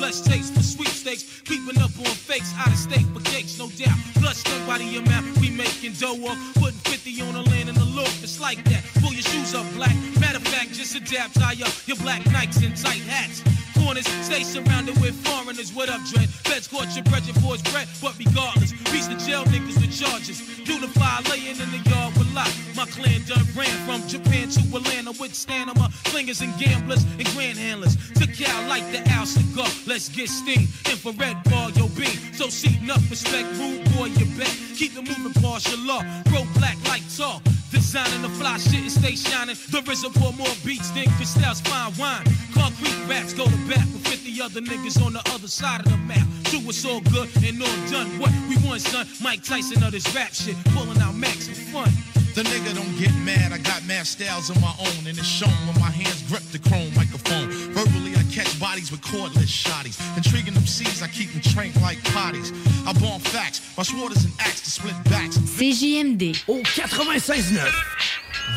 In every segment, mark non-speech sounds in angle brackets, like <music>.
Blessed taste for sweepstakes. Creeping up on fakes, out of state for cakes, no doubt. Plus, nobody amount we making dough off. Putting 50 on the land in the loop, it's like that. Pull your shoes up, black. Matter of fact, just adapt, tie up your black Nikes and tight hats. Corners stay surrounded with foreigners. What up, Dread? Feds caught your bread, your boys bread. But regardless, reach the jail niggas with charges. Unify laying in the yard with lot. My clan done ran from Japan to Atlanta with stamina, flingers and gamblers and grand handlers. Took out like the owl cigar. Let's get steam. Infrared bar, yo beam. So seating enough respect, rude boy, you bet. Keep the moving, partial law. Bro, black like talk. Designing the fly shit and stay shining. The RZA pour more beats than Cristal's fine wine. Concrete raps go to bat with 50 other niggas on the other side of the map. True, it's all good and all done. What we want, son? Mike Tyson of this rap shit. Pulling out max fun. The nigga don't get mad. I got mad styles of my own, and it's shown when my hands grip the chrome microphone. Verbally, catch bodies with cordless shotties. Intriguing them C's, I keep them trained like potties. I bomb facts. My sword is an axe to split backs. CJMD. Au 96.9,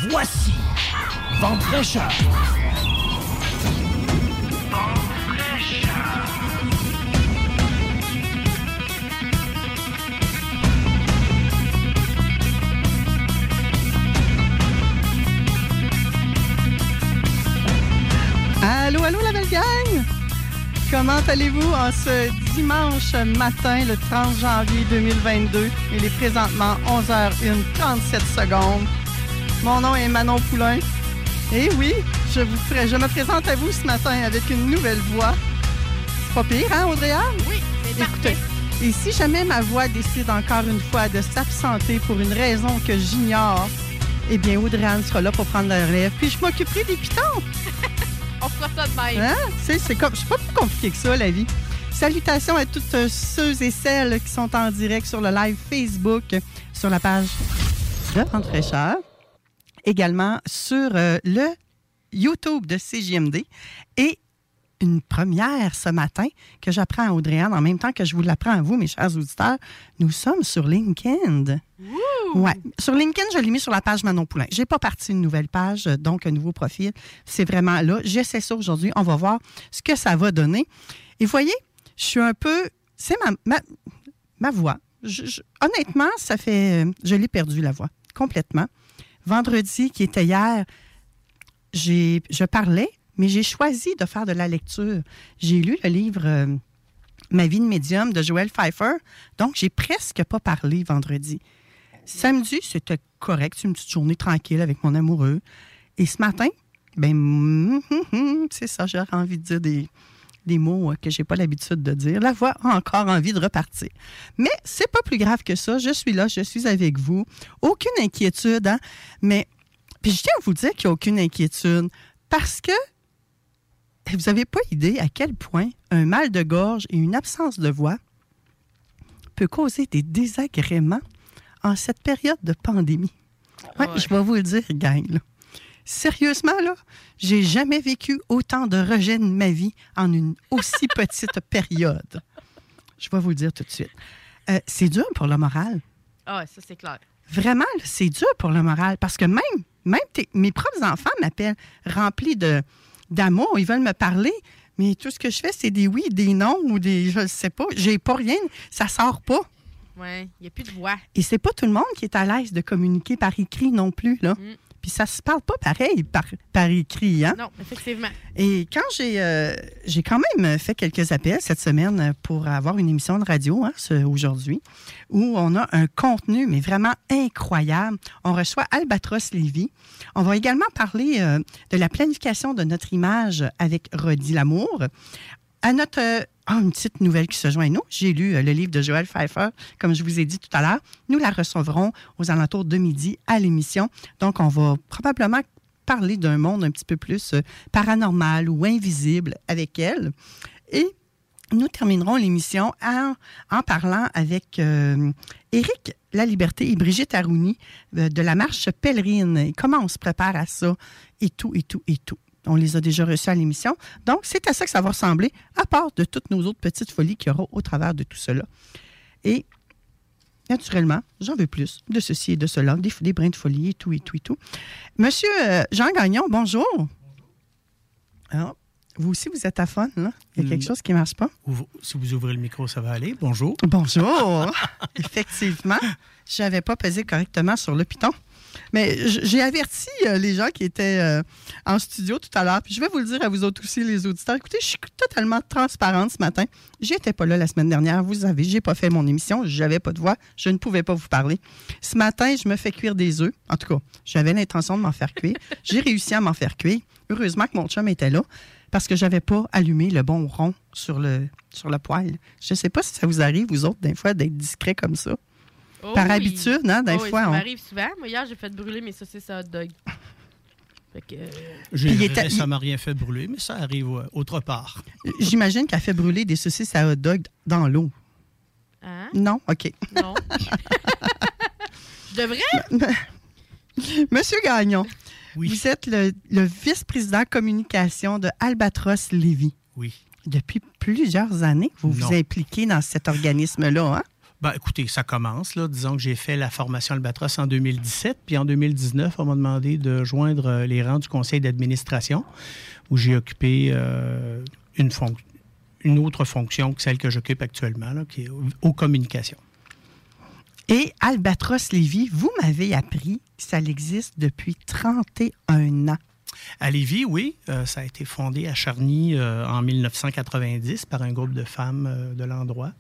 voici Vente fraîcheur. Allô, allô, la belle gang! Comment allez-vous en ce dimanche matin, le 30 janvier 2022? Il est présentement 11h01, 37 secondes. Mon nom est Manon Poulain. Et oui, je, vous, je me présente à vous ce matin avec une nouvelle voix. C'est pas pire, hein, Audrey Anne? Oui, c'est Écoutez, et si jamais ma voix décide encore une fois de s'absenter pour une raison que j'ignore, eh bien, Audrey Anne sera là pour prendre la relève. Puis je m'occuperai des pitons. <laughs> On fera ça de même. Hein? C'est pas plus compliqué que ça, la vie. Salutations à toutes euh, ceux et celles qui sont en direct sur le live Facebook, sur la page de Vente Fraîcheur, également sur euh, le YouTube de CJMD et une première ce matin que j'apprends à Audrey-Anne en même temps que je vous l'apprends à vous, mes chers auditeurs. Nous sommes sur LinkedIn. Ouais. Sur LinkedIn, je l'ai mis sur la page Manon Poulain. J'ai pas parti une nouvelle page, euh, donc un nouveau profil. C'est vraiment là. J'essaie ça aujourd'hui. On va voir ce que ça va donner. Et voyez, je suis un peu. C'est ma, ma, ma voix. Je- je- honnêtement, ça fait. Je l'ai perdu, la voix, complètement. Vendredi, qui était hier, j'ai, je parlais, mais j'ai choisi de faire de la lecture. J'ai lu le livre euh, Ma vie de médium de Joël Pfeiffer, donc j'ai presque pas parlé vendredi. Samedi, c'était correct, c'est une petite journée tranquille avec mon amoureux. Et ce matin, ben, <laughs> c'est ça, j'aurais envie de dire des, des mots euh, que j'ai pas l'habitude de dire. La voix a encore envie de repartir. Mais c'est pas plus grave que ça. Je suis là, je suis avec vous. Aucune inquiétude, hein? Mais, puis je tiens à vous dire qu'il n'y a aucune inquiétude parce que vous n'avez pas idée à quel point un mal de gorge et une absence de voix peut causer des désagréments en cette période de pandémie? Ouais, Je vais vous le dire, gang. là. Sérieusement, là, j'ai jamais vécu autant de rejet de ma vie en une aussi <laughs> petite période. Je vais vous le dire tout de suite. Euh, c'est dur pour le moral. Ah, ça, c'est clair. Vraiment, c'est dur pour le moral parce que même, même mes propres enfants m'appellent remplis de, d'amour. Ils veulent me parler, mais tout ce que je fais, c'est des oui, des non ou des je ne sais pas. J'ai pas rien. Ça sort pas. Ouais, il n'y a plus de voix. Et c'est pas tout le monde qui est à l'aise de communiquer par écrit non plus. Là. Puis ça se parle pas pareil par, par écrit. Hein? Non, effectivement. Et quand j'ai euh, j'ai quand même fait quelques appels cette semaine pour avoir une émission de radio hein, aujourd'hui, où on a un contenu, mais vraiment incroyable. On reçoit Albatros Lévy. On va également parler euh, de la planification de notre image avec Rodi Lamour. À notre. Ah, une petite nouvelle qui se joint à nous. J'ai lu euh, le livre de Joël Pfeiffer, comme je vous ai dit tout à l'heure. Nous la recevrons aux alentours de midi à l'émission. Donc, on va probablement parler d'un monde un petit peu plus euh, paranormal ou invisible avec elle. Et nous terminerons l'émission en, en parlant avec euh, Éric La Liberté et Brigitte Arouni euh, de la marche pèlerine. Et comment on se prépare à ça? Et tout, et tout, et tout. On les a déjà reçus à l'émission. Donc, c'est à ça que ça va ressembler, à part de toutes nos autres petites folies qu'il y aura au travers de tout cela. Et naturellement, j'en veux plus de ceci et de cela, des, des brins de folie et tout, et tout, et tout. Monsieur euh, Jean Gagnon, bonjour. Alors, vous aussi, vous êtes à fun, là? Il y a quelque Mm. chose qui ne marche pas? Si vous ouvrez le micro, ça va aller. Bonjour. Bonjour. <laughs> Effectivement, je n'avais pas pesé correctement sur le piton. Mais j'ai averti euh, les gens qui étaient euh, en studio tout à l'heure. Puis je vais vous le dire à vous autres aussi, les auditeurs. Écoutez, je suis totalement transparente ce matin. J'étais pas là la semaine dernière. Vous savez, j'ai pas fait mon émission. J'avais pas de voix. Je ne pouvais pas vous parler. Ce matin, je me fais cuire des œufs. En tout cas, j'avais l'intention de m'en faire cuire. <laughs> J'ai réussi à m'en faire cuire. Heureusement que mon chum était là parce que j'avais pas allumé le bon rond sur le, sur le poêle. Je sais pas si ça vous arrive, vous autres, des fois, d'être discret comme ça. Oh Par oui. habitude, hein, des Oh oui, fois, Ça on- m'arrive souvent. Moi, hier, j'ai fait brûler mes saucisses à hot dog. Fait que, euh, J'ai ça m'a rien fait brûler, mais ça arrive autre part. J'imagine qu'elle fait brûler des saucisses à hot dog dans l'eau. hein? Non? OK. Non. <laughs> Je devrais? <laughs> Monsieur Gagnon, Oui. vous êtes le, le vice-président communication de Albatros Lévy. Oui. Depuis plusieurs années, vous Non. vous impliquez dans cet organisme-là. Hein? Ben, écoutez, ça commence. Là. Disons que j'ai fait la formation Albatros en 2017, puis en 2019, on m'a demandé de joindre euh, les rangs du conseil d'administration, où j'ai occupé euh, une, autre fonction que celle que j'occupe actuellement, là, qui est aux, aux communications. Et Albatros Lévy, vous m'avez appris que ça existe depuis 31 ans. À Lévis, oui, euh, ça a été fondé à Charny euh, en 1990 par un groupe de femmes euh, de l'endroit.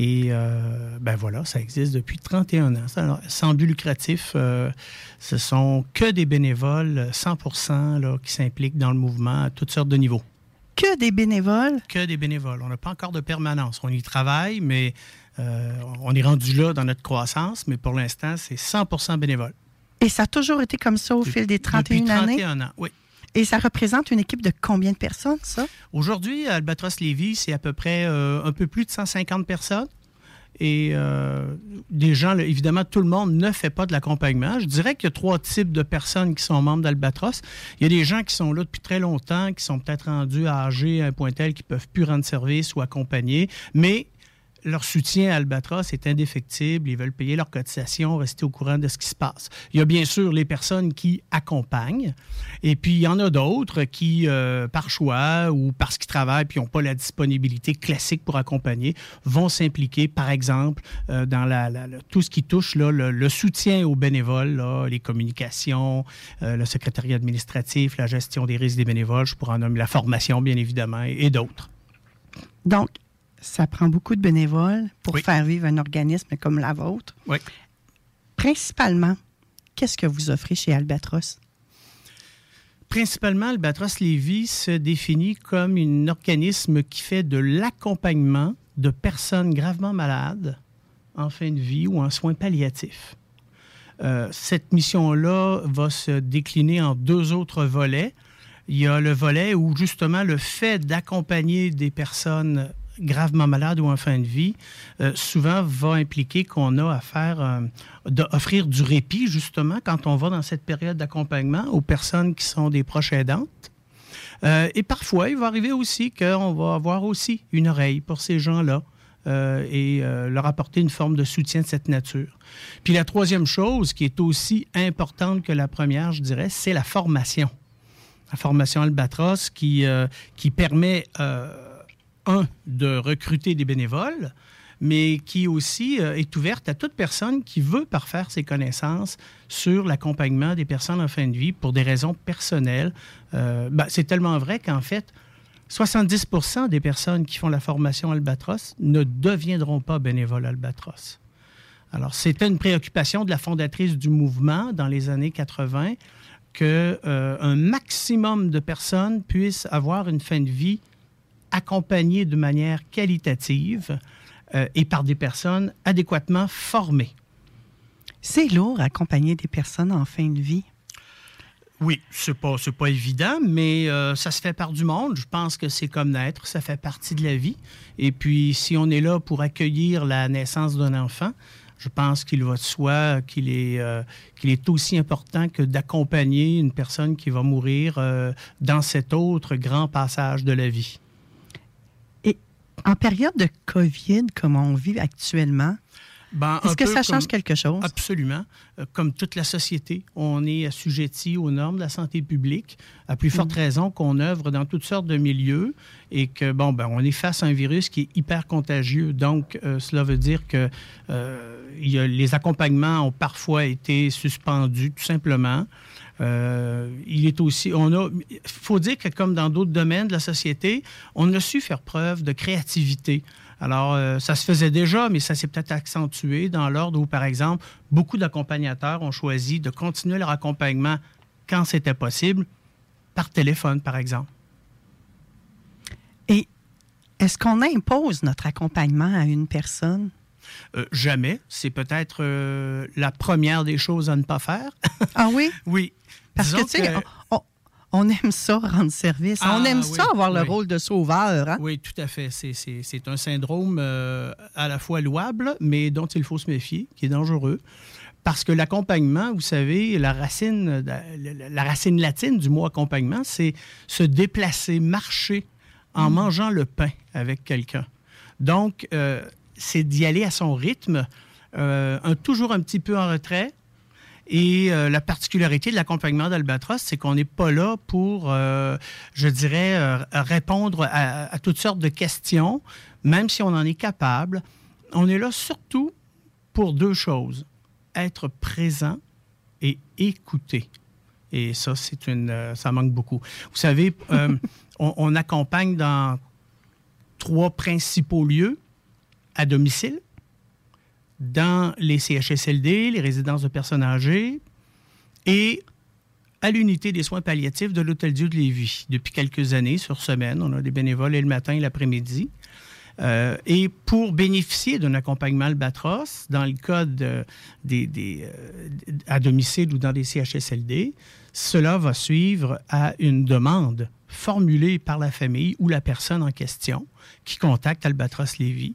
Et euh, ben voilà, ça existe depuis 31 ans. Sans but lucratif, euh, ce sont que des bénévoles, 100 là, qui s'impliquent dans le mouvement à toutes sortes de niveaux. Que des bénévoles? Que des bénévoles. On n'a pas encore de permanence. On y travaille, mais euh, on est rendu là dans notre croissance, mais pour l'instant, c'est 100% bénévoles. Et ça a toujours été comme ça au fil des 31 Depuis années? 31 ans, oui. Et ça représente une équipe de combien de personnes, ça? Aujourd'hui, Albatros Lévis, c'est à peu près euh, un peu plus de 150 personnes. Et euh, des gens, évidemment, tout le monde ne fait pas de l'accompagnement. Je dirais qu'il y a trois types de personnes qui sont membres d'Albatros. Il y a des gens qui sont là depuis très longtemps, qui sont peut-être rendus âgés à un point tel qu'ils ne peuvent plus rendre service ou accompagner, mais leur soutien à Albatros est indéfectible. Ils veulent payer leurs cotisations, rester au courant de ce qui se passe. Il y a bien sûr les personnes qui accompagnent, et puis il y en a d'autres qui, euh, par choix ou parce qu'ils travaillent puis n'ont pas la disponibilité classique pour accompagner, vont s'impliquer, par exemple, euh, dans tout ce qui touche le, soutien aux bénévoles, les communications, euh, le secrétariat administratif, la gestion des risques des bénévoles, je pourrais en nommer la formation, bien évidemment, et, et d'autres. Donc, ça prend beaucoup de bénévoles pour Oui. faire vivre un organisme comme la vôtre. Oui. Principalement, qu'est-ce que vous offrez chez Albatros? Principalement, Albatros Lévis se définit comme un organisme qui fait de l'accompagnement de personnes gravement malades en fin de vie ou en soins palliatifs. Euh, cette mission-là va se décliner en deux autres volets. Il y a le volet où justement le fait d'accompagner des personnes gravement malades ou en fin de vie, euh, souvent va impliquer qu'on a à faire, euh, d'offrir du répit justement quand on va dans cette période d'accompagnement aux personnes qui sont des proches aidantes. Euh, et parfois, il va arriver aussi qu'on va avoir aussi une oreille pour ces gens-là et leur apporter une forme de soutien de cette nature. Puis la troisième chose qui est aussi importante que la première, je dirais, c'est la formation. La formation Albatros qui, qui permet, de recruter des bénévoles, mais qui aussi euh, est ouverte à toute personne qui veut parfaire ses connaissances sur l'accompagnement des personnes en fin de vie pour des raisons personnelles. Euh, ben, c'est tellement vrai qu'en fait, 70% des personnes qui font la formation Albatros ne deviendront pas bénévoles Albatros. Alors, c'était une préoccupation de la fondatrice du mouvement dans les années 80 que euh, un maximum de personnes puissent avoir une fin de vie accompagnée de manière qualitative euh, et par des personnes adéquatement formées. C'est lourd accompagner des personnes en fin de vie. Oui, c'est pas pas évident, mais euh, ça se fait par du monde. Je pense que c'est comme naître, ça fait partie de la vie. Et puis, si on est là pour accueillir la naissance d'un enfant, je pense qu'il va de soi qu'il est, euh, qu'il est aussi important que d'accompagner une personne qui va mourir euh, dans cet autre grand passage de la vie. En période de COVID, comme on vit actuellement, Ben, est-ce que ça change comme- quelque chose? Absolument. Euh, Comme toute la société, on est assujetti aux normes de la santé publique, à plus forte raison qu'on œuvre dans toutes sortes de milieux et que, bon, ben, on est face à un virus qui est hyper contagieux. Donc, euh, cela veut dire que euh, il y a- les accompagnements ont parfois été suspendus, tout simplement. Euh, il est aussi, on a, faut dire que comme dans d'autres domaines de la société, on a su faire preuve de créativité. Alors, euh, ça se faisait déjà, mais ça s'est peut-être accentué dans l'ordre où, par exemple, beaucoup d'accompagnateurs ont choisi de continuer leur accompagnement quand c'était possible, par téléphone, par exemple. Et est-ce qu'on impose notre accompagnement à une personne? Euh, jamais. C'est peut-être euh, la première des choses à ne pas faire. <laughs> Ah oui? oui. Parce Disons que, tu sais, on, on- on aime ça, rendre service. Ah, on aime oui, ça, avoir le oui. rôle de sauveur. hein? Oui, tout à fait. C'est- un syndrome euh, à la fois louable, mais dont il faut se méfier, qui est dangereux. Parce que l'accompagnement, vous savez, la racine, la, la- la racine latine du mot accompagnement, c'est se déplacer, marcher en mangeant le pain avec quelqu'un. Donc, euh, c'est d'y aller à son rythme, euh, un- toujours un petit peu en retrait, et euh, la particularité de l'accompagnement d'Albatros, c'est qu'on n'est pas là pour, euh, je dirais, répondre à, à toutes sortes de questions, même si on en est capable. On est là surtout pour deux choses être présent et écouter. Et ça, c'est une, ça manque beaucoup. Vous savez, <laughs> on, on accompagne dans trois principaux lieux à domicile, dans les CHSLD, les résidences de personnes âgées, et à l'unité des soins palliatifs de l'Hôtel Dieu de Lévis. Depuis quelques années, sur semaine, on a des bénévoles et le matin et l'après-midi. Euh, et pour bénéficier d'un accompagnement Albatros, dans le cas de- des, des, euh, à domicile ou dans des CHSLD, cela va suivre à une demande formulée par la famille ou la personne en question qui contacte Albatros Lévis.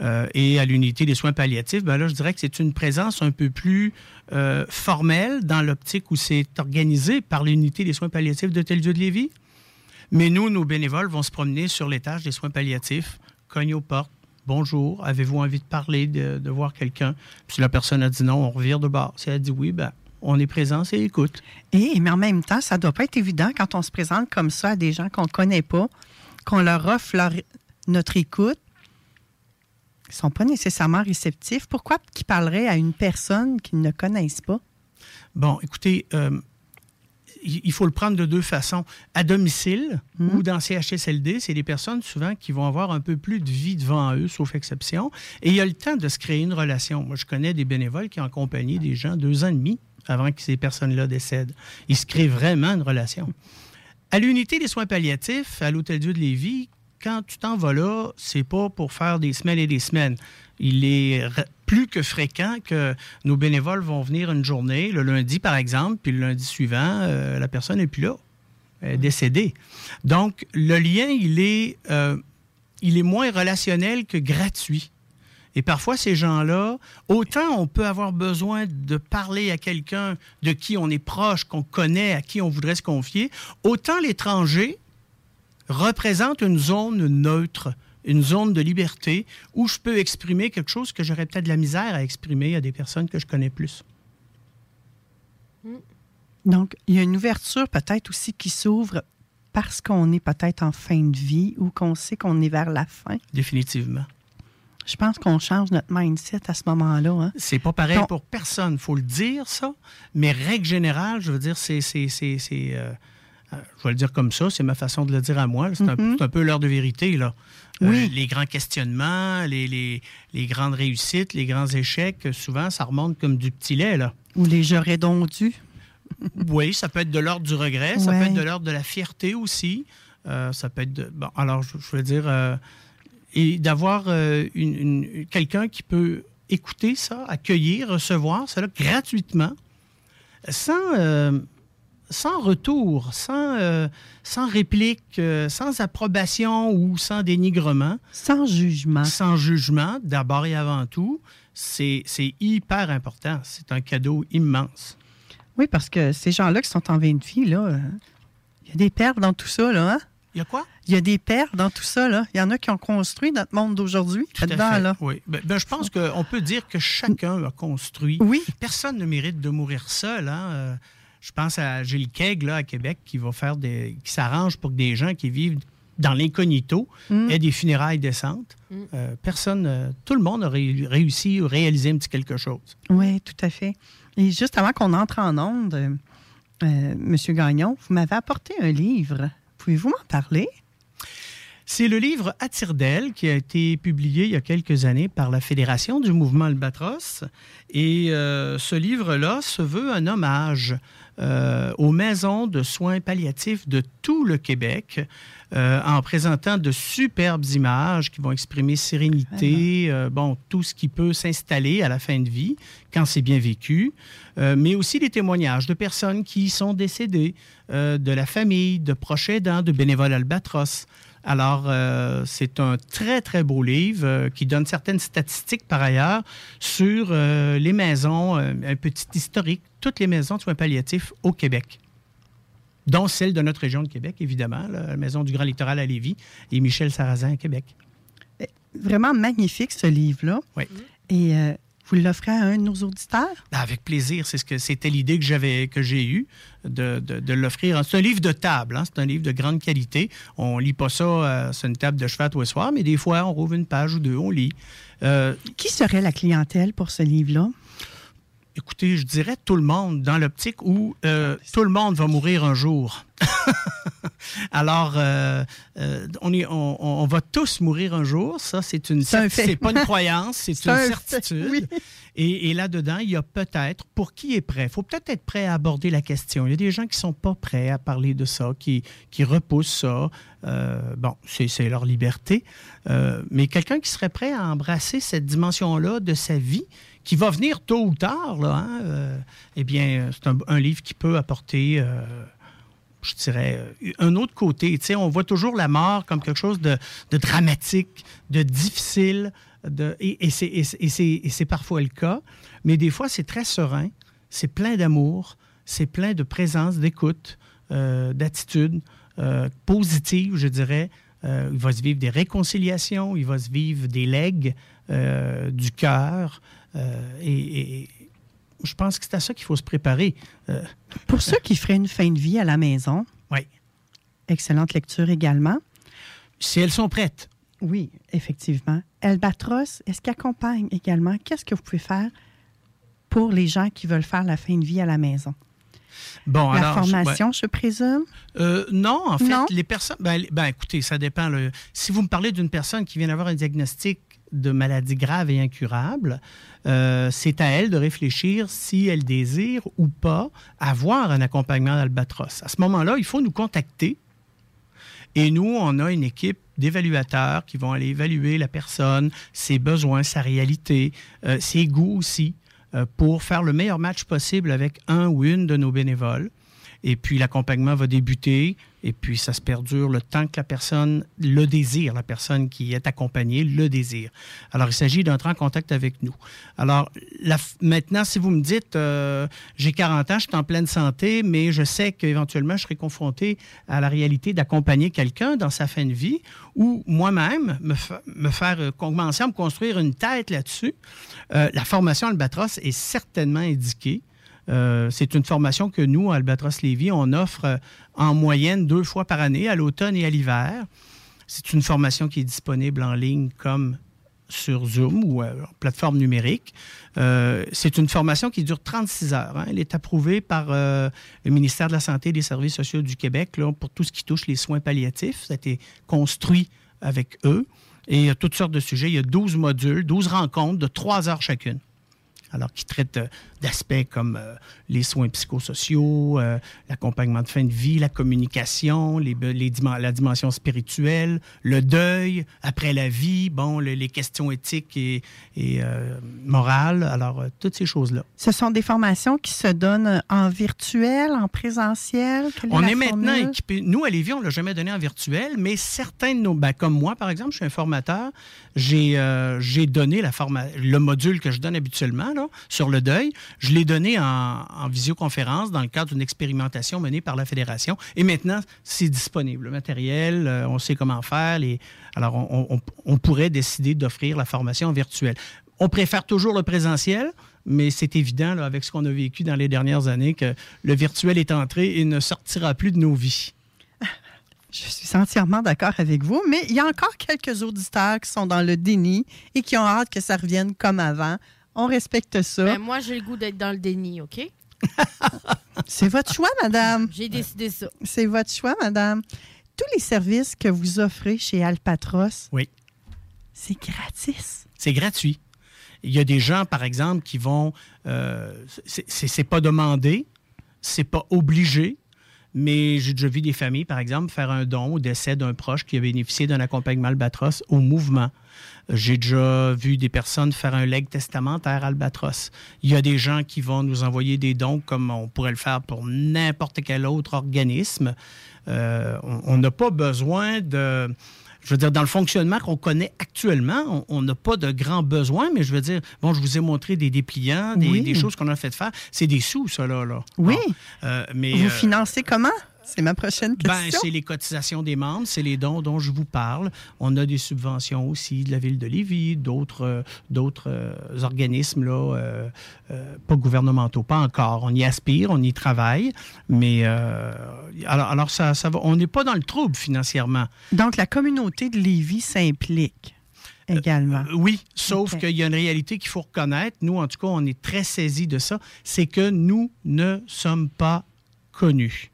Euh, et à l'unité des soins palliatifs, ben là, je dirais que c'est une présence un peu plus euh, formelle dans l'optique où c'est organisé par l'unité des soins palliatifs de Tel Dieu de Lévis. Mais nous, nos bénévoles vont se promener sur l'étage des soins palliatifs, cognent aux portes. Bonjour, avez-vous envie de parler, de, voir quelqu'un? Si la personne a dit non, on revire de bord. Si elle a dit oui, ben, on est présent, c'est écoute. Et, mais en même temps, ça doit pas être évident quand on se présente comme ça à des gens qu'on connaît pas, qu'on leur offre notre écoute. Ils ne sont pas nécessairement réceptifs. Pourquoi qu'ils parleraient à une personne qu'ils ne connaissent pas? Bon, écoutez, euh, il il faut le prendre de deux façons. À domicile ou dans CHSLD, c'est des personnes souvent qui vont avoir un peu plus de vie devant eux, sauf exception. Et il y a le temps de se créer une relation. Moi, je connais des bénévoles qui ont accompagné des gens deux ans et demi avant que ces personnes-là décèdent. Ils se créent vraiment une relation. À l'unité des soins palliatifs, à l'Hôtel Dieu de Lévis, quand tu t'en vas là, c'est pas pour faire des semaines et des semaines. Il est plus que fréquent que nos bénévoles vont venir une journée, le lundi par exemple, puis le lundi suivant, euh, la personne n'est plus là. Elle est décédée. Donc, le lien, il est, euh, il est moins relationnel que gratuit. Et parfois, ces gens-là, autant on peut avoir besoin de parler à quelqu'un de qui on est proche, qu'on connaît, à qui on voudrait se confier, autant l'étranger représente une zone neutre, une zone de liberté où je peux exprimer quelque chose que j'aurais peut-être de la misère à exprimer à des personnes que je connais plus. Donc, il y a une ouverture peut-être aussi qui s'ouvre parce qu'on est peut-être en fin de vie ou qu'on sait qu'on est vers la fin. Définitivement. je pense qu'on change notre mindset à ce moment-là. Hein. C'est pas pareil pour personne, faut le dire, ça. Mais règle générale, je veux dire, c'est. Je vais le dire comme ça, c'est ma façon de le dire à moi. C'est, un, c'est un peu l'heure de vérité, là. Euh, Oui. les grands questionnements, les, les, les grandes réussites, les grands échecs, souvent, ça remonte comme du petit lait, là. Ou les j'aurais donc dû. Oui, ça peut être de l'ordre du regret, ça peut être de l'ordre de la fierté aussi. Euh, ça peut être de, bon, alors je, je veux dire euh, et d'avoir une, une- quelqu'un qui peut écouter ça, accueillir, recevoir cela gratuitement, sans sans retour, sans euh, sans réplique, euh, sans approbation ou sans dénigrement, Sans jugement. sans jugement, d'abord et avant tout, c'est hyper important. C'est un cadeau immense. Oui, parce que ces gens-là qui sont en fin de vie, là, euh, il y a des pères dans tout ça, là. Hein? Il y a quoi? Il y a des pères dans tout ça, là. Il y en a qui ont construit notre monde d'aujourd'hui. Oui. Ben, ben, je pense qu'on peut dire que chacun a construit. Oui. Personne ne mérite de mourir seul. hein. Je pense à Gilles Keg, là, à Québec, qui va faire des. qui s'arrange pour que des gens qui vivent dans l'incognito Mm. aient des funérailles décentes. Euh, personne, euh, tout le monde a ré- réussi ou réalisé un petit quelque chose. Oui, tout à fait. Et juste avant qu'on entre en onde, euh, Monsieur Gagnon, vous m'avez apporté un livre. Pouvez-vous m'en parler? C'est le livre À tire d'aile qui a été publié il y a quelques années par la Fédération du mouvement Albatros. Et euh, ce livre-là se veut un hommage euh, aux maisons de soins palliatifs de tout le Québec euh, en présentant de superbes images qui vont exprimer sérénité, euh, bon, tout ce qui peut s'installer à la fin de vie quand c'est bien vécu, mais aussi des témoignages de personnes qui sont décédées, de la famille, de proches aidants, de bénévoles albatros. Alors, euh, c'est un très, très beau livre euh, qui donne certaines statistiques par ailleurs sur euh, les maisons, un petit historique, toutes les maisons de soins palliatifs au Québec dont celle de notre région de Québec, évidemment, la maison du Grand Littoral à Lévis et Michel Sarrazin à Québec. Vraiment magnifique, ce livre-là. Oui. Et vous l'offrez à un de nos auditeurs? Ben, Avec plaisir, c'est ce que c'était l'idée que j'avais que j'ai eue de, de- de l'offrir. C'est un livre de table, hein, c'est un livre de grande qualité. On lit pas ça euh, sur une table de cheval tous les soirs, mais des fois on rouvre une page ou deux, on lit. Euh, Qui serait la clientèle pour ce livre-là? écoutez, je dirais tout le monde dans l'optique où euh, tout le monde va mourir un jour. <laughs> Alors, euh, euh, on, est, on, on va tous mourir un jour. Ça, c'est une C'est pas une croyance, c'est <laughs> une un certitude. oui. Et, et là-dedans, il y a peut-être, pour qui est prêt, il faut peut-être être prêt à aborder la question. Il y a des gens qui sont pas prêts à parler de ça, qui, qui repoussent ça. Euh, bon, c'est leur liberté. Mais quelqu'un qui serait prêt à embrasser cette dimension-là de sa vie, qui va venir tôt ou tard, là, hein, eh bien, c'est un, un livre qui peut apporter... je dirais, euh, un autre côté. Tu sais, on voit toujours la mort comme quelque chose de, dramatique, de difficile, et, c'est- parfois le cas, mais des fois, c'est très serein, c'est plein d'amour, c'est plein de présence, d'écoute, euh, d'attitude euh, positive, je dirais. Il va se vivre des réconciliations, il va se vivre des legs du cœur, et je pense que c'est à ça qu'il faut se préparer. Euh, Pour ceux qui feraient une fin de vie à la maison, oui. excellente lecture également. Si elles sont prêtes. Oui, effectivement. Albatros, est-ce qu'il accompagne également? Qu'est-ce que vous pouvez faire pour les gens qui veulent faire la fin de vie à la maison? Bon, la alors, je- ouais. formation, je présume? Euh, non, en fait, Non? les personnes. Ben, ben, écoutez, ça dépend. là. Si vous me parlez d'une personne qui vient d'avoir un diagnostic de maladie grave et incurable, euh, c'est à elle de réfléchir si elle désire ou pas avoir un accompagnement d'Albatros. À ce moment-là, il faut nous contacter. Et nous, on a une équipe d'évaluateurs qui vont aller évaluer la personne, ses besoins, sa réalité, euh, ses goûts aussi, euh, pour faire le meilleur match possible avec un ou une de nos bénévoles. Et puis l'accompagnement va débuter et puis ça se perdure le temps que la personne le désire, la personne qui est accompagnée le désire. Alors il s'agit d'entrer en contact avec nous. Alors maintenant, si vous me dites, euh, j'ai 40 ans, je suis en pleine santé, mais je sais qu'éventuellement je serai confronté à la réalité d'accompagner quelqu'un dans sa fin de vie ou moi-même me faire euh, commencer à me construire une tête là-dessus, euh, la formation Albatros est certainement indiquée. Euh, c'est une formation que nous, à Albatros Lévis, on offre euh, en moyenne deux fois par année, à l'automne et à l'hiver. C'est une formation qui est disponible en ligne comme sur Zoom ou euh, plateforme numérique. C'est une formation qui dure 36 heures. hein. Elle est approuvée par le ministère de la Santé et des Services sociaux du Québec pour tout ce qui touche les soins palliatifs. Ça a été construit avec eux. Et il y a toutes sortes de sujets. Il y a 12 modules, 12 rencontres de 3 heures chacune. Alors, qui traitent d'aspects comme euh, les soins psychosociaux, euh, l'accompagnement de fin de vie, la communication, les, la dimension spirituelle, le deuil après la vie, bon, le- les questions éthiques et, et, euh, morales. Alors, toutes ces choses-là. Ce sont des formations qui se donnent en virtuel, en présentiel? Quelle On est maintenant formule? équipé. Nous, à Lévis, on ne l'a jamais donné en virtuel, mais certains de nos. ben, comme moi, par exemple, je suis un formateur. J'ai j'ai donné la forma- le module que je donne habituellement là, sur le deuil. Je l'ai donné en, en visioconférence dans le cadre d'une expérimentation menée par la Fédération. Et maintenant, c'est disponible. Le matériel, euh, on sait comment faire. Les... Alors, on, pourrait décider d'offrir la formation virtuelle. On préfère toujours le présentiel, mais c'est évident, avec ce qu'on a vécu dans les dernières années, que le virtuel est entré et ne sortira plus de nos vies. <laughs> Je suis entièrement d'accord avec vous, mais il y a encore quelques auditeurs qui sont dans le déni et qui ont hâte que ça revienne comme avant. On respecte ça. Ben, moi, j'ai le goût d'être dans le déni, OK? <laughs> C'est votre choix, madame. J'ai décidé ça. C'est votre choix, madame. Tous les services que vous offrez chez Alpatros, Oui. c'est gratis. C'est gratuit. Il y a des gens, par exemple, qui vont. euh, c'est- c'est c'est pas demandé, c'est pas obligé, mais j'ai déjà vu des familles, par exemple, faire un don au décès d'un proche qui a bénéficié d'un accompagnement Albatros au mouvement. J'ai déjà vu des personnes faire un leg testamentaire Albatros. Il y a des gens qui vont nous envoyer des dons comme on pourrait le faire pour n'importe quel autre organisme. Euh, on n'a pas besoin de je veux dire, dans le fonctionnement qu'on connaît actuellement, on- on n'a pas de grands besoins, mais je veux dire, bon, je vous ai montré des dépliants, des, Oui. des choses qu'on a fait faire. C'est des sous, ça, là. là. Oui. Bon, euh, mais, vous euh, financez comment? C'est ma prochaine ben, question. c'est les cotisations des membres, c'est les dons dont je vous parle. On a des subventions aussi de la ville de Lévis, d'autres euh, d'autres euh, organismes là, euh, euh, pas gouvernementaux, pas encore. On y aspire, on y travaille, mais euh, alors, alors ça, ça va. On n'est pas dans le trouble financièrement. Donc, la communauté de Lévis s'implique également. Euh, oui, sauf qu'il y a une réalité qu'il faut reconnaître. Nous, en tout cas, on est très saisis de ça. C'est que nous ne sommes pas connus.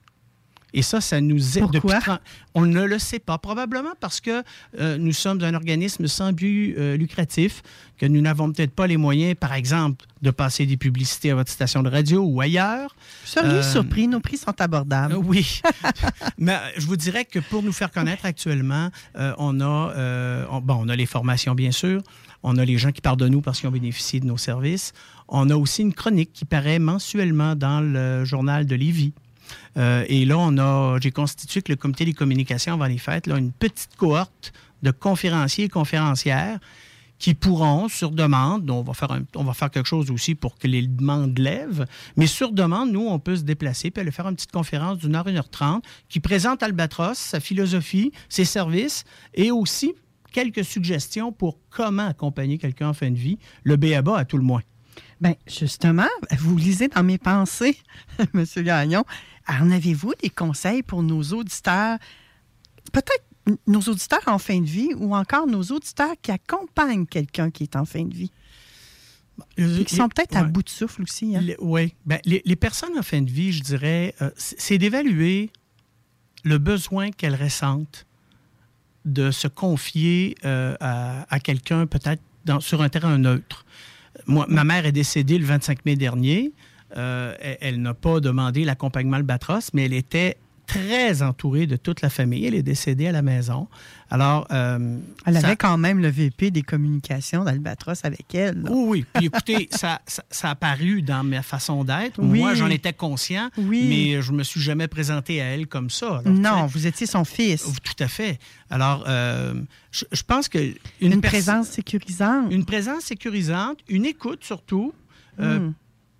Et ça, ça nous est Pourquoi? 30 On ne le sait pas. Probablement parce que euh, nous sommes un organisme sans but euh, lucratif, que nous n'avons peut-être pas les moyens, par exemple, de passer des publicités à votre station de radio ou ailleurs. Vous seriez Euh, surpris, nos prix sont abordables. Oui. <laughs> Mais je vous dirais que pour nous faire connaître actuellement, on, a, on- bon, on a les formations, bien sûr. On a les gens qui parlent de nous parce qu'ils ont bénéficié de nos services. On a aussi une chronique qui paraît mensuellement dans le journal de Lévis. Euh, et là, on a, j'ai constitué avec le comité des communications avant les fêtes là, une petite cohorte de conférenciers et conférencières qui pourront, sur demande, on va, faire un- on va faire quelque chose aussi pour que les demandes lèvent, mais sur demande, nous, on peut se déplacer puis aller faire une petite conférence d'une heure, une heure trente qui présente Albatros, sa philosophie, ses services et aussi quelques suggestions pour comment accompagner quelqu'un en fin de vie, le BABA à tout le moins. Bien, justement, vous lisez dans mes pensées, <laughs> M. Gagnon. En avez-vous des conseils pour nos auditeurs, peut-être nos auditeurs en fin de vie ou encore nos auditeurs qui accompagnent quelqu'un qui est en fin de vie? Qui sont peut-être à bout de souffle aussi. hein? Oui. Ben, les, les personnes en fin de vie, je dirais, euh, c'est d'évaluer le besoin qu'elles ressentent de se confier euh, à, à quelqu'un peut-être sur un terrain neutre. Ma mère est décédée le 25 mai dernier. Euh, elle elle n'a pas demandé l'accompagnement Albatros, mais elle était très entourée de toute la famille. Elle est décédée à la maison. Alors, euh, Elle ça- avait quand même le VP des communications d'Albatros avec elle. là. oui, oui. Puis écoutez, <laughs> ça, ça, ça a apparu dans ma façon d'être. Oui. Moi, j'en étais conscient, Oui. mais je me suis jamais présenté à elle comme ça. Alors, non, vous étiez son fils. Tout à fait. Alors, euh, je, je pense que Une, présence sécurisante. une présence sécurisante, une écoute surtout. euh, Hmm.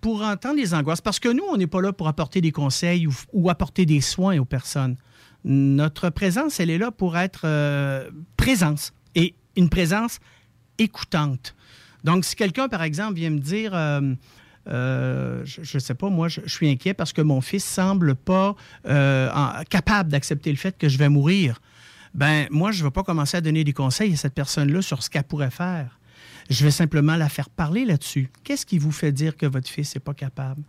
Pour entendre les angoisses. Parce que nous, on n'est pas là pour apporter des conseils ou, apporter des soins aux personnes. Notre présence, elle est là pour être euh, présence et une présence écoutante. Donc, si quelqu'un, par exemple, vient me dire, euh, euh, je ne sais pas, moi, je, suis inquiet parce que mon fils semble pas capable d'accepter le fait que je vais mourir, ben moi, je ne vais pas commencer à donner des conseils à cette personne-là sur ce qu'elle pourrait faire. Je vais simplement la faire parler là-dessus. Qu'est-ce qui vous fait dire que votre fils n'est pas capable?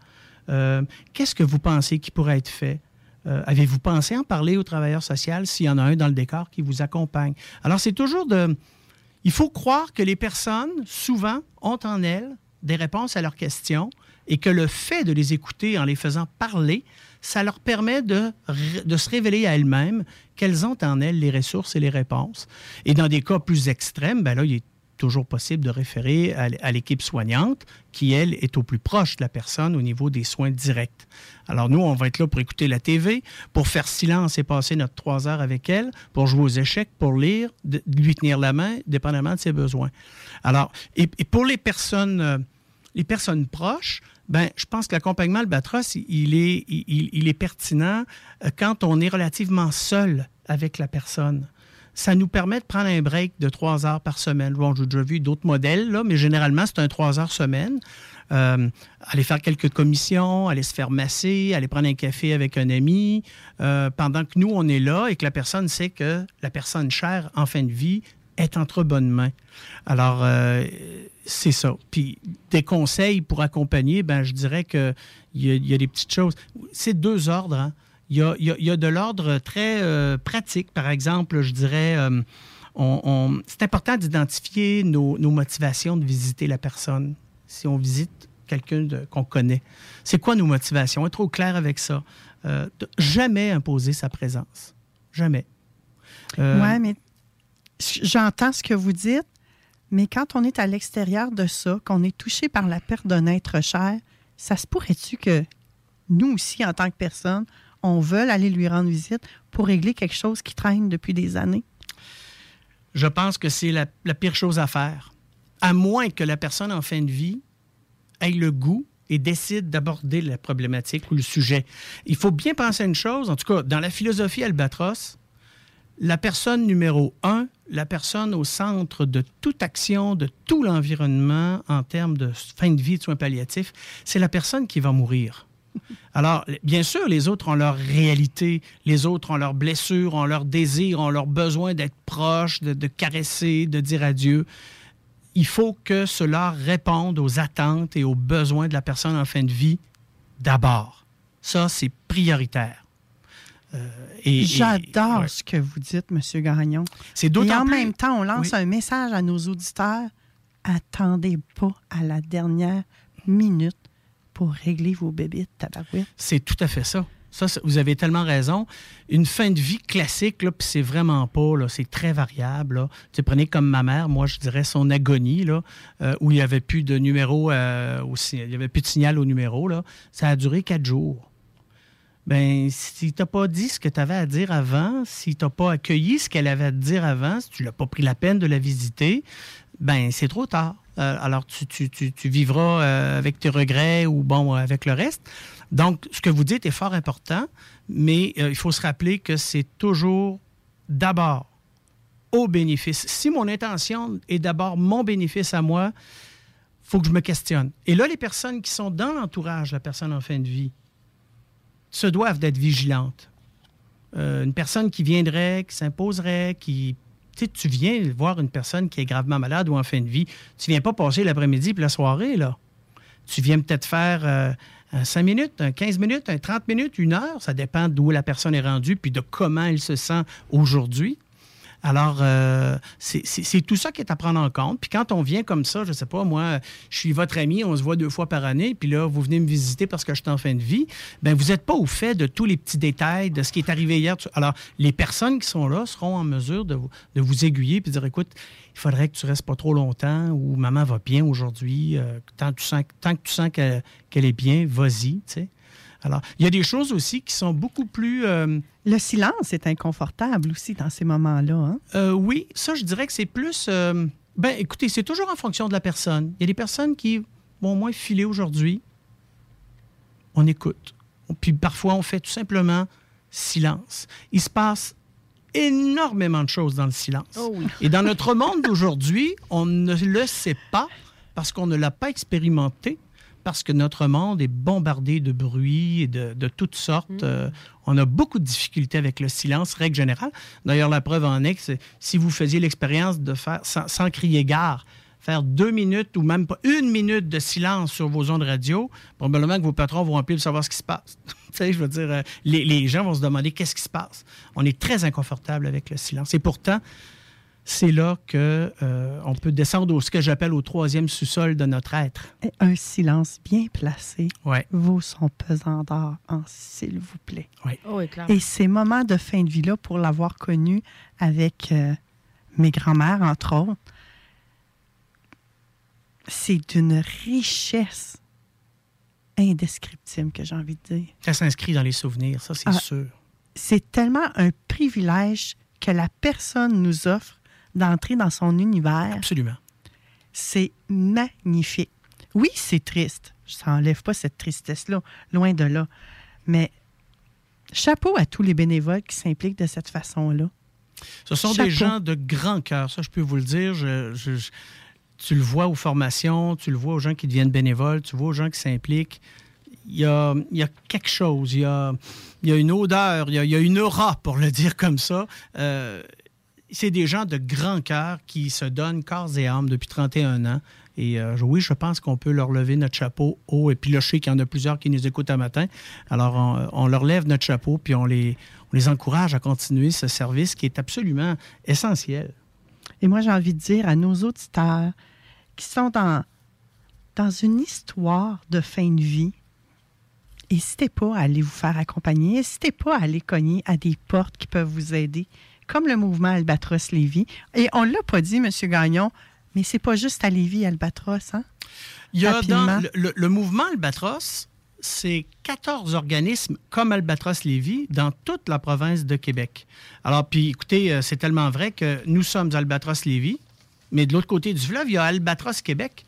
Euh, Qu'est-ce que vous pensez qui pourrait être fait? Euh, Avez-vous pensé en parler au travailleur social s'il y en a un dans le décor qui vous accompagne? Alors, c'est toujours de... Il faut croire que les personnes, souvent, ont en elles des réponses à leurs questions et que le fait de les écouter en les faisant parler, ça leur permet de, de se révéler à elles-mêmes qu'elles ont en elles les ressources et les réponses. Et dans des cas plus extrêmes, ben là, il est toujours possible de référer à l'équipe soignante qui, elle, est au plus proche de la personne au niveau des soins directs. Alors nous, on va être là pour écouter la TV, pour faire silence et passer notre trois heures avec elle, pour jouer aux échecs, pour lire, de, lui tenir la main, dépendamment de ses besoins. Alors, et, pour les personnes, euh, les personnes proches, ben, je pense que l'accompagnement Albatros, il est pertinent euh, quand on est relativement seul avec la personne ça nous permet de prendre un break de trois heures par semaine. Bon, j'ai déjà vu d'autres modèles, là, mais généralement, c'est un trois heures semaine. Euh, aller faire quelques commissions, aller se faire masser, aller prendre un café avec un ami, euh, pendant que nous, on est là et que la personne sait que la personne chère en fin de vie est entre bonnes mains. Alors, euh, c'est ça. Puis, des conseils pour accompagner, ben, je dirais qu'il y, y a des petites choses. C'est deux ordres. hein. Il y a, de l'ordre très euh, pratique. Par exemple, je dirais, euh, c'est important d'identifier nos, motivations de visiter la personne. Si on visite quelqu'un qu'on connaît, c'est quoi nos motivations? Être au clair avec ça. Euh, jamais imposer sa présence. Jamais. Euh, Oui, mais j'entends ce que vous dites, mais quand on est à l'extérieur de ça, qu'on est touché par la perte d'un être cher, ça se pourrait-tu que nous aussi, en tant que personne, on veuille aller lui rendre visite pour régler quelque chose qui traîne depuis des années? je pense que c'est la, la pire chose à faire. À moins que la personne en fin de vie ait le goût et décide d'aborder la problématique ou le sujet. Il faut bien penser à une chose, en tout cas, dans la philosophie Albatros, la personne numéro un, la personne au centre de toute action, de tout l'environnement en termes de fin de vie de soins palliatifs, c'est la personne qui va mourir. Alors, bien sûr, les autres ont leur réalité, les autres ont leurs blessures, ont leurs désirs, ont leur besoin d'être proches, de, de caresser, de dire adieu. Il faut que cela réponde aux attentes et aux besoins de la personne en fin de vie d'abord. Ça, c'est prioritaire. Euh, J'adore ouais. ce que vous dites, M. Gagnon. C'est Et en plus- même temps, on lance Oui. un message à nos auditeurs. Attendez pas à la dernière minute pour régler vos bébites, tabarouette. C'est tout à fait ça. Ça, vous avez tellement raison. Une fin de vie classique, là, c'est vraiment pas, c'est très variable. Tu prenez comme ma mère, moi, je dirais son agonie, là, euh, où il n'y avait plus de numéro, euh, au si- il n'y avait plus de signal au numéro. Ça a duré quatre jours. Ben, si tu n'as pas dit ce que tu avais à dire avant, si tu n'as pas accueilli ce qu'elle avait à dire avant, si tu l'as pas pris la peine de la visiter, ben c'est trop tard. Euh, alors, tu, vivras euh, avec tes regrets ou, bon, avec le reste. Donc, ce que vous dites est fort important, mais euh, il faut se rappeler que c'est toujours d'abord au bénéfice. Si mon intention est d'abord mon bénéfice à moi, faut que je me questionne. Et là, les personnes qui sont dans l'entourage la personne en fin de vie se doivent d'être vigilantes. Euh, une personne qui viendrait, qui s'imposerait, qui... Tu tu viens voir une personne qui est gravement malade ou en fin de vie, tu viens pas passer l'après-midi puis la soirée, là. Tu viens peut-être faire euh, un 5 minutes, un 15 minutes, un 30 minutes, une heure. Ça dépend d'où la personne est rendue puis de comment elle se sent aujourd'hui. Alors, euh, c'est tout ça qui est à prendre en compte. Puis quand on vient comme ça, je sais pas, moi, je suis votre ami, on se voit deux fois par année, puis là, vous venez me visiter parce que je suis en fin de vie, ben vous n'êtes pas au fait de tous les petits détails de ce qui est arrivé hier. Alors, les personnes qui sont là seront en mesure de vous, aiguiller puis dire, écoute, il faudrait que tu restes pas trop longtemps ou maman va bien aujourd'hui. euh, tant, que tu sens, qu'elle est bien, vas-y, tu sais. Alors, il y a des choses aussi qui sont beaucoup plus... euh, Le silence est inconfortable aussi dans ces moments-là. hein? euh, oui, ça, je dirais que c'est plus. euh, ben, écoutez, c'est toujours en fonction de la personne. Il y a des personnes qui vont moins filer aujourd'hui. On écoute. Puis parfois, on fait tout simplement silence. Il se passe énormément de choses dans le silence. <laughs> Et dans notre monde d'aujourd'hui, on ne le sait pas parce qu'on ne l'a pas expérimenté, parce que notre monde est bombardé de bruit et de, de toutes sortes. Euh, on a beaucoup de difficultés avec le silence, règle générale. D'ailleurs, la preuve en est que si vous faisiez l'expérience de faire, sans, sans crier gare, faire deux minutes ou même pas une minute de silence sur vos ondes radio, probablement que vos patrons vont appeler pour savoir ce qui se passe. <laughs> tu sais, je veux dire, euh, les, les gens vont se demander qu'est-ce qui se passe. On est très inconfortable avec le silence. Et pourtant, c'est là que euh, on peut descendre au ce que j'appelle au troisième sous-sol de notre être. Et Un silence bien placé Ouais. vaut son pesant d'or en s'il vous plaît. Oh, oui. Et ces moments de fin de vie-là, pour l'avoir connu avec euh, mes grands-mères, entre autres, c'est d'une richesse indescriptible que j'ai envie de dire. Ça s'inscrit dans les souvenirs, ça c'est Ah. sûr. C'est tellement un privilège que la personne nous offre d'entrer dans son univers. Absolument. C'est magnifique. Oui, c'est triste. Ça n'enlève pas cette tristesse-là, loin de là. Mais chapeau à tous les bénévoles qui s'impliquent de cette façon-là. Ce sont Chapeau. des gens de grand cœur, ça je peux vous le dire. Je- je- je- tu le vois aux formations, tu le vois aux gens qui deviennent bénévoles, tu vois aux gens qui s'impliquent. Il y a, il y a quelque chose, il y a, il y a une odeur, il y a, il y a une aura, pour le dire comme ça. Euh, c'est des gens de grand cœur qui se donnent corps et âme depuis 31 ans. Et euh, oui, je pense qu'on peut leur lever notre chapeau haut. Et puis qu'il y en a plusieurs qui nous écoutent un matin. Alors, on, on leur lève notre chapeau, puis on les, on les encourage à continuer ce service qui est absolument essentiel. Et moi, j'ai envie de dire à nos auditeurs qui sont dans, dans une histoire de fin de vie, n'hésitez pas à aller vous faire accompagner, n'hésitez pas à aller cogner à des portes qui peuvent vous aider, comme le mouvement Albatros Lévis. Et on ne l'a pas dit, M. Gagnon, mais c'est pas juste à Lévis, Albatros, hein? Il y a dans le, le- le mouvement Albatros, c'est 14 organismes comme Albatros Lévis dans toute la province de Québec. Alors, puis écoutez, euh, c'est tellement vrai que nous sommes Albatros Lévis, mais de l'autre côté du fleuve, il y a Albatros Québec.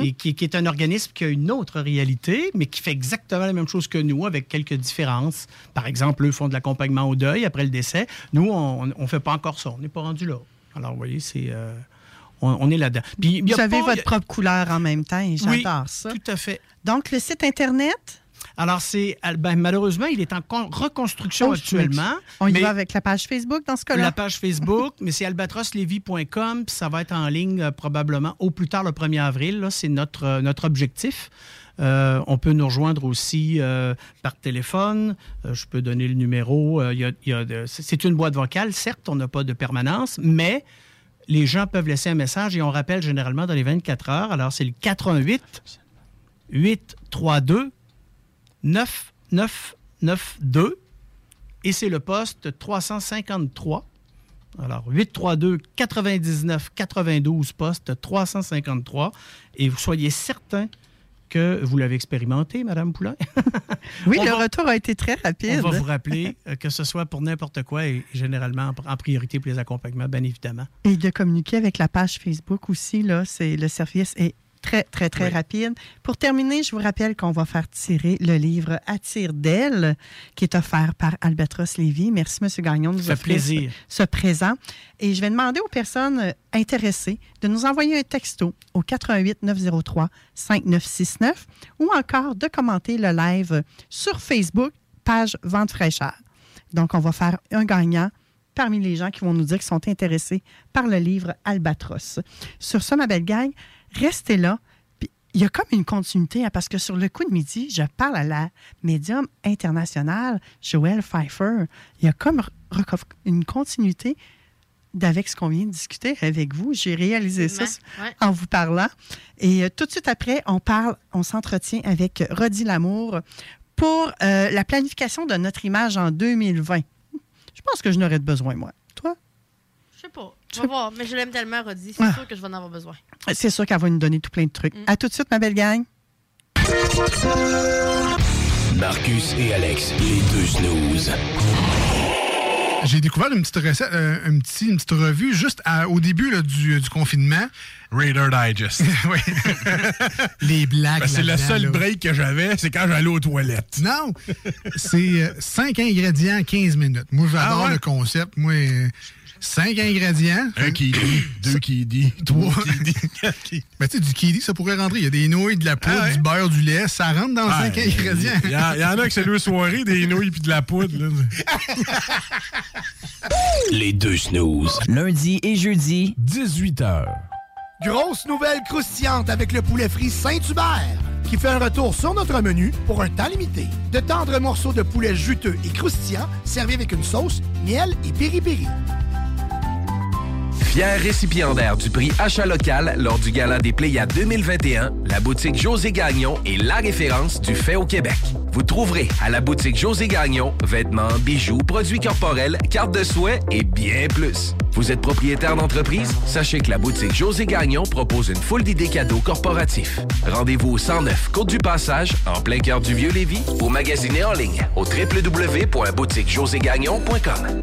Et qui, qui est un organisme qui a une autre réalité, mais qui fait exactement la même chose que nous, avec quelques différences. Par exemple, eux font de l'accompagnement au deuil après le décès. Nous, on ne fait pas encore ça. On n'est pas rendu là. Alors, vous voyez, c'est... euh, on, on est là-dedans. Vous avez pas- votre propre couleur en même temps et Oui, j'adore ça. tout à fait. Donc, le site Internet, Alors, c'est ben, malheureusement, il est en con- reconstruction Oh, actuellement. on y mais va avec la page Facebook dans ce cas-là. la page Facebook, mais c'est albatroslevy.com, puis ça va être en ligne euh, probablement au plus tard le 1er avril. là. C'est notre, euh, notre objectif. Euh, on peut nous rejoindre aussi euh, par téléphone. Euh, je peux donner le numéro. Euh, c'est une boîte vocale. Certes, on n'a pas de permanence, mais les gens peuvent laisser un message et on rappelle généralement dans les 24 heures. Alors, c'est le 418 832 9992 et c'est le poste 353. Alors, 832 99 92 poste 353 et vous soyez certain que vous l'avez expérimenté, Madame Poulain. <laughs> Oui, On le va- retour a été très rapide. On va vous rappeler euh, que ce soit pour n'importe quoi et généralement en- en priorité pour les accompagnements, bien évidemment. Et de communiquer avec la page Facebook aussi, là, c'est le service est très, très, très Oui. rapide. Pour terminer, je vous rappelle qu'on va faire tirer le livre À tire d'elle, qui est offert par Albatros Lévy. Merci, M. Gagnon, de nous offrir ce- plaisir. ce présent. Et je vais demander aux personnes euh, intéressées de nous envoyer un texto au 88 903 5969 ou encore de commenter le live sur Facebook, page Vente fraîcheur. Donc, on va faire un gagnant parmi les gens qui vont nous dire qu'ils sont intéressés par le livre Albatros. Sur ce, ma belle gang, restez là. Puis, Il y a comme une continuité, hein, parce que sur le coup de midi, je parle à la médium internationale, Joël Pfeiffer. Il y a comme une continuité d'avec ce qu'on vient de discuter avec vous. J'ai réalisé ça ouais. en vous parlant. Et euh, tout de suite après, on parle, on s'entretient avec Rodi Lamour pour euh, la planification de notre image en 2020. Je pense que je n'aurais de besoin, moi. Toi? Je sais pas. On va voir. Mais je l'aime tellement, Roddy. C'est Ah. sûr que je vais en avoir besoin. C'est sûr qu'elle va nous donner tout plein de trucs. À tout de suite, ma belle gang. Marcus et Alex, les deux snooze. J'ai découvert une petite recette, euh, un petit, une petite revue juste à- au début là, du, du confinement. Raider Digest. <laughs> oui. <laughs> Les blagues. Ben, c'est le seul là. break que j'avais, c'est quand j'allais aux toilettes. Non! C'est 5 ingrédients, 15 minutes. Moi, j'adore Ah ouais? le concept. Moi, 5 ingrédients. Un qui dit, deux qui dit, trois dit, quatre <laughs> Ben, tu sais, du kiwi, ça pourrait rentrer. Il y a des nouilles, de la poudre, Ah ouais? du beurre, du lait. Ça rentre dans 5 Ouais, ingrédients. Il y, en- il y en a que c'est deux soirées, des nouilles puis de la poudre. là. <laughs> Les deux snooze. Lundi et jeudi, 18h. Grosse nouvelle croustillante avec le poulet frit Saint-Hubert qui fait un retour sur notre menu pour un temps limité. De tendres morceaux de poulet juteux et croustillants servis avec une sauce, miel et piri-piri. Fier récipiendaire du prix Achat local lors du Gala des Pléiades 2021, la boutique José Gagnon est la référence du fait au Québec. Vous trouverez à la boutique José Gagnon vêtements, bijoux, produits corporels, cartes de soins et bien plus. Vous êtes propriétaire d'entreprise? Sachez que la boutique José Gagnon propose une foule d'idées cadeaux corporatifs. Rendez-vous au 109 Côte du Passage, en plein cœur du Vieux-Lévis, ou magasinez en ligne au www.boutiquejoségagnon.com.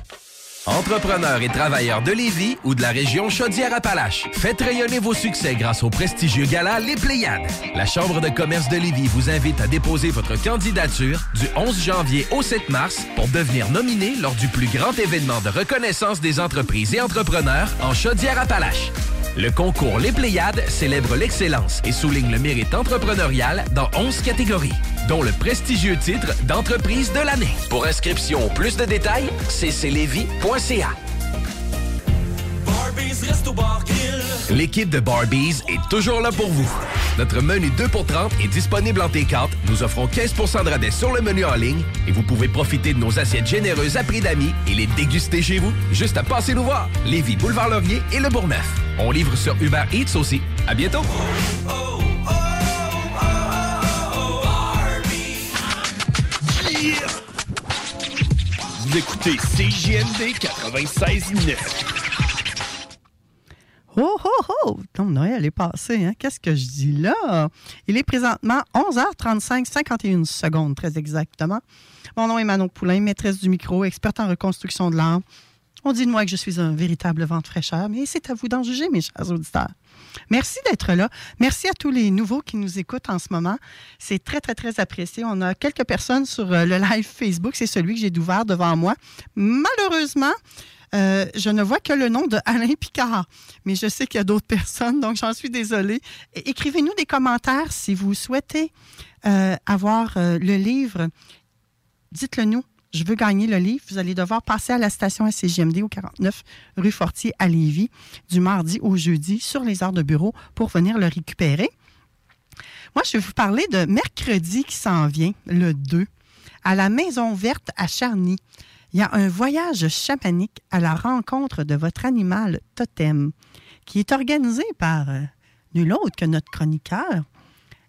Entrepreneurs et travailleurs de Lévis ou de la région Chaudière-Appalaches, faites rayonner vos succès grâce au prestigieux gala Les Pléiades. La Chambre de commerce de Lévis vous invite à déposer votre candidature du 11 janvier au 7 mars pour devenir nominé lors du plus grand événement de reconnaissance des entreprises et entrepreneurs en Chaudière-Appalaches. Le concours Les Pléiades célèbre l'excellence et souligne le mérite entrepreneurial dans 11 catégories, dont le prestigieux titre d'entreprise de l'année. Pour inscription ou plus de détails, L'équipe de Barbies est toujours là pour vous. Notre menu 2 pour 30 est disponible en T4. Nous offrons 15% de rabais sur le menu en ligne et vous pouvez profiter de nos assiettes généreuses à prix d'amis et les déguster chez vous. Juste à passer nous voir. Lévis, Boulevard Laurier et Le Bourgneuf. On livre sur Uber Eats aussi. À bientôt. Vous écoutez CJMD 96.9. Oh, oh, oh! Comme Noël est passé, hein? Qu'est-ce que je dis là? Il est présentement 11h35, 51 secondes, très exactement. Mon nom est Manon Poulain, maîtresse du micro, experte en reconstruction de l'art. On dit de moi que je suis un véritable vent de fraîcheur, mais c'est à vous d'en juger, mes chers auditeurs. Merci d'être là. Merci à tous les nouveaux qui nous écoutent en ce moment. C'est très, très, très apprécié. On a quelques personnes sur euh, le live Facebook. C'est celui que j'ai ouvert devant moi. Malheureusement, euh, je ne vois que le nom de Alain Picard, mais je sais qu'il y a d'autres <laughs> personnes, donc j'en suis désolée. Écrivez-nous des commentaires si vous souhaitez euh, avoir le livre. Dites-le nous. Je veux gagner le livre. Vous allez devoir passer à la station SCJMD au 49 rue Fortier à Lévis du mardi au jeudi sur les heures de bureau pour venir le récupérer. Moi, je vais vous parler de mercredi qui s'en vient, le 2, à la Maison Verte à Charny. Il y a un voyage chamanique à la rencontre de votre animal totem qui est organisé par euh, nul autre que notre chroniqueur,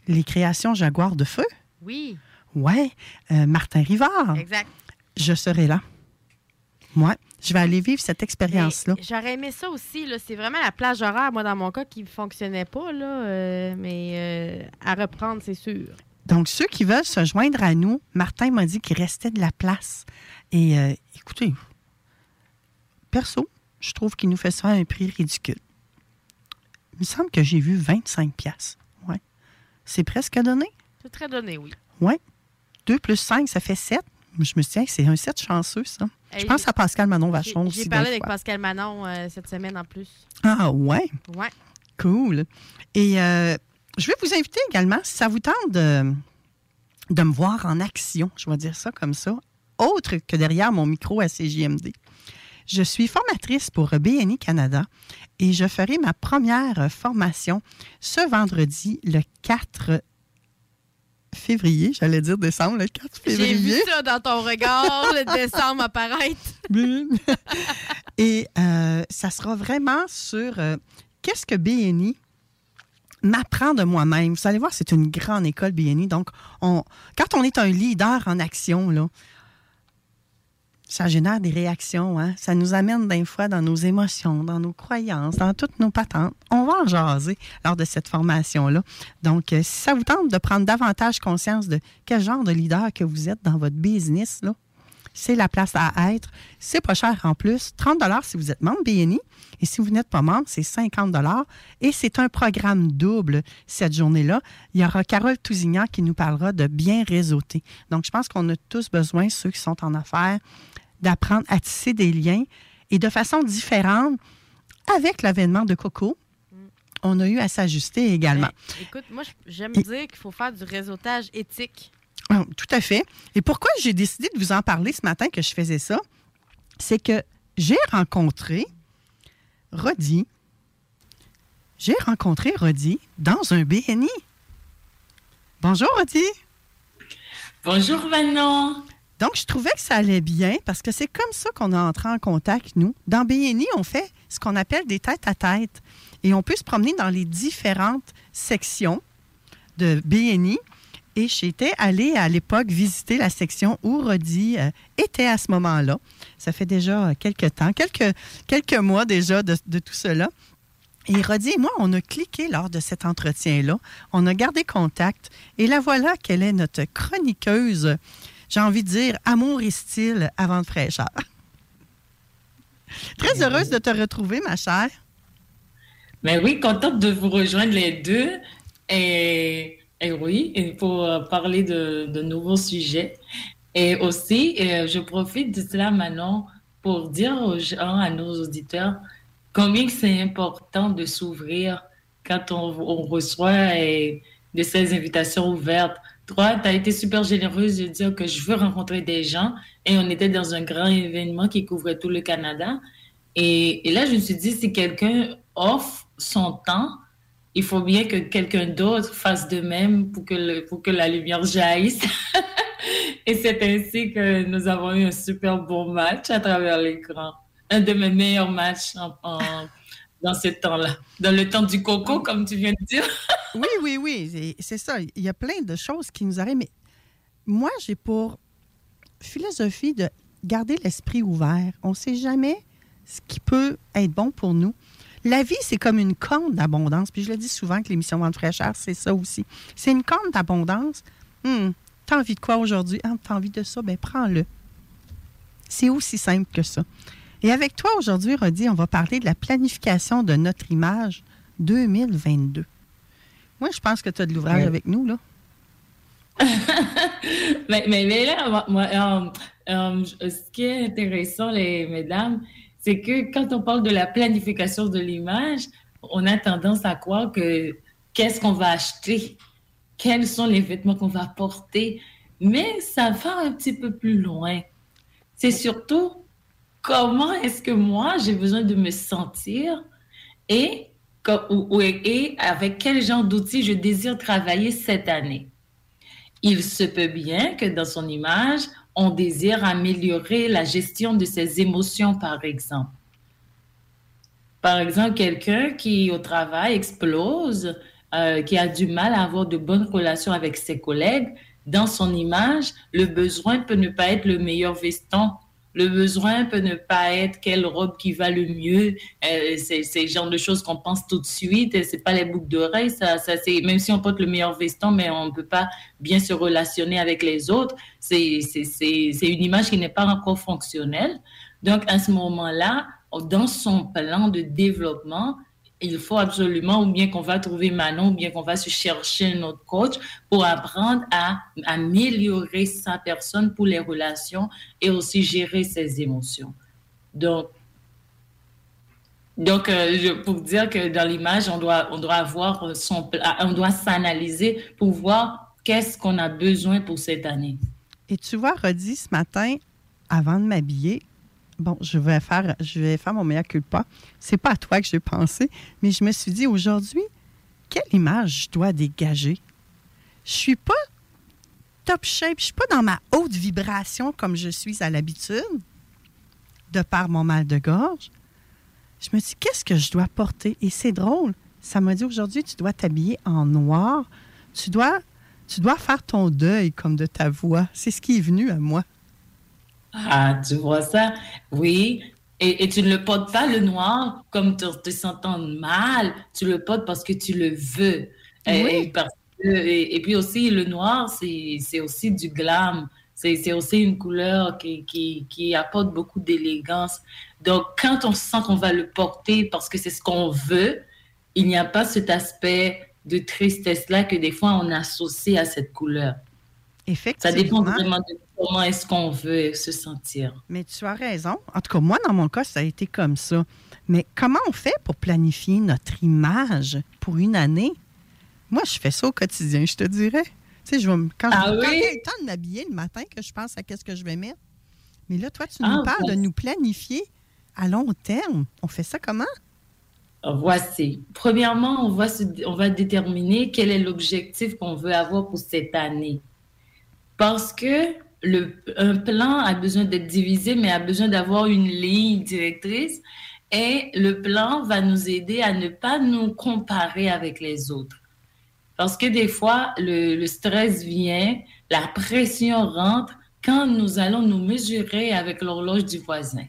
les créations Jaguar de Feu. Oui, Ouais, euh, Martin Rivard. exact. Je serai là. Moi, je vais aller vivre cette expérience-là. J'aurais aimé ça aussi. C'est vraiment la plage horaire, moi, dans mon cas, qui ne fonctionnait pas. Là, euh, mais euh, à reprendre, c'est sûr. Donc, ceux qui veulent se joindre à nous, Martin m'a dit qu'il restait de la place. Et euh, écoutez, perso, je trouve qu'il nous fait ça à un prix ridicule. Il me semble que j'ai vu 25 pièces. Ouais. C'est presque donné? C'est très donné, oui. Ouais. 2 plus 5, ça fait 7. Je me suis dit, Hey, c'est un 7 chanceux, ça. je pense à Pascal Manon Vachon aussi. J'ai parlé avec fois. Pascal Manon euh, cette semaine en plus. Ah, ouais? Ouais. Cool. Et euh, je vais vous inviter également, si ça vous tente de, de me voir en action, je vais dire ça comme ça, autre que derrière mon micro à CJMD. Je suis formatrice pour BNI Canada et je ferai ma première formation ce vendredi, le 4 février, j'allais dire décembre, le 4 J'ai février. vu ça dans ton regard, le <laughs> décembre apparaître. <laughs> Et euh, ça sera vraiment sur euh, qu'est-ce que BNI m'apprend de moi-même? Vous allez voir, c'est une grande école BNI. Donc, on, quand on est un leader en action, là, ça génère des réactions. Hein? Ça nous amène des fois dans nos émotions, dans nos croyances, dans toutes nos patentes. On va en jaser lors de cette formation-là. Donc, euh, si ça vous tente de prendre davantage conscience de quel genre de leader que vous êtes dans votre business, là, c'est la place à être. C'est pas cher en plus. 30 si vous êtes membre BNI. Et si vous n'êtes pas membre, c'est 50 Et c'est un programme double cette journée-là. Il y aura Carole Tousignan qui nous parlera de bien réseauter. Donc, je pense qu'on a tous besoin, ceux qui sont en affaires, d'apprendre à tisser des liens et de façon différente avec l'avènement de Coco, on a eu à s'ajuster également. Ben, écoute, moi, j'aime dire qu'il faut faire du réseautage éthique. Ah, tout à fait. Et pourquoi j'ai décidé de vous en parler ce matin que je faisais ça? C'est que j'ai rencontré Rodi. J'ai rencontré Rodi dans un BNI. Bonjour, Rodi. Bonjour, Manon. Donc, je trouvais que ça allait bien parce que c'est comme ça qu'on a entré en contact, nous. Dans BNI, on fait ce qu'on appelle des têtes à tête. Et on peut se promener dans les différentes sections de BNI. Et j'étais allée à l'époque visiter la section où Rodi euh, était à ce moment-là. Ça fait déjà quelques temps, quelques, quelques mois déjà de, de tout cela. Et Rodi et moi, on a cliqué lors de cet entretien-là. On a gardé contact. Et la voilà qu'elle est notre chroniqueuse, j'ai envie de dire, amour et style avant de fraîcheur. Très heureuse de te retrouver, ma chère. Mais oui, contente de vous rejoindre les deux. Et, et oui, et pour euh, parler de, de nouveaux sujets. Et aussi, euh, je profite de cela maintenant pour dire aux gens, à nos auditeurs, combien c'est important de s'ouvrir quand on, on reçoit euh, de ces invitations ouvertes. Tu as été super généreuse de dire que je veux rencontrer des gens et on était dans un grand événement qui couvrait tout le Canada. Et, là, je me suis dit, si quelqu'un offre son temps, il faut bien que quelqu'un d'autre fasse de même pour que, pour que la lumière jaillisse. <laughs> et c'est ainsi que nous avons eu un super bon match à travers l'écran. Un de mes meilleurs matchs en, en, dans ce temps-là. Dans le temps du coco, comme tu viens de dire. <laughs> oui, oui, oui. C'est ça. Il y a plein de choses qui nous arrivent. Mais moi, j'ai pour philosophie de garder l'esprit ouvert. On ne sait jamais ce qui peut être bon pour nous. La vie, c'est comme une corne d'abondance. Puis je le dis souvent que l'émission Vente fraîcheur, c'est ça aussi. C'est une corne d'abondance. Hum, t'as envie de quoi aujourd'hui? Ah, t'as envie de ça? Ben prends-le. C'est aussi simple que ça. Et avec toi aujourd'hui, Rodi, on va parler de la planification de notre image 2022. Moi, je pense que tu as de l'ouvrage Ouais. avec nous, là. <laughs> mais, mais, mais là, moi, euh, euh, ce qui est intéressant, les mesdames, c'est que quand on parle de la planification de l'image, on a tendance à croire que qu'est-ce qu'on va acheter, quels sont les vêtements qu'on va porter, mais ça va un petit peu plus loin. C'est surtout comment est-ce que moi j'ai besoin de me sentir et, et avec quel genre d'outils je désire travailler cette année? Il se peut bien que dans son image, on désire améliorer la gestion de ses émotions, par exemple. Par exemple, quelqu'un qui au travail explose, euh, qui a du mal à avoir de bonnes relations avec ses collègues, dans son image, le besoin peut ne pas être le meilleur veston. Le besoin peut ne pas être quelle robe qui va le mieux. Euh, c'est le genre de choses qu'on pense tout de suite. C'est pas les boucles d'oreilles. Ça, ça, c'est même si on porte le meilleur veston, mais on ne peut pas bien se relationner avec les autres. C'est une image qui n'est pas encore fonctionnelle. Donc, à ce moment-là, dans son plan de développement, il faut absolument, ou bien qu'on va trouver Manon, ou bien qu'on va se chercher un autre coach pour apprendre à améliorer sa personne pour les relations et aussi gérer ses émotions. Donc, donc euh, pour dire que dans l'image, on doit, on doit avoir son pla- on doit s'analyser pour voir qu'est-ce qu'on a besoin pour cette année. Et tu vois, Rodi, ce matin, avant de m'habiller, bon, je vais faire, je vais faire mon meilleur culpa. C'est pas à toi que j'ai pensé, mais je me suis dit aujourd'hui, quelle image je dois dégager? Je suis pas top shape, je suis pas dans ma haute vibration comme je suis à l'habitude, de par mon mal de gorge. Je me dis, qu'est-ce que je dois porter? Et c'est drôle. Ça m'a dit aujourd'hui, tu dois t'habiller en noir. Tu dois, tu dois faire ton deuil comme de ta voix. C'est ce qui est venu à moi. Ah, tu vois ça? Oui. Et, et tu ne le portes pas le noir comme te, te sentant mal. Tu le portes parce que tu le veux. Et, Oui. et parce que- et- et puis aussi, le noir, c'est aussi du glam. C'est c'est aussi une couleur qui, qui, qui apporte beaucoup d'élégance. Donc, quand on sent qu'on va le porter parce que c'est ce qu'on veut, il n'y a pas cet aspect de tristesse-là que des fois on associe à cette couleur. Effectivement. Ça dépend vraiment de comment est-ce qu'on veut se sentir. Mais tu as raison. En tout cas, moi, dans mon cas, ça a été comme ça. Mais comment on fait pour planifier notre image pour une année? Moi, je fais ça au quotidien, je te dirais. Tu sais, je vais quand, Ah je, quand oui? j'ai le temps de m'habiller le matin, que je pense à qu'est-ce que je vais mettre. Mais là, toi, tu Ah, nous parles bon. de nous planifier à long terme. On fait ça comment? Voici. Premièrement, on va, se- on va déterminer quel est l'objectif qu'on veut avoir pour cette année. Parce que le, un plan a besoin d'être divisé, mais a besoin d'avoir une ligne directrice. Et le plan va nous aider à ne pas nous comparer avec les autres. Parce que des fois, le, stress vient, la pression rentre quand nous allons nous mesurer avec l'horloge du voisin.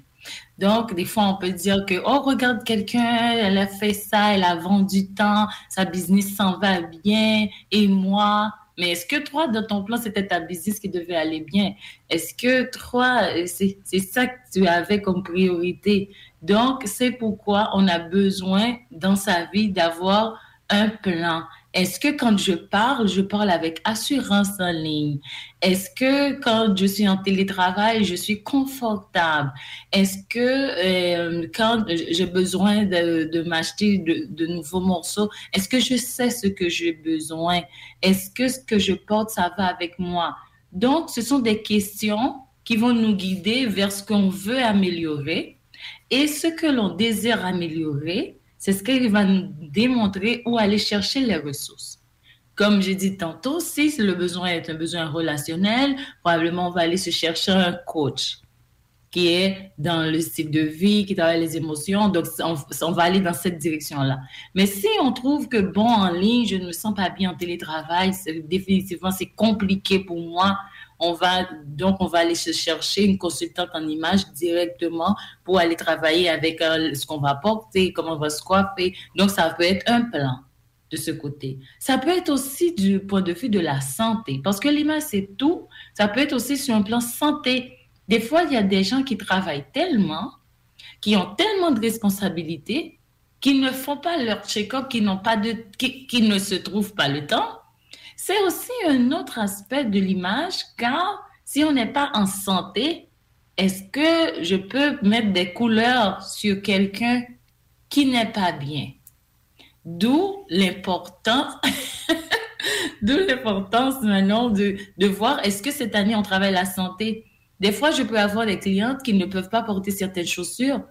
Donc, des fois, on peut dire que, oh, regarde quelqu'un, elle a fait ça, elle a vendu tant, sa business s'en va bien, et moi. Mais est-ce que toi, dans ton plan, c'était ta business qui devait aller bien? Est-ce que toi, euh, c'est c'est ça que tu avais comme priorité? Donc, c'est pourquoi on a besoin dans sa vie d'avoir un plan. Est-ce que quand je parle, je parle avec assurance en ligne? Est-ce que quand je suis en télétravail, je suis confortable? Est-ce que euh, quand j'ai besoin de, m'acheter de, de nouveaux morceaux, est-ce que je sais ce que j'ai besoin? Est-ce que ce que je porte, ça va avec moi? Donc, ce sont des questions qui vont nous guider vers ce qu'on veut améliorer. Et ce que l'on désire améliorer, c'est ce qui va nous démontrer où aller chercher les ressources. Comme j'ai dit tantôt, si le besoin est un besoin relationnel, probablement on va aller se chercher un coach qui est dans le style de vie, qui travaille les émotions. Donc, on, va aller dans cette direction-là. Mais si on trouve que, bon, en ligne, je ne me sens pas bien en télétravail, définitivement, c'est compliqué pour moi, on va, donc, on va aller se chercher une consultante en image directement pour aller travailler avec euh, ce qu'on va porter, comment on va se coiffer. Donc, ça peut être un plan de ce côté. Ça peut être aussi du point de vue de la santé, parce que l'image, c'est tout. Ça peut être aussi sur un plan santé. Des fois, il y a des gens qui travaillent tellement, qui ont tellement de responsabilités, qui ne font pas leur check-up, qui n'ont pas de, qui, qui ne se trouvent pas le temps. C'est aussi un autre aspect de l'image, car si on n'est pas en santé, est-ce que je peux mettre des couleurs sur quelqu'un qui n'est pas bien? D'où l'importance, <laughs> d'où l'importance maintenant de, de voir est-ce que cette année on travaille la santé? Des fois, je peux avoir des clientes qui ne peuvent pas porter certaines chaussures,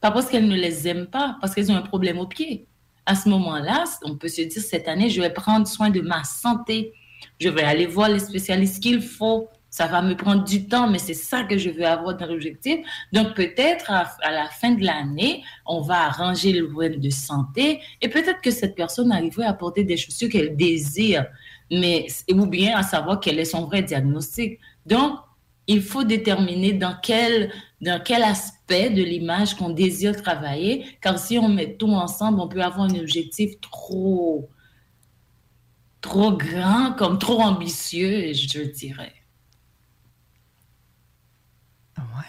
pas parce qu'elles ne les aiment pas, parce qu'elles ont un problème au pied. À ce moment-là, on peut se dire cette année, je vais prendre soin de ma santé. Je vais aller voir les spécialistes qu'il faut. Ça va me prendre du temps, mais c'est ça que je veux avoir dans l'objectif. Donc, peut-être à, la fin de l'année, on va arranger le problème de santé et peut-être que cette personne arriverait à porter des chaussures qu'elle désire, mais, ou bien à savoir quel est son vrai diagnostic. Donc, il faut déterminer dans quel, dans quel aspect de l'image qu'on désire travailler, car si on met tout ensemble, on peut avoir un objectif trop, trop grand, comme trop ambitieux, je dirais.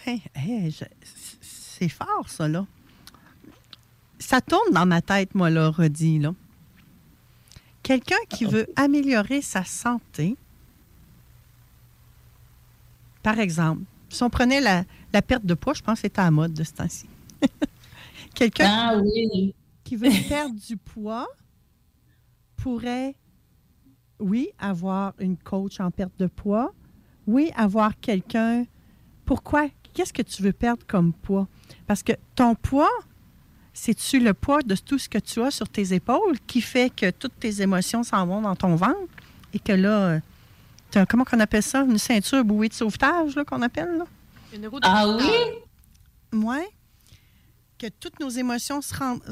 Oui, c'est fort, ça, là. Ça tourne dans ma tête, moi, là, redit, là. Quelqu'un qui veut améliorer sa santé, par exemple, si on prenait la, la perte de poids, je pense c'était à la mode de ce temps-ci. <laughs> Quelqu'un Ah oui. qui veut perdre du poids pourrait, oui, avoir une coach en perte de poids, oui, avoir quelqu'un. Pourquoi? Qu'est-ce que tu veux perdre comme poids? Parce que ton poids, c'est-tu le poids de tout ce que tu as sur tes épaules qui fait que toutes tes émotions s'en vont dans ton ventre? Et que là, tu as, comment qu'on appelle ça? Une ceinture bouée de sauvetage, là, qu'on appelle, là? Une roue de Ah oui? Oui. Que toutes nos émotions se rendent.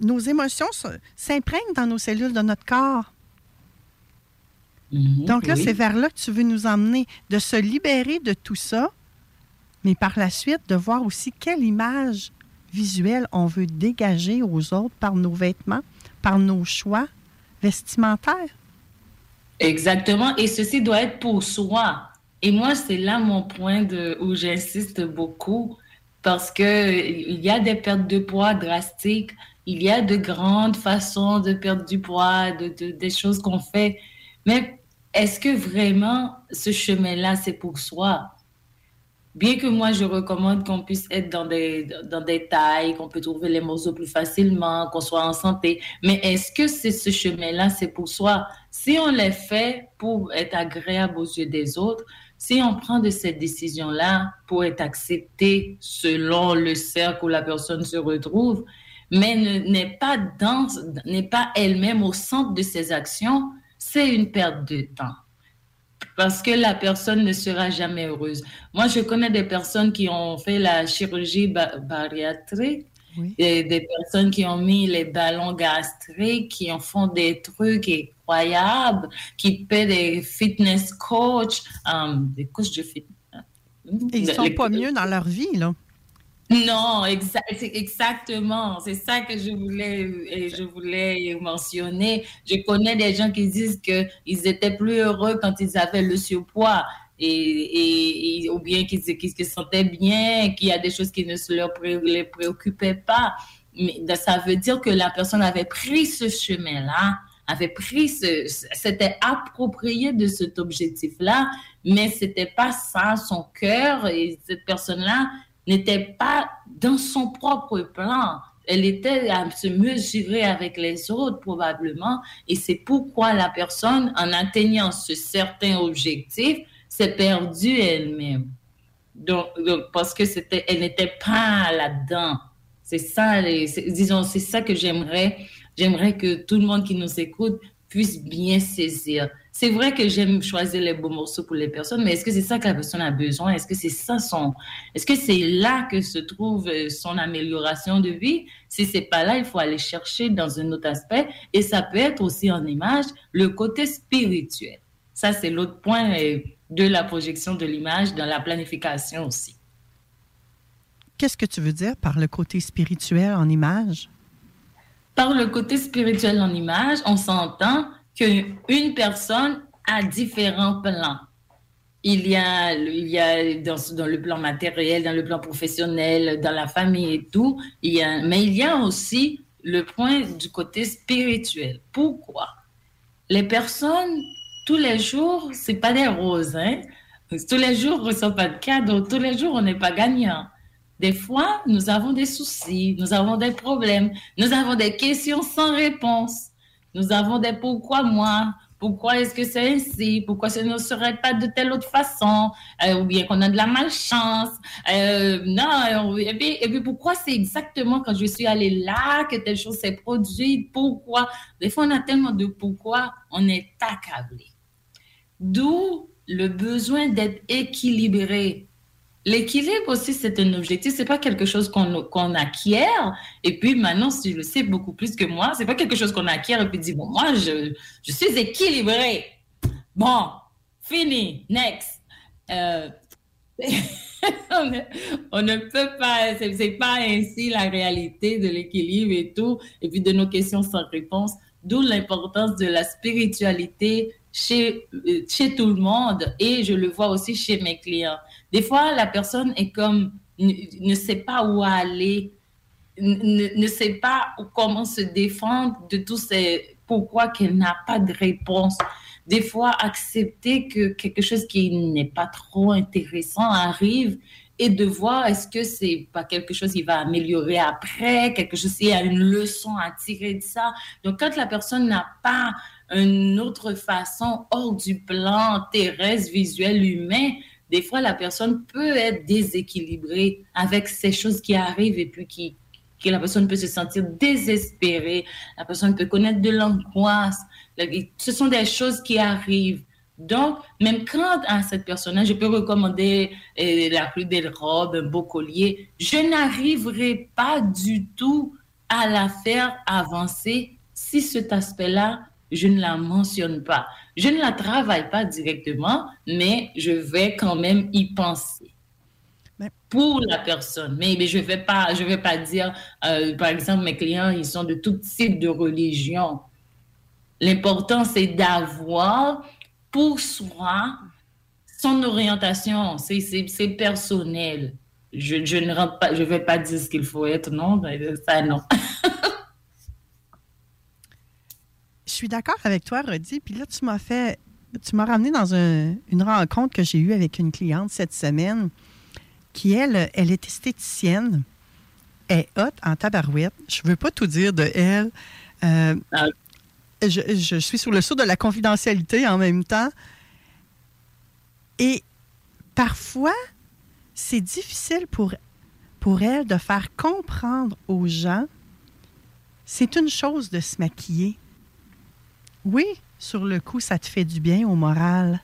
Nos émotions s'imprègnent dans nos cellules de notre corps. Donc là, oui. c'est vers là que tu veux nous emmener, de se libérer de tout ça, mais par la suite, de voir aussi quelle image visuelle on veut dégager aux autres par nos vêtements, par nos choix vestimentaires. Exactement. Et ceci doit être pour soi. Et moi, c'est là mon point de, où j'insiste beaucoup parce que il y a des pertes de poids drastiques, il y a de grandes façons de perdre du poids, de, de- des choses qu'on fait. Mais est-ce que vraiment ce chemin-là, c'est pour soi? Bien que moi, je recommande qu'on puisse être dans des, dans des tailles, qu'on peut trouver les morceaux plus facilement, qu'on soit en santé. Mais est-ce que c'est ce chemin-là, c'est pour soi? Si on les fait pour être agréable aux yeux des autres, si on prend de cette décision-là pour être accepté selon le cercle où la personne se retrouve, mais n'est pas dans, n'est pas elle-même au centre de ses actions, c'est une perte de temps. Parce que la personne ne sera jamais heureuse. Moi, je connais des personnes qui ont fait la chirurgie bariatrique, et des personnes qui ont mis les ballons gastriques, qui en font des trucs qui paient des fitness coachs, um, des coachs de fitness. Ils ne sont pas mieux dans leur vie, là. Non, exactement. C'est ça que je voulais, je voulais mentionner. Je connais des gens qui disent qu'ils étaient plus heureux quand ils avaient le surpoids. Et, et, ou bien qu'ils se sentaient bien, qu'il y a des choses qui ne se leur les préoccupaient pas. Mais ça veut dire que la personne avait pris ce chemin-là, avait pris ce, s'était approprié de cet objectif-là, mais c'était pas ça son cœur. Et cette personne-là n'était pas dans son propre plan. Elle était à se mesurer avec les autres probablement. Et c'est pourquoi la personne, en atteignant ce certain objectif, s'est perdue elle-même. Donc, parce que c'était, elle n'était pas là-dedans. C'est ça, disons, c'est ça que j'aimerais, j'aimerais que tout le monde qui nous écoute puisse bien saisir. C'est vrai que j'aime choisir les beaux morceaux pour les personnes, mais est-ce que c'est ça que la personne a besoin? Est-ce que c'est ça son, est-ce que c'est là que se trouve euh, son amélioration de vie? Si c'est pas là, il faut aller chercher dans un autre aspect. Et ça peut être aussi en image le côté spirituel. Ça, c'est l'autre point euh, de la projection de l'image dans la planification aussi. Qu'est-ce que tu veux dire par le côté spirituel en image? Par le côté spirituel en image, on s'entend qu'une personne a différents plans. Il y a, il y a dans, le plan matériel, dans le plan professionnel, dans la famille et tout, il y a, mais il y a aussi le point du côté spirituel. Pourquoi? Les personnes tous les jours, c'est pas des roses. Hein? Tous les jours, on ne reçoit pas de cadeaux. Tous les jours, on n'est pas gagnant. Des fois, nous avons des soucis, nous avons des problèmes, nous avons des questions sans réponse. Nous avons des pourquoi moi, pourquoi est-ce que c'est ainsi, pourquoi ce ne serait pas de telle autre façon, euh, ou bien qu'on a de la malchance. Euh, non, et puis, et puis pourquoi c'est exactement quand je suis allée là que telle chose s'est produite, pourquoi? Des fois, on a tellement de pourquoi, on est accablé. D'où le besoin d'être équilibré. L'équilibre aussi, c'est un objectif, c'est pas quelque chose qu'on acquiert. Et puis maintenant, tu le sais beaucoup plus que moi, c'est pas quelque chose qu'on acquiert et puis dit, bon, moi, je, je suis équilibré. Bon, fini, next. Euh, <laughs> on, ne, peut pas, c'est pas ainsi la réalité de l'équilibre et tout, et puis de nos questions sans réponse. D'où l'importance de la spiritualité chez, euh, chez tout le monde et je le vois aussi chez mes clients. Des fois, la personne est comme, ne, sait pas où aller, ne, sait pas comment se défendre de tous ces pourquoi qu'elle n'a pas de réponse. Des fois, accepter que quelque chose qui n'est pas trop intéressant arrive et de voir est-ce que c'est pas quelque chose qui va améliorer après, quelque chose, il y a une leçon à tirer de ça. Donc, quand la personne n'a pas une autre façon hors du plan terrestre, visuel, humain, des fois la personne peut être déséquilibrée avec ces choses qui arrivent et puis qui, que la personne peut se sentir désespérée, la personne peut connaître de l'angoisse. Ce sont des choses qui arrivent. Donc, même quand à cette personne-là, je peux recommander euh, la plus belle robe, un beau collier, je n'arriverai pas du tout à la faire avancer si cet aspect-là je ne la mentionne pas. Je ne la travaille pas directement, mais je vais quand même y penser. Pour la personne. Mais, mais je ne vais, pas, je vais pas dire, euh, par exemple, mes clients, ils sont de tout type de religion. L'important, c'est d'avoir pour soi son orientation. C'est personnel. Je, je, ne rentre pas, je vais pas dire ce qu'il faut être, non, ça non. <laughs> Je suis d'accord avec toi, Rodi. Puis là, tu m'as fait tu m'as ramené dans un- une rencontre que j'ai eue avec une cliente cette semaine qui, elle, elle est esthéticienne. Elle est hot en tabarouette. Je veux pas tout dire de elle. Euh, je, je suis sur le saut de la confidentialité en même temps. Et parfois, c'est difficile pour, pour elle de faire comprendre aux gens c'est une chose de se maquiller. Oui, sur le coup, ça te fait du bien au moral.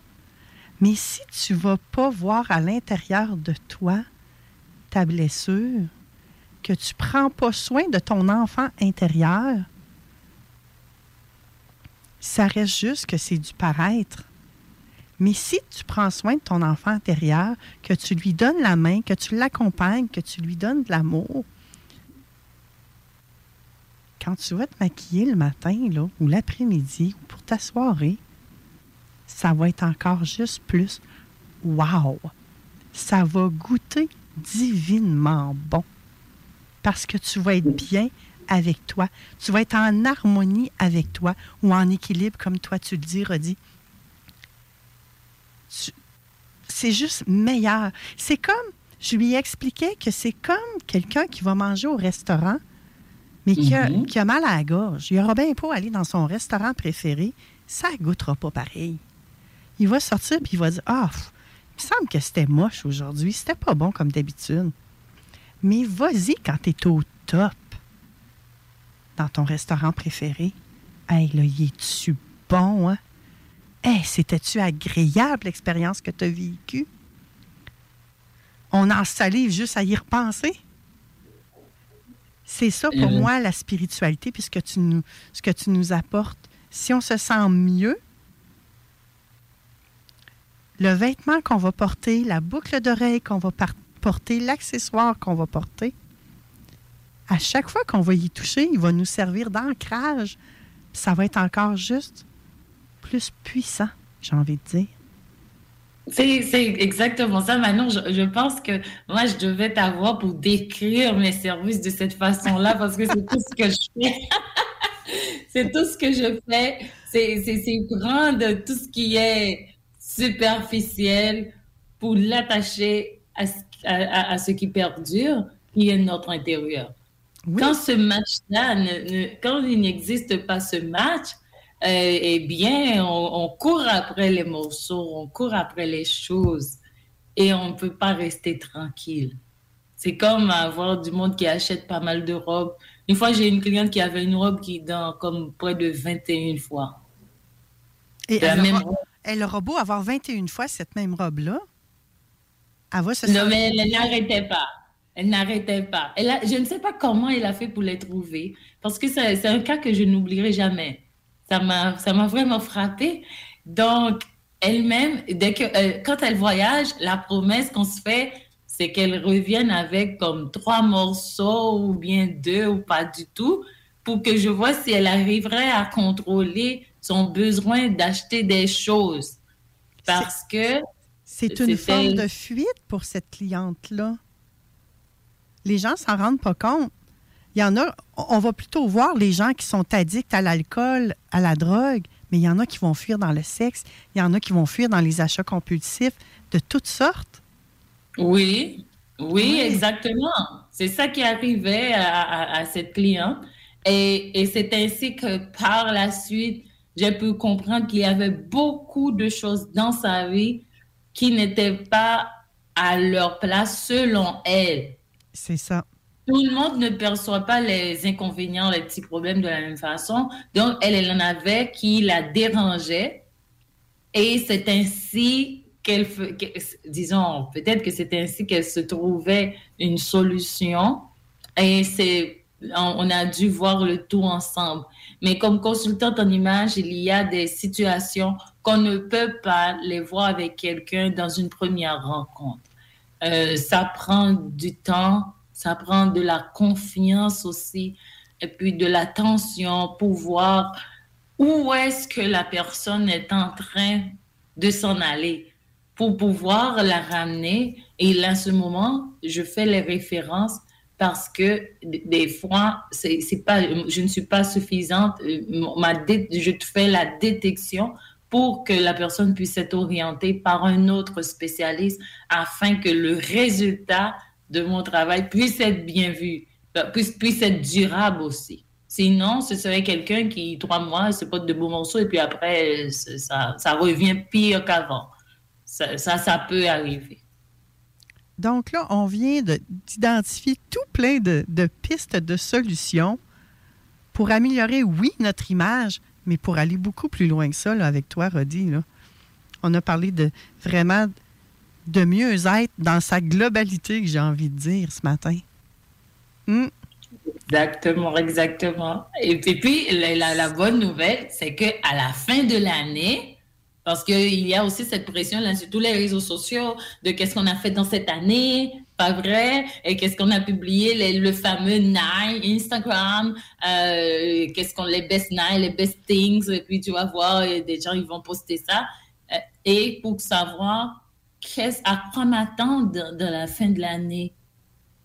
Mais si tu vas pas voir à l'intérieur de toi ta blessure, que tu prends pas soin de ton enfant intérieur, ça reste juste que c'est du paraître. Mais si tu prends soin de ton enfant intérieur, que tu lui donnes la main, que tu l'accompagnes, que tu lui donnes de l'amour, quand tu vas te maquiller le matin ou l'après-midi ou pour ta soirée, ça va être encore juste plus wow. Ça va goûter divinement bon. Parce que tu vas être bien avec toi. Tu vas être en harmonie avec toi ou en équilibre, comme toi tu le dis, Rodi. C'est juste meilleur. C'est comme, je lui expliquais que c'est comme quelqu'un qui va manger au restaurant, mais qui, a, Mhm. qui a mal à la gorge. Il aura bien pas aller dans son restaurant préféré. Ça ne goûtera pas pareil. Il va sortir puis il va dire Ah, il me semble que c'était moche aujourd'hui. C'était pas bon comme d'habitude. Mais vas-y quand tu es au top dans ton restaurant préféré. Hey, là, y es-tu bon, hein? Hey, c'était-tu agréable l'expérience que tu as vécue? On en salive juste à y repenser? C'est ça pour moi la spiritualité, puisque tu nous, ce que tu nous apportes. Si on se sent mieux, le vêtement qu'on va porter, la boucle d'oreille qu'on va porter, l'accessoire qu'on va porter, à chaque fois qu'on va y toucher, il va nous servir d'ancrage. Puis Ça va être encore juste plus puissant, j'ai envie de dire. C'est exactement ça. Maintenant, je, je pense que moi, je devais t'avoir pour décrire mes services de cette façon-là parce que c'est tout ce que je fais. <laughs> c'est tout ce que je fais. C'est c'est prendre tout ce qui est superficiel pour l'attacher à, ce- à, à- à ce qui perdure, qui est notre intérieur. Quand ce match-là, quand il n'existe pas ce match, eh bien, on, on court après les morceaux, on court après les choses et on ne peut pas rester tranquille. C'est comme avoir du monde qui achète pas mal de robes. Une fois, j'ai une cliente qui avait une robe qui dans comme près de 21 fois. Et La même robe. elle aura beau avoir 21 fois cette même robe-là. Elle va se Non, mais elle n'arrêtait pas. Elle n'arrêtait pas. Elle a- je ne sais pas comment elle a fait pour les trouver, parce que c'est un cas que je n'oublierai jamais. Ça m'a ça m'a vraiment frappé. Donc, elle-même, dès que, euh, quand elle voyage, la promesse qu'on se fait, c'est qu'elle revienne avec comme trois morceaux ou bien deux ou pas du tout, pour que je vois si elle arriverait à contrôler son besoin d'acheter des choses. Parce que C'est une forme de fuite pour cette cliente-là. Les gens s'en rendent pas compte. Il y en a, on va plutôt voir les gens qui sont addicts à l'alcool, à la drogue, mais il y en a qui vont fuir dans le sexe, il y en a qui vont fuir dans les achats compulsifs de toutes sortes. Oui, oui, exactement. C'est ça qui arrivait à, à- à cette cliente. Et, et c'est ainsi que par la suite, j'ai pu comprendre qu'il y avait beaucoup de choses dans sa vie qui n'étaient pas à leur place selon elle. C'est ça. Tout le monde ne perçoit pas les inconvénients, les petits problèmes de la même façon. Donc, elle, elle en avait qui la dérangeaient. Et c'est ainsi qu'elle, disons, peut-être que c'est ainsi qu'elle se trouvait une solution. Et c'est, on, on a dû voir le tout ensemble. Mais comme consultante en image, il y a des situations qu'on ne peut pas les voir avec quelqu'un dans une première rencontre. Euh, ça prend du temps, ça prend de la confiance aussi, et puis de l'attention pour voir où est-ce que la personne est en train de s'en aller pour pouvoir la ramener. Et là, à ce moment, je fais les références parce que des fois, c'est c'est pas, je ne suis pas suffisante. Ma dé- je fais la détection pour que la personne puisse être orientée par un autre spécialiste afin que le résultat de mon travail puisse être bien vu, euh, puisse, être durable aussi. Sinon, ce serait quelqu'un qui, trois mois, se porte de beaux morceaux et puis après, ça, ça revient pire qu'avant. Ça, ça, peut arriver. Donc là, on vient d'identifier tout plein de, de, pistes de solutions pour améliorer, oui, notre image, mais pour aller beaucoup plus loin que ça, là, avec toi, Rodi. On a parlé de vraiment de mieux être dans sa globalité, que j'ai envie de dire ce matin. Hmm? Exactement, exactement. Et puis, puis la, la, bonne nouvelle, c'est qu'à la fin de l'année, parce qu'il y a aussi cette pression là sur tous les réseaux sociaux de qu'est-ce qu'on a fait dans cette année, pas vrai, et qu'est-ce qu'on a publié, le fameux nine Instagram, euh, qu'est-ce qu'on les best nine, les best things, et puis tu vas voir, des gens ils vont poster ça. Euh, et pour savoir qu'est-ce à quoi m'attendre de, la fin de l'année?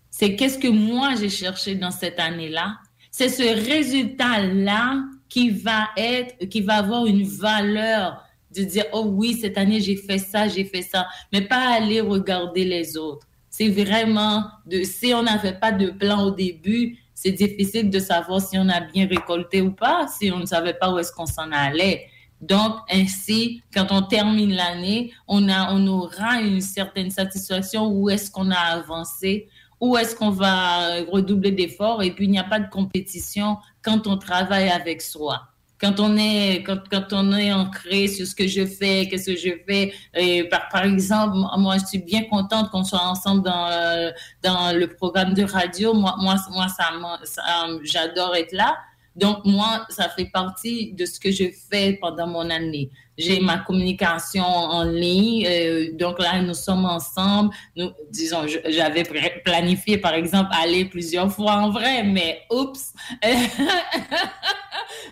C'est qu'est-ce que moi j'ai cherché dans cette année-là? C'est ce résultat-là qui va être, qui va avoir une valeur de dire, oh oui, cette année j'ai fait ça, j'ai fait ça, mais pas aller regarder les autres. C'est vraiment de, si on n'avait pas de plan au début, c'est difficile de savoir si on a bien récolté ou pas, si on ne savait pas où est-ce qu'on s'en allait. Donc, ainsi, quand on termine l'année, on, on aura une certaine satisfaction où est-ce qu'on a avancé, où est-ce qu'on va redoubler d'efforts? Et puis il n'y a pas de compétition quand on travaille avec soi. Quand on est quand, quand on est ancré sur ce que je fais, qu'est-ce que je fais. Et par, par exemple, moi, je suis bien contente qu'on soit ensemble dans, euh, dans le programme de radio. Moi, moi, moi ça, ça j'adore être là. Donc, moi, ça fait partie de ce que je fais pendant mon année. J'ai ma communication en ligne. Euh, donc là, nous sommes ensemble. Nous, disons, j'avais planifié, par exemple, aller plusieurs fois en vrai, mais oups. <laughs>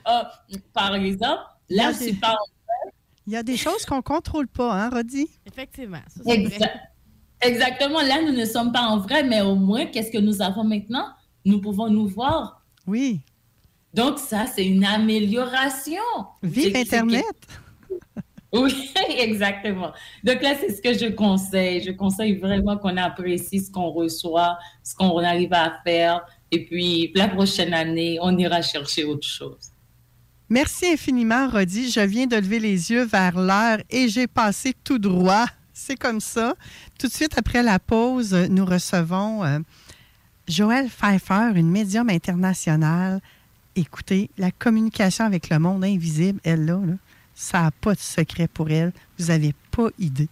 Euh, par exemple, là, je suis pas en vrai. Il y a des choses qu'on ne contrôle pas, hein, Rodi? Effectivement. Ça, Exactement. Là, nous ne sommes pas en vrai, mais au moins, qu'est-ce que nous avons maintenant? Nous pouvons nous voir. Oui. Donc, ça, c'est une amélioration. Vive Internet! <laughs> Oui, exactement. Donc là, c'est ce que je conseille. Je conseille vraiment qu'on apprécie ce qu'on reçoit, ce qu'on arrive à faire. Et puis, la prochaine année, on ira chercher autre chose. Merci infiniment, Rodi. Je viens de lever les yeux vers l'heure et j'ai passé tout droit. C'est comme ça. Tout de suite après la pause, nous recevons euh, Joël Pfeiffer, une médium internationale. Écoutez, la communication avec le monde invisible, elle là, là ça n'a pas de secret pour elle. Vous n'avez pas idée.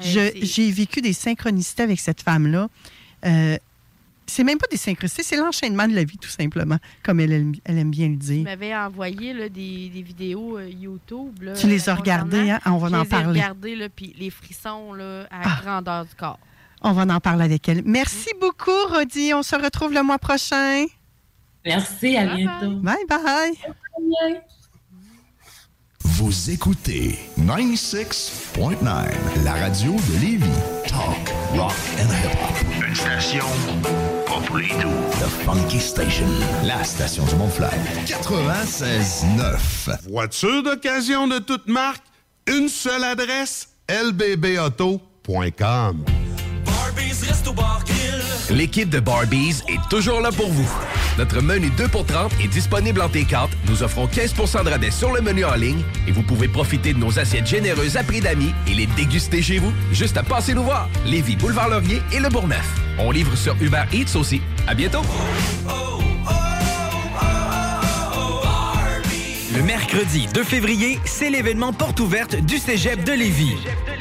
J'ai vécu des synchronicités avec cette femme-là. Euh, c'est même pas des synchronicités, c'est l'enchaînement de la vie, tout simplement, comme elle, elle, aime bien le dire. Tu m'avais envoyé là, des, des, vidéos euh, YouTube. Là, tu les as regardées, hein? on va en parler. Je les ai regardées, puis les frissons là, à ah. grandeur du corps. On va en parler avec elle. Merci beaucoup, Rodi. On se retrouve le mois prochain. Merci, à bientôt. bye. bye. bye. Vous écoutez 96.9, la radio de Lévis. Talk, rock and hip-hop. Une station pas pour les doux. The Funky Station, la station du Mont-Fly. 96.9. Voiture d'occasion de toute marque, une seule adresse, lbbauto.com. L'équipe de Barbies est toujours là pour vous. Notre menu 2 pour 30 est disponible en T4. Nous offrons 15% de rabais sur le menu en ligne et vous pouvez profiter de nos assiettes généreuses à prix d'amis et les déguster chez vous. Juste à passer nous voir. Lévis, Boulevard Laurier et Le Bourgneuf. On livre sur Uber Eats aussi. À bientôt. Le mercredi 2 février, c'est l'événement porte ouverte du Cégep de Lévis.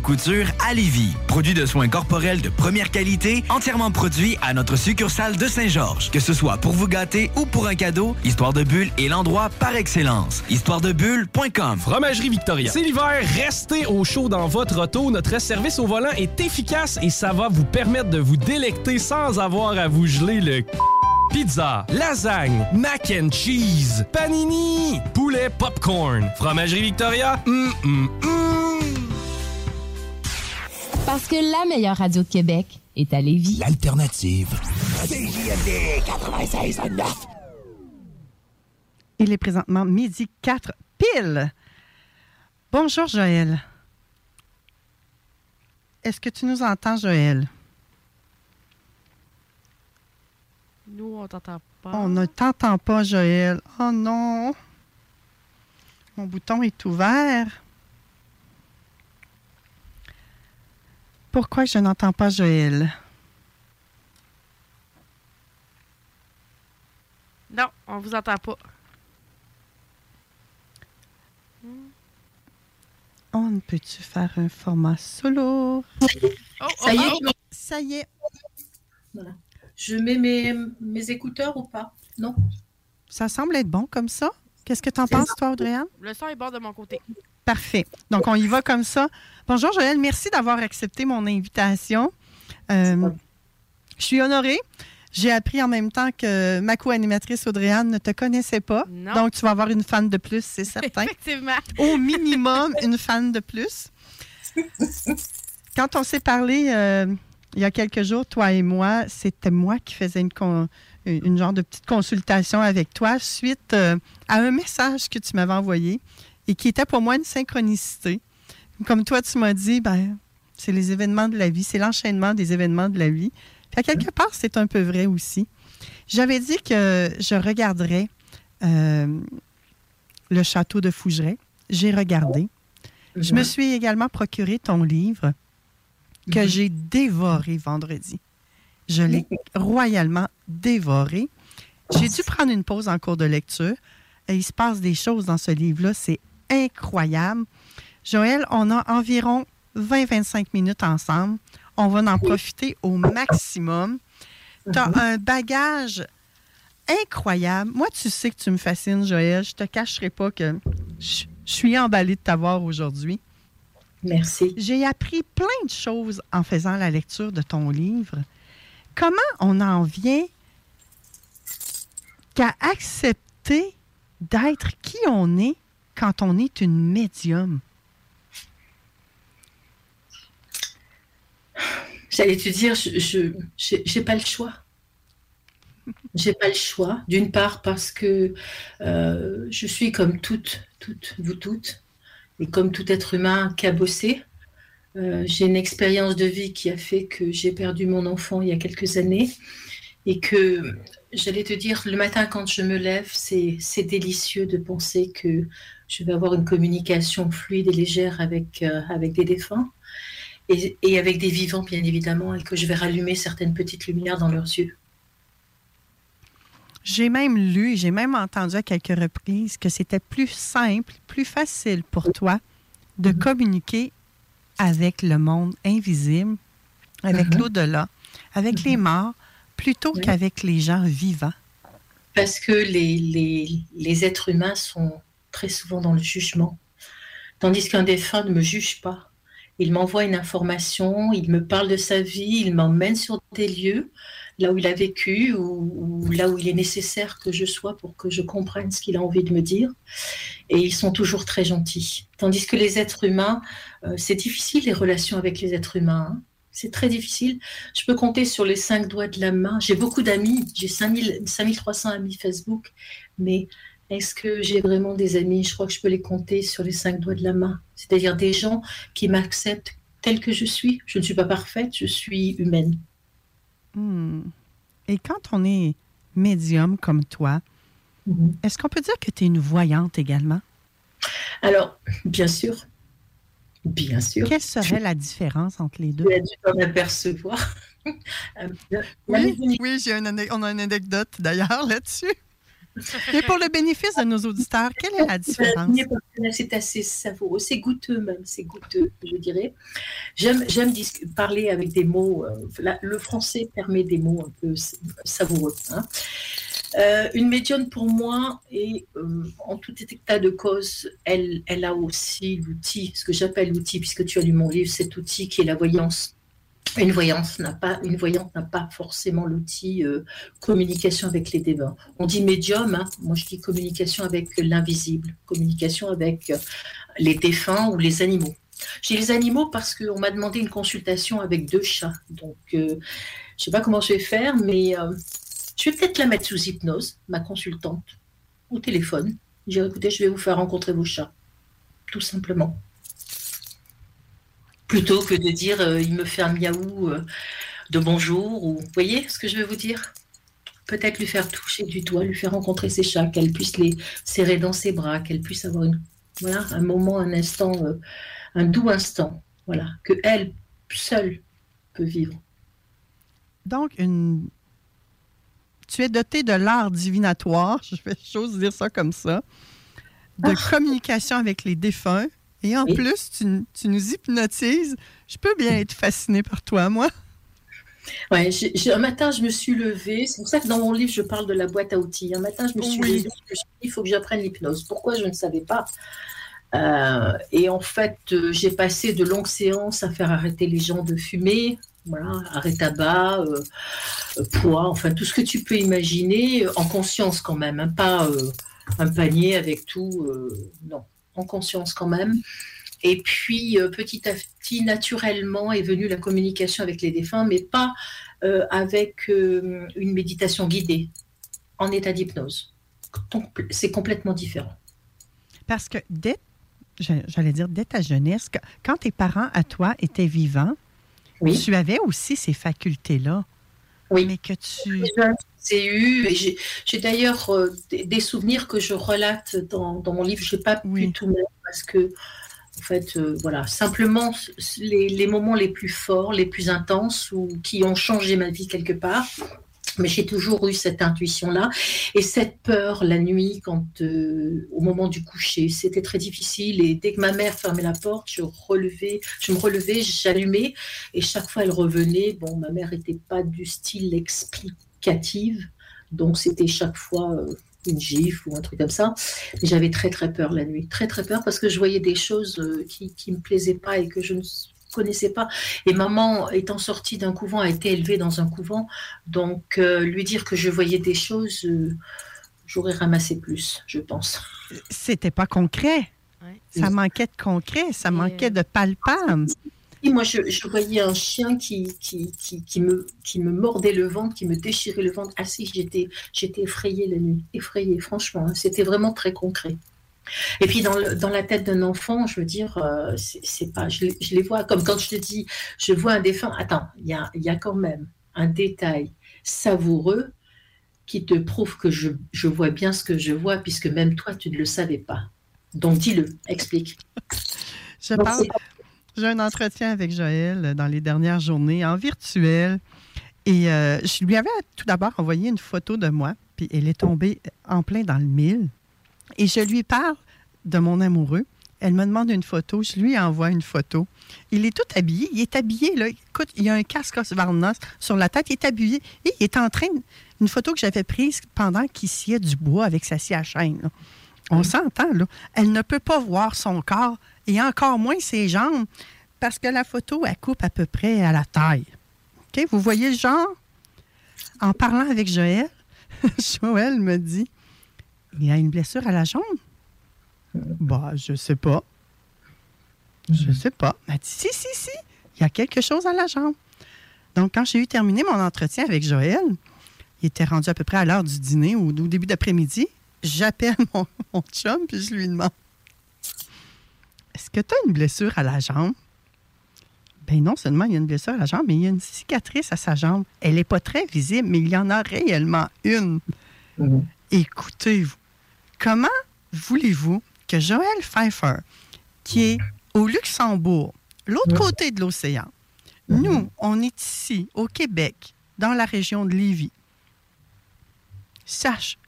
couture à Lévis. Produit de soins corporels de première qualité, entièrement produit à notre succursale de Saint-Georges. Que ce soit pour vous gâter ou pour un cadeau, Histoire de Bulle est l'endroit par excellence. Histoiredebulle.com Fromagerie Victoria. C'est l'hiver, restez au chaud dans votre auto. Notre service au volant est efficace et ça va vous permettre de vous délecter sans avoir à vous geler le <laughs> Pizza, lasagne, mac and cheese, panini, poulet popcorn, fromagerie Victoria, hum, hum, hum. Parce que la meilleure radio de Québec est à Lévis. L'alternative. CJMD 96.9. Il est présentement midi 4 pile. Bonjour Joël. Est-ce que tu nous entends, Joël? Nous, on t'entend pas. On ne t'entend pas, Joël. Oh non. Mon bouton est ouvert. Pourquoi je n'entends pas Joël? Non, on vous entend pas. On peut-tu faire un format solo? Ça y est, oh. Ça y est. Voilà. Je mets mes, mes écouteurs ou pas? Non Ça semble être bon comme ça. Qu'est-ce que tu en penses, toi, Audrey-Anne? Le son est bon de mon côté. Parfait. Donc, on y va comme ça. Bonjour, Joël. Merci d'avoir accepté mon invitation. Euh, je suis honorée. J'ai appris en même temps que ma co-animatrice Audrey-Anne ne te connaissait pas. Non. Donc, tu vas avoir une fan de plus, c'est <laughs> certain. Effectivement. Au minimum, une fan de plus. Quand on s'est parlé euh, il y a quelques jours, toi et moi, c'était moi qui faisais une, con- une genre de petite consultation avec toi suite euh, à un message que tu m'avais envoyé et qui était pour moi une synchronicité. Comme toi, tu m'as dit, ben, c'est les événements de la vie, c'est l'enchaînement des événements de la vie. Puis à quelque part, c'est un peu vrai aussi. J'avais dit que je regarderais euh, le château de Fougeray. J'ai regardé. Je me suis également procuré ton livre que j'ai dévoré vendredi. Je l'ai royalement dévoré. J'ai dû prendre une pause en cours de lecture. Et il se passe des choses dans ce livre-là. C'est incroyable. Joël, on a environ 20-25 minutes ensemble. On va en profiter au maximum. Tu as un bagage incroyable. Moi, tu sais que tu me fascines, Joël. Je te cacherai pas que je je suis emballée de t'avoir aujourd'hui. Merci. J'ai appris plein de choses en faisant la lecture de ton livre. Comment on en vient qu'à accepter d'être qui on est quand on est une médium? J'allais te dire, je j'ai pas le choix. J'ai pas le choix. D'une part parce que euh, je suis comme toutes, toutes, vous toutes, et comme tout être humain cabossé. Euh, j'ai une expérience de vie qui a fait que j'ai perdu mon enfant il y a quelques années et que j'allais te dire le matin quand je me lève, c'est délicieux de penser que je vais avoir une communication fluide et légère avec, euh, avec des défunts et, et avec des vivants bien évidemment et que je vais rallumer certaines petites lumières dans leurs yeux. J'ai même lu j'ai même entendu à quelques reprises que c'était plus simple, plus facile pour toi de communiquer avec le monde invisible, avec Mhm. l'au-delà, avec les morts, plutôt Oui. qu'avec les gens vivants. Parce que les, les, les êtres humains sont très souvent dans le jugement. Tandis qu'un défunt ne me juge pas. Il m'envoie une information, il me parle de sa vie, il m'emmène sur des lieux, là où il a vécu, ou, là où il est nécessaire que je sois pour que je comprenne ce qu'il a envie de me dire. Et ils sont toujours très gentils. Tandis que les êtres humains, euh, c'est difficile les relations avec les êtres humains. hein. C'est très difficile. Je peux compter sur les cinq doigts de la main. J'ai beaucoup d'amis. J'ai 5000 5300 amis Facebook. Mais est-ce que j'ai vraiment des amis? Je crois que je peux les compter sur les cinq doigts de la main. C'est-à-dire des gens qui m'acceptent telle que je suis. Je ne suis pas parfaite, je suis humaine. Hmm. Et quand on est médium comme toi, est-ce qu'on peut dire que tu es une voyante également? Alors, bien sûr. Bien sûr. Quelle serait la différence entre les deux? Tu as dû t'en apercevoir. <laughs> Euh, Oui, oui j'ai une on a une anecdote d'ailleurs là-dessus. <laughs> Mais pour le bénéfice de nos auditeurs, quelle est la différence? Premier partenaire, C'est assez savoureux, c'est goûteux même, c'est goûteux, je dirais. J'aime, parler avec des mots. euh, la- le français permet des mots un peu savoureux. hein. Euh, une médium pour moi, et euh, en tout état de cause, elle, elle a aussi l'outil, ce que j'appelle l'outil, puisque tu as lu mon livre, cet outil qui est la voyance. Une voyance pas, une voyante n'a pas forcément l'outil euh, communication avec les défunts. On dit médium, hein, moi je dis communication avec l'invisible, communication avec euh, les défunts ou les animaux. J'ai les animaux parce qu'on m'a demandé une consultation avec deux chats. Donc, euh, je ne sais pas comment je vais faire, mais euh, je vais peut-être la mettre sous hypnose, ma consultante, au téléphone. Je vais écoutez, je vais vous faire rencontrer vos chats. Tout simplement. Plutôt que de dire euh, il me fait un miaou euh, de bonjour, ou vous voyez ce que je veux vous dire? Peut-être lui faire toucher du doigt, lui faire rencontrer ses chats, qu'elle puisse les serrer dans ses bras, qu'elle puisse avoir une, voilà, un moment, un instant, euh, un doux instant, voilà, que elle seule peut vivre. Donc, une... tu es doté de l'art divinatoire, <laughs> je fais chose dire ça comme ça, de communication avec les défunts. Et en plus, tu, tu nous hypnotises. Je peux bien être fascinée par toi, moi. Ouais, un matin, je me suis levée. C'est pour ça que dans mon livre, je parle de la boîte à outils. Un matin, je me suis Oui. levée. je me suis dit, Il faut que j'apprenne l'hypnose. Pourquoi Je ne savais pas? Euh, et en fait, euh, j'ai passé de longues séances à faire arrêter les gens de fumer. Voilà, arrêt tabac, euh, poids, enfin tout ce que tu peux imaginer, en conscience quand même, hein, pas un panier avec tout, non, en conscience quand même. Et puis, euh, petit à petit, naturellement, est venue la communication avec les défunts, mais pas euh, avec euh, une méditation guidée, en état d'hypnose. Donc, C'est complètement différent. Parce que dès, j'allais dire, dès ta jeunesse, quand tes parents à toi étaient vivants, tu avais aussi ces facultés-là. Oui. Mais que tu. J'ai eu, et j'ai d'ailleurs euh, des, des souvenirs que je relate dans, dans mon livre. Je n'ai pas pu tout mettre parce que, en fait, euh, voilà, simplement les, les moments les plus forts, les plus intenses ou qui ont changé ma vie quelque part. Mais j'ai toujours eu cette intuition-là et cette peur la nuit, quand euh, au moment du coucher, c'était très difficile. Et dès que ma mère fermait la porte, je relevais, je me relevais, j'allumais et chaque fois elle revenait. Bon, ma mère n'était pas du style explicative, donc c'était chaque fois euh, une gifle ou un truc comme ça. J'avais très très peur la nuit, très très peur parce que je voyais des choses euh, qui qui me plaisaient pas et que je ne connaissais pas. Et maman, étant sortie d'un couvent, a été élevée dans un couvent, donc euh, lui dire que je voyais des choses, euh, j'aurais ramassé plus, je pense. C'était pas concret. Ça manquait de concret, ça manquait de palpable. Et moi, je, je voyais un chien qui, qui, qui, qui me, qui me mordait le ventre, qui me déchirait le ventre. Ah si, j'étais, j'étais effrayée la nuit, effrayée, franchement. hein. C'était vraiment très concret. Et puis dans, le- dans la tête d'un enfant, je veux dire, euh, c'est pas, je, les- je les vois comme quand je te dis, je vois un défunt. Attends, il y a, y a quand même un détail savoureux qui te prouve que je, je vois bien ce que je vois, puisque même toi, tu ne le savais pas. Donc dis-le, explique. Je Donc, parle. J'ai un entretien avec Joël euh, dans les dernières journées en virtuel. Et euh, je lui avais tout d'abord envoyé une photo de moi, puis elle est tombée en plein dans le mille. Et je lui parle de mon amoureux. Elle me demande une photo, je lui envoie une photo. Il est tout habillé. Il est habillé, là. Écoute, il a un casque Osvarnas sur la tête. Il est habillé. Et il est en train. Une photo que j'avais prise pendant qu'il sciait du bois avec sa scie à chaîne. là. On s'entend, là. Elle ne peut pas voir son corps et encore moins ses jambes parce que la photo, elle coupe à peu près à la taille. OK? Vous voyez le genre? En parlant avec Joël, <laughs> Joël me dit Il a une blessure à la jambe? Bah, je sais pas. Je sais pas. Elle dit Si, si, si, il y a quelque chose à la jambe. Donc, quand j'ai eu terminé mon entretien avec Joël, il était rendu à peu près à l'heure du dîner ou au début d'après-midi. J'appelle <laughs> mon, mon chum puis je lui demande Est-ce que tu as une blessure à la jambe? Ben non seulement il y a une blessure à la jambe, mais il y a une cicatrice à sa jambe. Elle n'est pas très visible, mais il y en a réellement une. Écoutez-vous, comment voulez-vous que Joël Pfeiffer, qui est au Luxembourg, l'autre côté de l'océan, nous, on est ici, au Québec, dans la région de Lévis, sache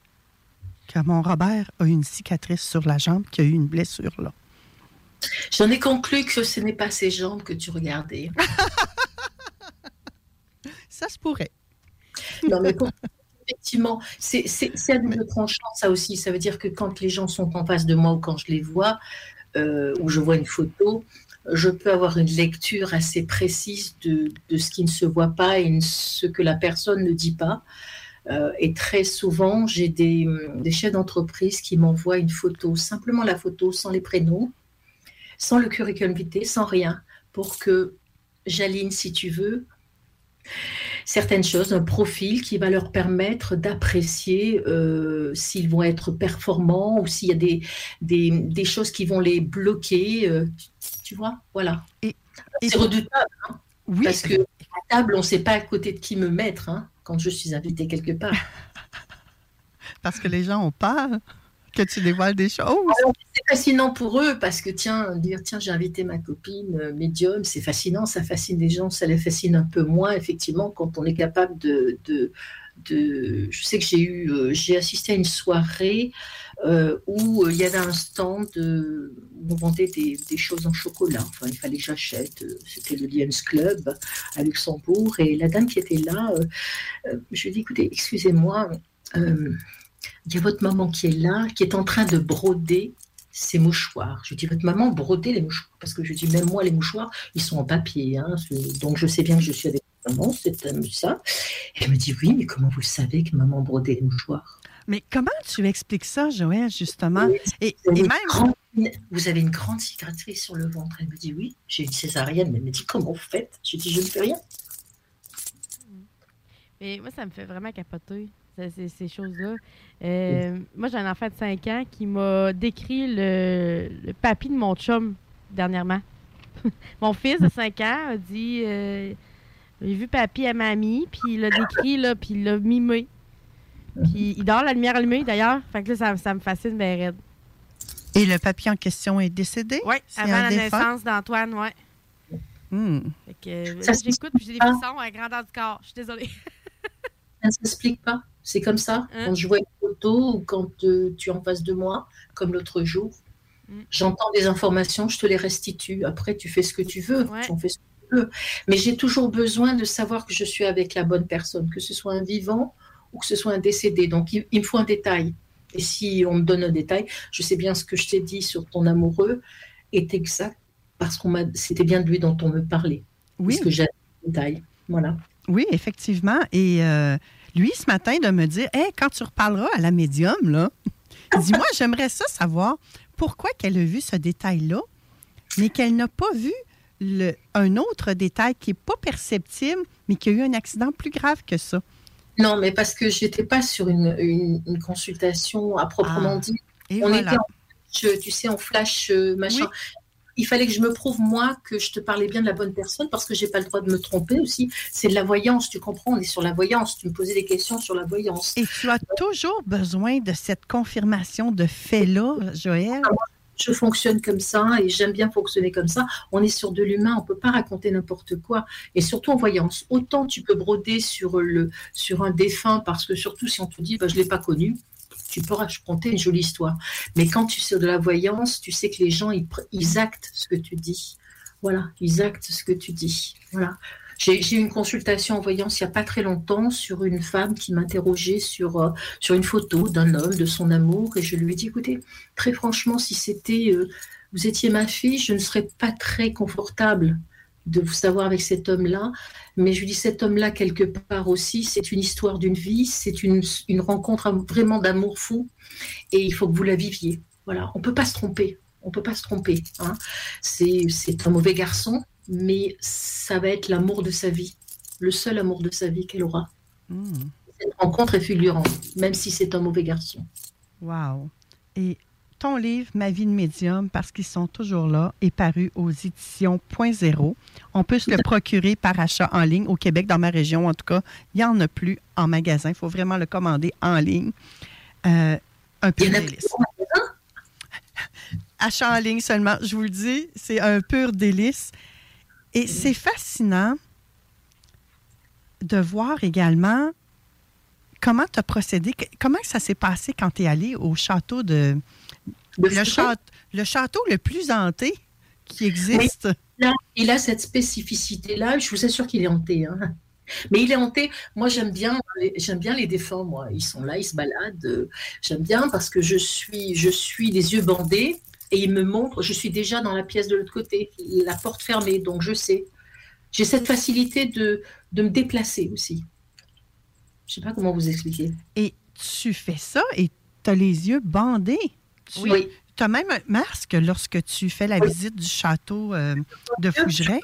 que mon Robert a une cicatrice sur la jambe, qu'il a eu une blessure là. J'en ai conclu que ce n'est pas ses jambes que tu regardais. <laughs> ça se pourrait. Non, mais pour- <laughs> effectivement, c'est à double tranchant, ça aussi. Ça veut dire que quand les gens sont en face de moi ou quand je les vois, euh, ou je vois une photo, je peux avoir une lecture assez précise de, de ce qui ne se voit pas et ce que la personne ne dit pas. Euh, et très souvent, j'ai des, des chefs d'entreprise qui m'envoient une photo, simplement la photo, sans les prénoms, sans le curriculum vitae, sans rien, pour que j'aligne, si tu veux, certaines choses, un profil qui va leur permettre d'apprécier euh, s'ils vont être performants ou s'il y a des, des, des choses qui vont les bloquer. euh, tu, vois, voilà. C'est redoutable, hein, parce que à table, on ne sait pas à côté de qui me mettre hein, quand je suis invitée quelque part. <laughs> Parce que les gens ont peur des choses. C'est fascinant pour eux parce que tiens, dire tiens j'ai invité ma copine euh, médium, c'est fascinant, ça fascine les gens, ça les fascine un peu moins effectivement quand on est capable de, de, je sais que j'ai eu, euh, j'ai assisté à une soirée euh, où il y avait un stand où on vendait des, des choses en chocolat. Enfin, il fallait que j'achète. C'était le Lions Club à Luxembourg et la dame qui était là, je lui ai dit écoutez, excusez-moi. Il y a votre maman qui est là, qui est en train de broder ses mouchoirs. Je dis, votre maman brodait les mouchoirs Parce que je dis, même moi, les mouchoirs, ils sont en papier. hein. Donc, je sais bien que je suis avec maman, c'est ça. Et elle me dit, oui, mais comment vous savez que maman brodait les mouchoirs? Mais comment tu expliques ça, Joël, justement? Et, Vous avez et une même. grande- vous avez une grande cicatrice sur le ventre. Elle me dit, oui, j'ai une césarienne. Mais elle me dit, comment vous faites? Je dis, je ne fais rien. Mais moi, ça me fait vraiment capoter, ces, ces choses-là. Euh, moi, j'ai un enfant de 5 ans qui m'a décrit le, le papy de mon chum dernièrement. <laughs> mon fils de 5 ans a dit euh, J'ai vu papy à mamie, puis il l'a décrit, là, puis il l'a mimé. Puis il dort la lumière allumée, d'ailleurs. Fait que là, ça, ça me fascine bien raide. Et le papier en question est décédé? Oui, C'est avant la défunt? naissance d'Antoine, ouais. Hmm. Fait que euh, Ça là, se j'écoute, puis j'ai des frissons à la grandeur du corps. Je suis désolée. Ça ne s'explique pas. C'est comme ça. Hein? Quand je vois une photo ou quand euh, tu es en face de moi, comme l'autre jour, Mm. j'entends des informations, je te les restitue. Après, tu fais ce que tu veux. Ouais. Tu en fais ce que tu veux. Mais j'ai toujours besoin de savoir que je suis avec la bonne personne, que ce soit un vivant ou que ce soit un décédé. Donc, il, il me faut un détail. Et si on me donne un détail, je sais bien ce que je t'ai dit sur ton amoureux est exact parce qu'on m'a, c'était bien de lui dont on me parlait. Oui. Parce que j'ai un détail. Voilà. Oui, effectivement. Et euh, lui, ce matin, de me dire Hey, quand tu reparleras à la médium, là, <laughs> dis-moi, j'aimerais ça savoir pourquoi qu'elle a vu ce détail-là, mais qu'elle n'a pas vu le, un autre détail qui n'est pas perceptible, mais qui a eu un accident plus grave que ça. Non, mais parce que j'étais pas sur une, une- une consultation à proprement Ah, dit. On voilà. était en flash, tu sais, en flash, euh, machin. Il fallait que je me prouve, moi, que je te parlais bien de la bonne personne parce que j'ai pas le droit de me tromper aussi. C'est de la voyance, tu comprends? On est sur la voyance. Tu me posais des questions sur la voyance. Et tu as toujours besoin de cette confirmation de fait-là, Joël? Je fonctionne comme ça et j'aime bien fonctionner comme ça. On est sur de l'humain, on peut pas raconter n'importe quoi. Et surtout en voyance. Autant tu peux broder sur, le, sur un défunt parce que surtout si on te dit, bah, je l'ai pas connu, tu peux raconter une jolie histoire. Mais quand tu sais de la voyance, tu sais que les gens, ils, actent ce que tu dis. Voilà, ils actent ce que tu dis. Voilà. J'ai eu une consultation en voyance il n'y a pas très longtemps sur une femme qui m'interrogeait sur, euh, sur une photo d'un homme, de son amour, et je lui ai dit, écoutez, très franchement, si c'était, euh, vous étiez ma fille, je ne serais pas très confortable de vous savoir avec cet homme-là. Mais je lui dis, cet homme-là, quelque part aussi, c'est une histoire d'une vie, c'est une, une rencontre vraiment d'amour fou, et il faut que vous la viviez. Voilà, on peut pas se tromper. On peut pas se tromper. hein. C'est un mauvais garçon, mais ça va être l'amour de sa vie, le seul amour de sa vie qu'elle aura. Hmm. Cette rencontre est fulgurante, même si c'est un mauvais garçon. Wow. Et ton livre, Ma vie de médium, parce qu'ils sont toujours là, est paru aux éditions Point Zéro. On peut se le procurer par achat en ligne au Québec, dans ma région en tout cas. Il n'y en a plus en magasin. Il faut vraiment le commander en ligne. Euh, un peu délice. <laughs> Achat en ligne seulement, je vous le dis, c'est un pur délice. Et c'est fascinant de voir également comment tu as procédé? Comment ça s'est passé quand tu es allé au château de. Le, château, le château le plus hanté qui existe. Il a, il a cette spécificité-là. Je vous assure qu'il est hanté. hein. Mais il est hanté. Moi, j'aime bien, j'aime bien les défunts. Moi, ils sont là, ils se baladent. euh, J'aime bien parce que je suis, je suis les yeux bandés et ils me montrent. Je suis déjà dans la pièce de l'autre côté, la porte fermée, donc je sais. J'ai cette facilité de, de me déplacer aussi. Je sais pas comment vous expliquer. Et tu fais ça et tu as les yeux bandés. Tu Oui. as même un masque lorsque tu fais la visite du château euh, de Fougeray.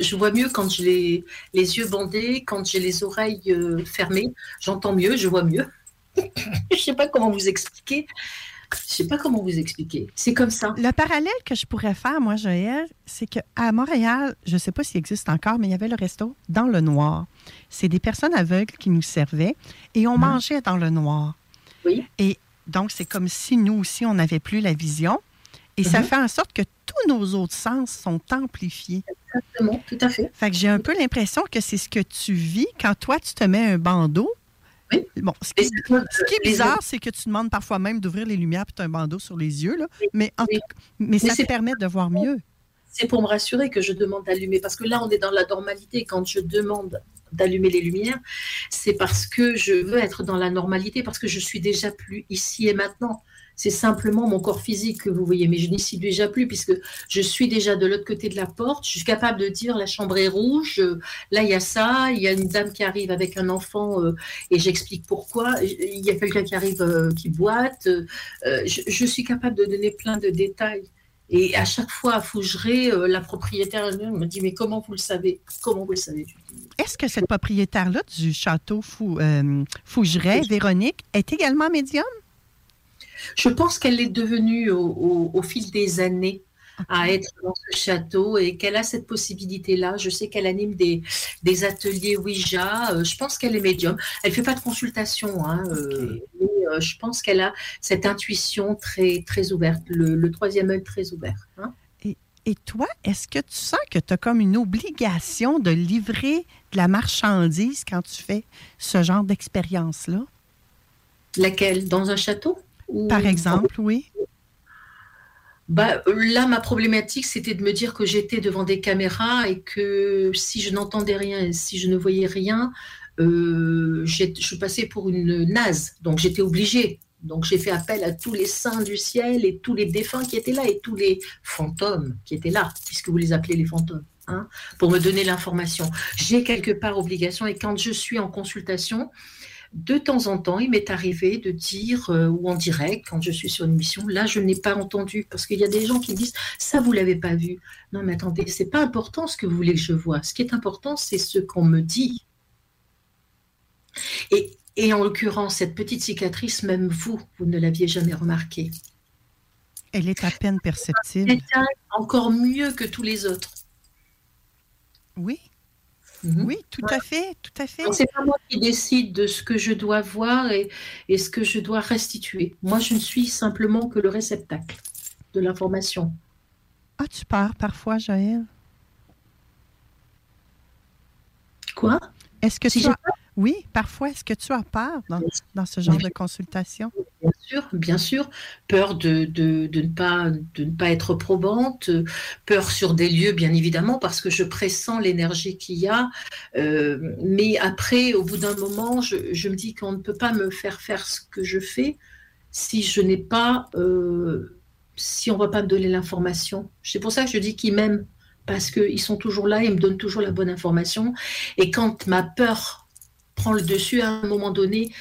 Je vois mieux quand j'ai les, les yeux bandés, quand j'ai les oreilles euh, fermées. J'entends mieux, je vois mieux. <laughs> je sais pas comment vous expliquer. Je sais pas comment vous expliquer. C'est comme ça. Le parallèle que je pourrais faire, moi, Joël, c'est qu'à Montréal, je ne sais pas s'il existe encore, mais il y avait le resto dans le noir. C'est des personnes aveugles qui nous servaient et on mangeait dans le noir. Oui. Et donc, c'est comme si nous aussi, on n'avait plus la vision. Et ça Mhm. fait en sorte que tous nos autres sens sont amplifiés. Exactement, tout à fait. Fait que j'ai un peu l'impression que c'est ce que tu vis quand toi, tu te mets un bandeau. Bon, ce qui, ce qui est bizarre, c'est que tu demandes parfois même d'ouvrir les lumières puis tu as un bandeau sur les yeux. Là. Mais, en tout- mais ça te permet de voir mieux. C'est pour me rassurer que je demande d'allumer. Parce que là, on est dans la normalité. Quand je demande d'allumer les lumières, c'est parce que je veux être dans la normalité, parce que je suis déjà plus ici et maintenant. C'est simplement mon corps physique que vous voyez, mais je n'y suis déjà plus puisque je suis déjà de l'autre côté de la porte. Je suis capable de dire la chambre est rouge, là il y a ça, il y a une dame qui arrive avec un enfant euh, et j'explique pourquoi. Il y a quelqu'un qui arrive euh, qui boite. euh, je, suis capable de donner plein de détails. Et à chaque fois à Fougeray, la propriétaire me dit Mais comment vous le savez? Comment vous le savez? Est-ce que cette propriétaire-là du château Fou, euh, Fougeray, Véronique, est également médium? Je pense qu'elle est devenue au, au- au fil des années à être dans ce château et qu'elle a cette possibilité-là. Je sais qu'elle anime des, des ateliers Ouija. Euh, je pense qu'elle est médium. Elle fait pas de consultation, hein, euh, mais euh, je pense qu'elle a cette intuition très, très ouverte, le, le troisième œil très ouvert. hein. Et, et toi, est-ce que tu sens que tu as comme une obligation de livrer de la marchandise quand tu fais ce genre d'expérience-là? Laquelle? Dans un château? Ou- Par exemple, oui. Bah, là, ma problématique, c'était de me dire que j'étais devant des caméras et que si je n'entendais rien et si je ne voyais rien, euh, je passais pour une naze. Donc, j'étais obligée. Donc, j'ai fait appel à tous les saints du ciel et tous les défunts qui étaient là et tous les fantômes qui étaient là, puisque vous les appelez les fantômes, hein, pour me donner l'information. J'ai quelque part obligation et quand je suis en consultation, de temps en temps, il m'est arrivé de dire, euh, ou en direct, quand je suis sur une mission, là, je n'ai pas entendu, parce qu'il y a des gens qui disent, ça, vous l'avez pas vu. Non, mais attendez, c'est pas important ce que vous voulez que je vois. Ce qui est important, c'est ce qu'on me dit. Et, et en l'occurrence, cette petite cicatrice, même vous, vous ne l'aviez jamais remarquée. Elle est à peine perceptible. Détail encore mieux que tous les autres. Oui. Mhm. Oui, tout à fait, tout à fait. C'est pas moi qui décide de ce que je dois voir et, et ce que je dois restituer. Moi, je ne suis simplement que le réceptacle de l'information. Ah, tu pars parfois, Joël? Quoi? Est-ce que Si tu as... Oui, parfois, est-ce que tu as peur dans, dans ce genre de consultation? Bien sûr. Peur de, de, de ne, pas, de ne pas être probante, peur sur des lieux, bien évidemment, parce que je pressens l'énergie qu'il y a. Euh, mais après, au bout d'un moment, je, me dis qu'on ne peut pas me faire faire ce que je fais si je n'ai pas, euh, si on ne va pas me donner l'information. C'est pour ça que je dis qu'ils m'aiment, parce qu'ils sont toujours là, ils me donnent toujours la bonne information. Et quand ma peur prend le dessus à un moment donné,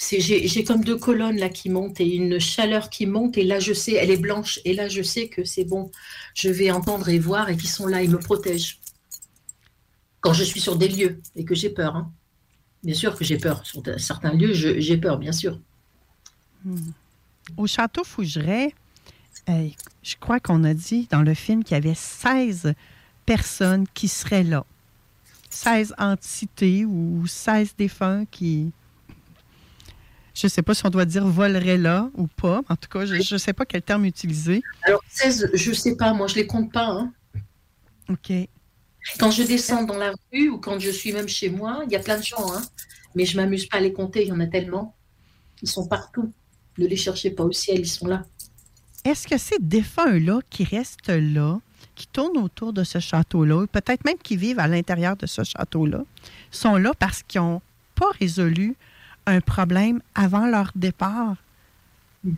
j'ai comme deux colonnes là qui montent et une chaleur qui monte et là je sais elle est blanche et là je sais que c'est bon je vais entendre et voir et qu'ils sont là ils me protègent quand je suis sur des lieux et que j'ai peur hein. bien sûr que j'ai peur sur certains lieux j'ai peur bien sûr. Au château Fougeray, euh, je crois qu'on a dit dans le film qu'il y avait 16 personnes qui seraient là. 16 entités ou 16 défunts qui, je ne sais pas si on doit dire voleraient là ou pas. En tout cas, je ne sais pas quel terme utiliser. alors 16 je sais pas moi je les compte pas hein. OK. quand je descends dans la rue ou quand je suis même chez moi il y a plein de gens hein. mais je m'amuse pas à les compter, il y en a tellement. Ils sont partout. Ne les cherchez pas au ciel, ils sont là. Est-ce que ces défunts-là qui restent là, qui tournent autour de ce château-là, peut-être même qui vivent à l'intérieur de ce château-là, sont là parce qu'ils n'ont pas résolu un problème avant leur départ? Non.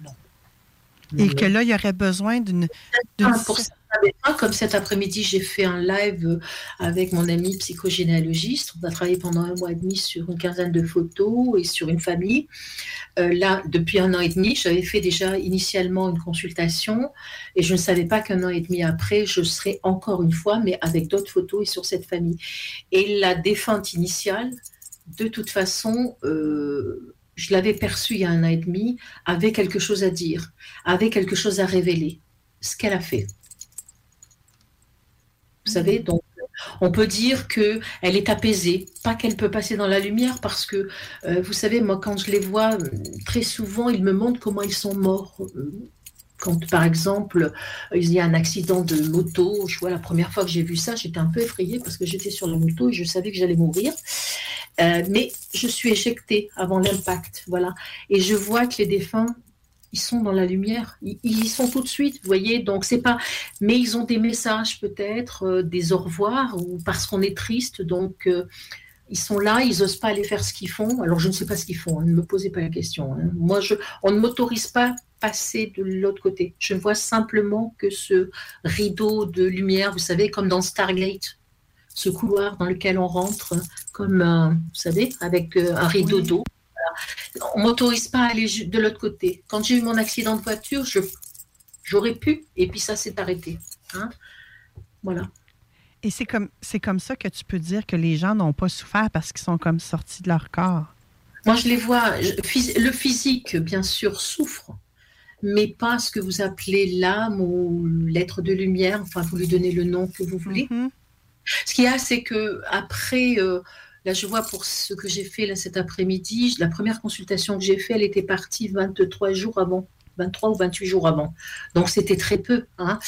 Et que là, il y aurait besoin d'une... comme cet après-midi, j'ai fait un live euh, avec mon ami psychogénéalogiste. On a travaillé pendant un mois et demi sur une quinzaine de photos et sur une famille. Euh, là, depuis un an et demi, j'avais fait déjà initialement une consultation et je ne savais pas qu'un an et demi après, je serais encore une fois, mais avec d'autres photos et sur cette famille. Et la défunte initiale, de toute façon, euh, je l'avais perçue il y a un an et demi, avait quelque chose à dire, avait quelque chose à révéler. Ce qu'elle a fait. Vous savez, donc on peut dire que elle est apaisée, pas qu'elle peut passer dans la lumière, parce que euh, vous savez, moi quand je les vois, euh, très souvent ils me montrent comment ils sont morts. Quand par exemple il y a un accident de moto, je vois la première fois que j'ai vu ça, j'étais un peu effrayée parce que j'étais sur la moto et je savais que j'allais mourir. Euh, mais je suis éjectée avant l'impact, voilà. Et je vois que les défunts, ils sont dans la lumière, ils, ils y sont tout de suite, vous voyez. Donc c'est pas, mais ils ont des messages peut-être, euh, des au revoir ou parce qu'on est triste, donc euh, ils sont là, ils n'osent pas aller faire ce qu'ils font. Alors je ne sais pas ce qu'ils font, hein, ne me posez pas la question. hein. Moi, je, on ne m'autorise pas passer de l'autre côté. Je ne vois simplement que ce rideau de lumière, vous savez, comme dans Stargate, ce couloir dans lequel on rentre, comme, euh, vous savez, avec euh, un rideau d'eau. Voilà. On ne m'autorise pas à aller de l'autre côté. Quand j'ai eu mon accident de voiture, je, j'aurais pu, et puis ça s'est arrêté. hein. Voilà. Et c'est comme, c'est comme ça que tu peux dire que les gens n'ont pas souffert parce qu'ils sont comme sortis de leur corps? Moi, je les vois. je- le physique, bien sûr, souffre, mais pas ce que vous appelez l'âme ou l'être de lumière. Enfin, vous lui donnez le nom que vous voulez. Ce qu'il y a, c'est que après, euh, là, je vois pour ce que j'ai fait là cet après-midi, la première consultation que j'ai faite, elle était partie 23 jours avant. 23 ou 28 jours avant. Donc c'était très peu. hein.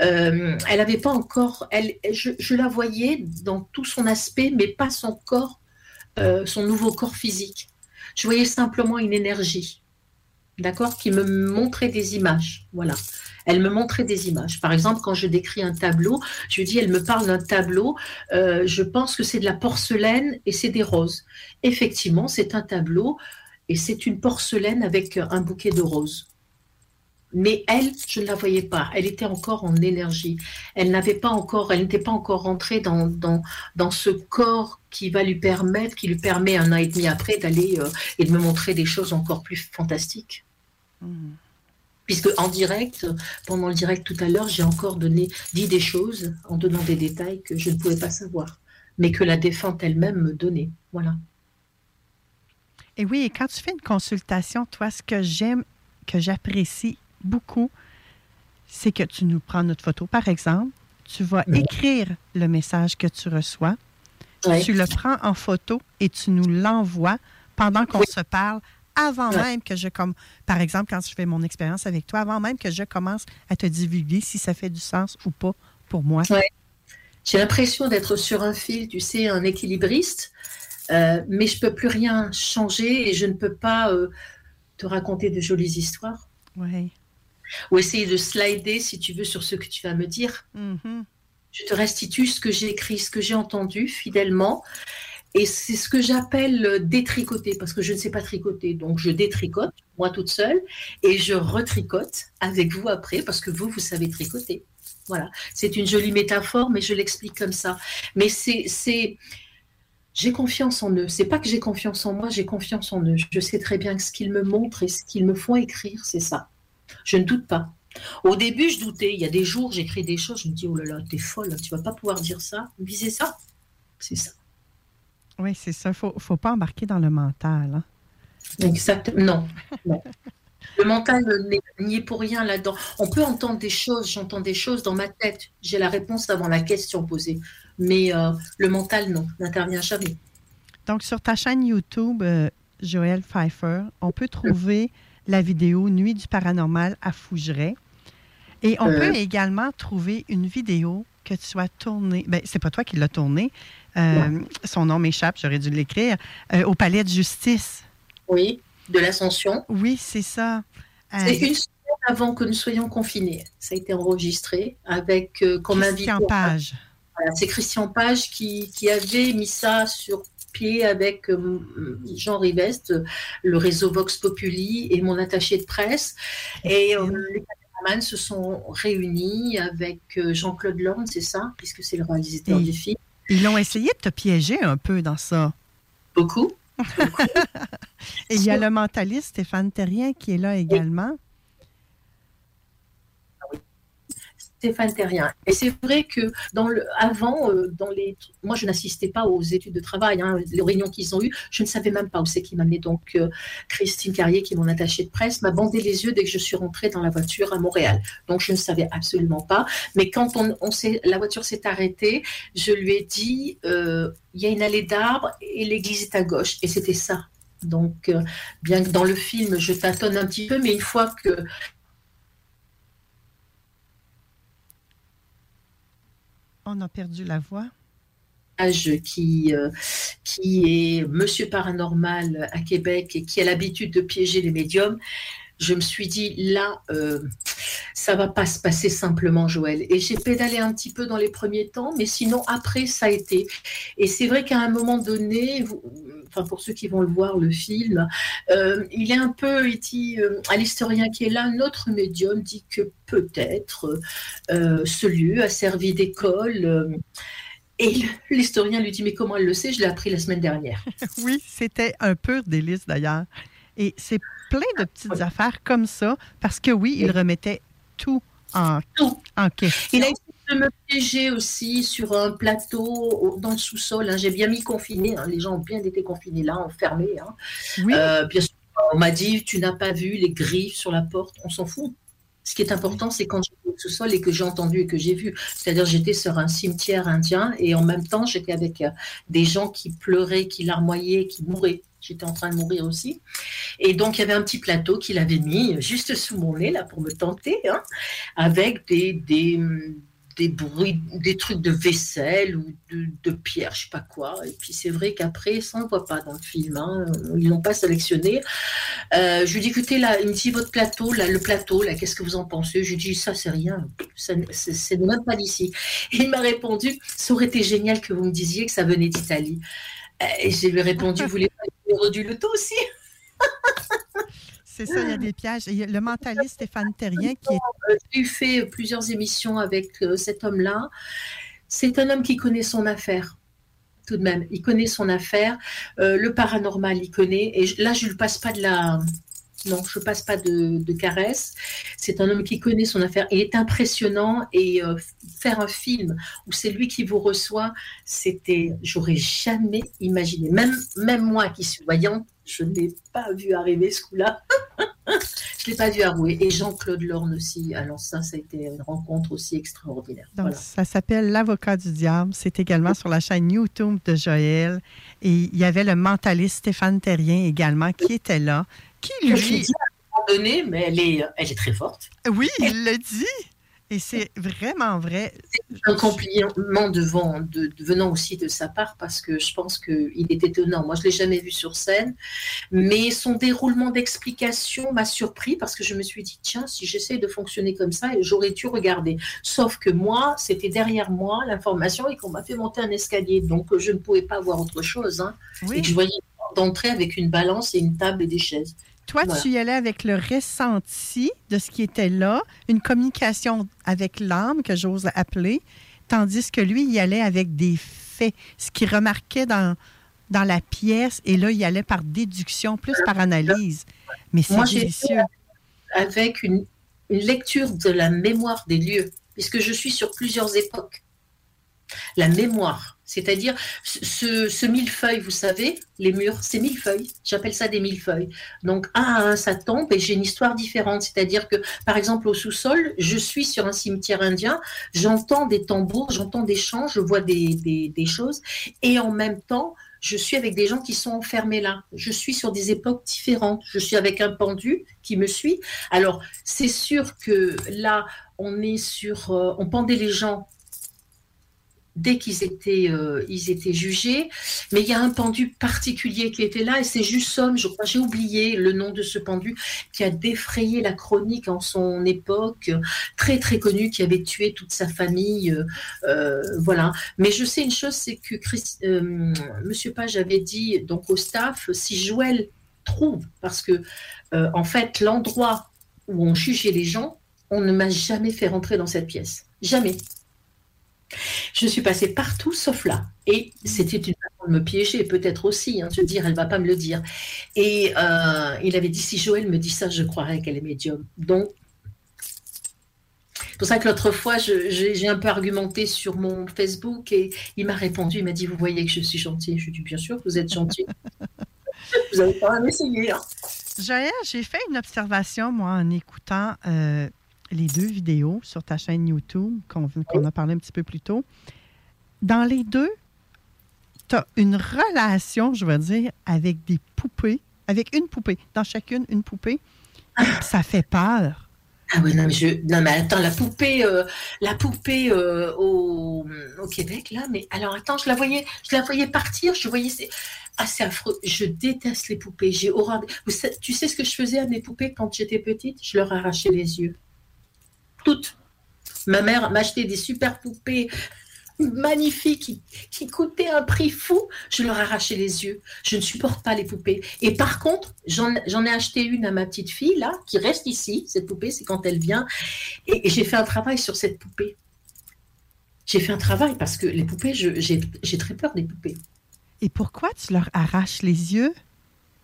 Euh, elle n'avait pas encore, elle, je, je la voyais dans tout son aspect, mais pas son corps, euh, son nouveau corps physique. Je voyais simplement une énergie, d'accord, qui me montrait des images. Voilà. Elle me montrait des images. Par exemple, quand je décris un tableau, je dis, elle me parle d'un tableau, euh, je pense que c'est de la porcelaine et c'est des roses. Effectivement, c'est un tableau et c'est une porcelaine avec un bouquet de roses. Mais elle, je ne la voyais pas. Elle était encore en énergie. Elle n'avait pas encore, elle n'était pas encore rentrée dans, ce corps qui va lui permettre, qui lui permet un an et demi après d'aller euh, et de me montrer des choses encore plus fantastiques. Puisque en direct, pendant le direct tout à l'heure, j'ai encore donné, dit des choses en donnant des détails que je ne pouvais pas savoir, mais que la défunte elle-même me donnait. Voilà. Et oui, et quand tu fais une consultation, toi, ce que j'aime, que j'apprécie beaucoup, c'est que tu nous prends notre photo, par exemple, tu vas écrire le message que tu reçois, tu le prends en photo et tu nous l'envoies pendant qu'on se parle, avant Ouais. même que je comme par exemple quand je fais mon expérience avec toi, avant même que je commence à te divulguer si ça fait du sens ou pas pour moi. Ouais. J'ai l'impression d'être sur un fil, tu sais, un équilibriste, euh, mais je peux plus rien changer et je ne peux pas euh, te raconter de jolies histoires Oui. ou essayer de slider, si tu veux, sur ce que tu vas me dire. Mhm. Je te restitue ce que j'ai écrit, ce que j'ai entendu fidèlement. Et c'est ce que j'appelle euh, détricoter, parce que je ne sais pas tricoter. Donc je détricote, moi toute seule, et je retricote avec vous après, parce que vous, vous savez tricoter. Voilà. C'est une jolie métaphore, mais je l'explique comme ça. Mais c'est. c'est- J'ai confiance en eux. C'est pas que j'ai confiance en moi, j'ai confiance en eux. Je sais très bien que ce qu'ils me montrent et ce qu'ils me font écrire, c'est ça. Je ne doute pas. Au début, je doutais. Il y a des jours, j'écris des choses, je me dis, oh là là, t'es folle, tu vas pas pouvoir dire ça. Viser ça. C'est ça. Oui, c'est ça. Il faut, faut pas embarquer dans le mental. hein. Exactement. Non. non. Le mental n'y est pour rien là-dedans. On peut entendre des choses, j'entends des choses dans ma tête. J'ai la réponse avant la question posée. Mais euh, le mental, non, n'intervient jamais. Donc, sur ta chaîne YouTube, euh, Joël Pfeiffer, on peut trouver la vidéo Nuit du paranormal à Fougeray. Et on Euh. peut également trouver une vidéo que tu as tourné. Ben, c'est pas toi qui l'as tourné. Euh, son nom m'échappe, j'aurais dû l'écrire. euh, au Palais de Justice. Oui, de l'Ascension. Oui, c'est ça. Euh, C'est une semaine avant que nous soyons confinés. Ça a été enregistré avec comme Christian invité- Page. Voilà, c'est Christian Page qui, qui avait mis ça sur pied avec Jean Rivest, le réseau Vox Populi et mon attaché de presse. Et euh, les se sont réunis avec euh, Jean-Claude Lorne, c'est ça, puisque c'est le réalisateur Et- du film. Ils ont essayé de te piéger un peu dans ça. Beaucoup. <laughs> Et il y a le mentaliste Stéphane Terrien qui est là également. Stéphane Terrien. Et c'est vrai que dans le, avant, euh, dans les, moi je n'assistais pas aux études de travail, hein, les réunions qu'ils ont eues, je ne savais même pas où c'est qu'ils m'amenaient. Donc euh, Christine Carrier, qui est mon attachée de presse, m'a bandé les yeux dès que je suis rentrée dans la voiture à Montréal. Donc je ne savais absolument pas. Mais quand on, on la voiture s'est arrêtée, je lui ai dit, euh, il y a une allée d'arbres et l'église est à gauche. Et c'était ça. Donc, bien que dans le film, je tâtonne un petit peu, mais une fois que On a perdu la voix. qui, euh, qui est Monsieur Paranormal à Québec et qui a l'habitude de piéger les médiums, je me suis dit là, euh, ça va pas se passer simplement, Joël. Et j'ai pédalé un petit peu dans les premiers temps, mais sinon après ça a été. Et c'est vrai qu'à un moment donné, enfin pour ceux qui vont le voir le film, euh, il est un peu, il dit euh, à l'historien qui est là, notre médium dit que peut-être euh, ce lieu a servi d'école. et l'historien lui dit Mais comment elle le sait? Je l'ai appris la semaine dernière. <laughs> oui, c'était un pur délice d'ailleurs. Et c'est plein de petites affaires comme ça, parce que oui, il remettait tout en, en question. Il a essayé de me piéger aussi sur un plateau au- dans le sous-sol. hein. J'ai bien mis confiné. hein. Les gens ont bien été confinés là, enfermés. hein. Euh, bien sûr, on m'a dit Tu n'as pas vu les griffes sur la porte. On s'en fout. Ce qui est important, c'est quand j'étais au sous-sol et que j'ai entendu et que j'ai vu. C'est-à-dire, j'étais sur un cimetière indien et en même temps, j'étais avec euh, des gens qui pleuraient, qui larmoyaient, qui mouraient. J'étais en train de mourir aussi. Et donc, il y avait un petit plateau qu'il avait mis juste sous mon nez, là, pour me tenter, hein, avec des, des, des bruits, des trucs de vaisselle ou de, de pierre, je sais pas quoi. Et puis, c'est vrai qu'après, ça, on voit pas dans le film. hein. Ils l'ont pas sélectionné. Euh, je lui dis, écoutez, là, il me dit, votre plateau, là, le plateau, là, qu'est-ce que vous en pensez? Je lui dis, ça, c'est rien. C'est même pas d'ici. Il m'a répondu, ça aurait été génial que vous me disiez que ça venait d'Italie. Et je lui ai répondu, vous voulez pas le numéro du loto aussi? <laughs> C'est ça, il y a des pièges. Et il y a le mentaliste Stéphane Terrien qui est Euh, J'ai fait plusieurs émissions avec euh, cet homme-là. C'est un homme qui connaît son affaire. Tout de même, il connaît son affaire. Euh, le paranormal, il connaît. Et là, je ne lui passe pas de la. Non, je ne passe pas de, de caresse. C'est un homme qui connaît son affaire. Il est impressionnant. Et euh, faire un film où c'est lui qui vous reçoit, c'était. J'aurais jamais imaginé. Même, même moi qui suis voyante, je ne l'ai pas vu arriver ce coup-là. <laughs> Je ne l'ai pas vu avouer. Et Jean-Claude Lorne aussi. Alors ça, ça a été une rencontre aussi extraordinaire. Donc, Voilà. ça s'appelle L'avocat du diable. C'est également sur la chaîne YouTube de Joël. Et il y avait le mentaliste Stéphane Terrien également qui était là, qui Je lui... dit à un moment donné, mais elle est, elle est très forte. Oui, il le dit. Et c'est vraiment vrai. Un compliment devant, de, de- venant aussi de sa part parce que je pense qu'il est étonnant. Moi, je ne l'ai jamais vu sur scène, mais son déroulement d'explication m'a surpris parce que je me suis dit, tiens, si j'essaie de fonctionner comme ça, j'aurais dû regarder. Sauf que moi, c'était derrière moi l'information et qu'on m'a fait monter un escalier. Donc, je ne pouvais pas voir autre chose. hein. Oui. Et que je voyais d'entrée avec une balance et une table et des chaises. Toi, Voilà. tu y allais avec le ressenti de ce qui était là, une communication avec l'âme, que j'ose appeler, tandis que lui, il y allait avec des faits, ce qu'il remarquait dans, dans la pièce, et là, il y allait par déduction, plus par analyse. Mais c'est délicieux. avec une, une lecture de la mémoire des lieux, puisque je suis sur plusieurs époques. La mémoire, c'est-à-dire ce, millefeuille, vous savez, les murs, c'est millefeuilles. J'appelle ça des millefeuilles. Donc, un à un, ça tombe et j'ai une histoire différente. C'est-à-dire que, par exemple, au sous-sol, je suis sur un cimetière indien, j'entends des tambours, j'entends des chants, je vois des choses, et en même temps, je suis avec des gens qui sont enfermés là. Je suis sur des époques différentes. Je suis avec un pendu qui me suit. Alors, c'est sûr que là, on est sur. euh, on pendait les gens dès qu'ils étaient, euh, étaient jugés. Mais il y a un pendu particulier qui était là, et c'est Jussom, je crois, j'ai oublié le nom de ce pendu, qui a défrayé la chronique en son époque, très très connu, qui avait tué toute sa famille. euh, euh, voilà. Mais je sais une chose, c'est que Chris- euh, Monsieur Page avait dit donc au staff, si Joël trouve, parce que en fait, l'endroit où on jugeait les gens, on ne m'a jamais fait rentrer dans cette pièce. Jamais. Je suis passée partout sauf là. Et c'était une façon de me piéger, peut-être aussi, hein, de dire, elle va pas me le dire. Et euh, il avait dit, si Joël me dit ça, je croirais qu'elle est médium. Donc, c'est pour ça que l'autre fois, j'ai un peu argumenté sur mon Facebook et il m'a répondu, il m'a dit, vous voyez que je suis gentil. Je lui ai dit, bien sûr, vous êtes gentil. <laughs> vous avez quand même essayé. hein. Joël, j'ai fait une observation, moi, en écoutant euh, les deux vidéos sur ta chaîne YouTube qu'on a parlé un petit peu plus tôt. Dans les deux, tu as une relation, je veux dire, avec des poupées, avec une poupée, dans chacune une poupée. Ça fait peur. Ah oui, non, mais, je, non, mais attends, la poupée, euh, la poupée euh, au, au Québec, là, mais alors attends, je la voyais, je la voyais partir, je voyais, ah, c'est affreux, je déteste les poupées, j'ai horreur. Vous tu sais ce que je faisais à mes poupées quand j'étais petite? Je leur arrachais les yeux. Toutes. Ma mère m'achetait des super poupées magnifiques qui, qui coûtaient un prix fou. Je leur arrachais les yeux. Je ne supporte pas les poupées. Et par contre, j'en ai acheté une à ma petite fille, là, qui reste ici. Cette poupée, c'est quand elle vient. Et, et j'ai fait un travail sur cette poupée. J'ai fait un travail parce que les poupées, j'ai très peur des poupées. Et pourquoi tu leur arraches les yeux?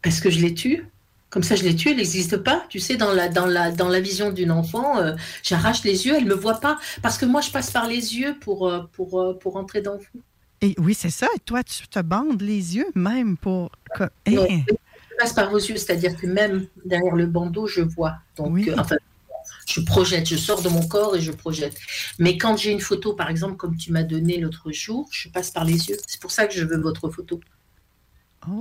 Parce que je les tue. Comme ça, je les tue, elle n'existe pas. Tu sais, dans la, dans la, dans la vision d'une enfant, euh, j'arrache les yeux, elle ne me voit pas. Parce que moi, je passe par les yeux pour, euh, pour, euh, pour entrer dans vous. Et oui, c'est ça. Et toi, tu te bandes les yeux même pour. que- Non, je passe par vos yeux, c'est-à-dire que même derrière le bandeau, je vois. Donc, euh, enfin, je projette, je sors de mon corps et je projette. Mais quand j'ai une photo, par exemple, comme tu m'as donné l'autre jour, je passe par les yeux. C'est pour ça que je veux votre photo.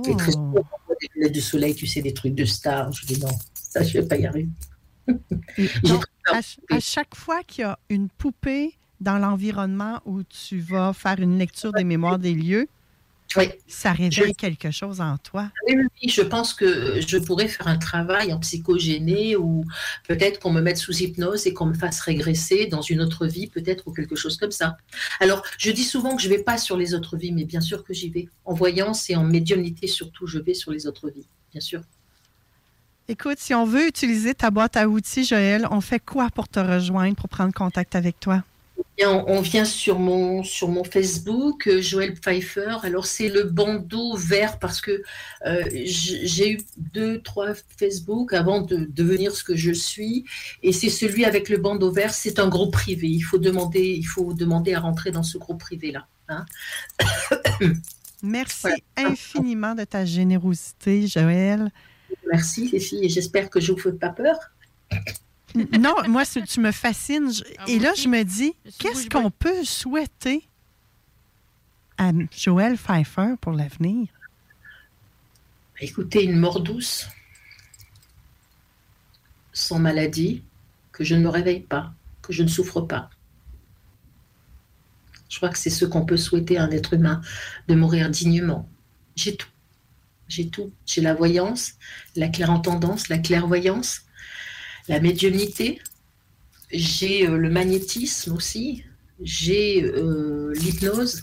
Et très souvent, on voit des lunettes de soleil, tu sais, des trucs de stars. Je dis non, ça, je ne vais pas y arriver. <laughs> Donc, à, ch- à chaque fois qu'il y a une poupée dans l'environnement où tu vas faire une lecture des mémoires des lieux, ça réveille quelque chose en toi? Oui, oui, oui, je pense que je pourrais faire un travail en psychogéné ou peut-être qu'on me mette sous hypnose et qu'on me fasse régresser dans une autre vie, peut-être, ou quelque chose comme ça. Alors, je dis souvent que je ne vais pas sur les autres vies, mais bien sûr que j'y vais. En voyance et en médiumnité, surtout, je vais sur les autres vies, bien sûr. Écoute, si on veut utiliser ta boîte à outils, Joël, on fait quoi pour te rejoindre, pour prendre contact avec toi? On vient sur mon, sur mon Facebook, euh, Joël Pfeiffer. Alors, c'est le bandeau vert parce que euh, j'ai eu deux, trois Facebook avant de devenir ce que je suis. Et c'est celui avec le bandeau vert. C'est un groupe privé. Il faut demander, il faut demander à rentrer dans ce groupe privé-là. hein. <coughs> Merci infiniment de ta générosité, Joël. Merci, les filles. J'espère que je ne vous fais pas peur. Non, moi, tu me fascines. Je- Et là, je me dis, qu'est-ce qu'on peut souhaiter à Joël Pfeiffer pour l'avenir? Écoutez, une mort douce, sans maladie, que je ne me réveille pas, que je ne souffre pas. Je crois que c'est ce qu'on peut souhaiter à un être humain, de mourir dignement. J'ai tout. J'ai tout. J'ai la voyance, la clairentendance, la clairvoyance, la médiumnité. J'ai euh, le magnétisme aussi. J'ai euh, l'hypnose.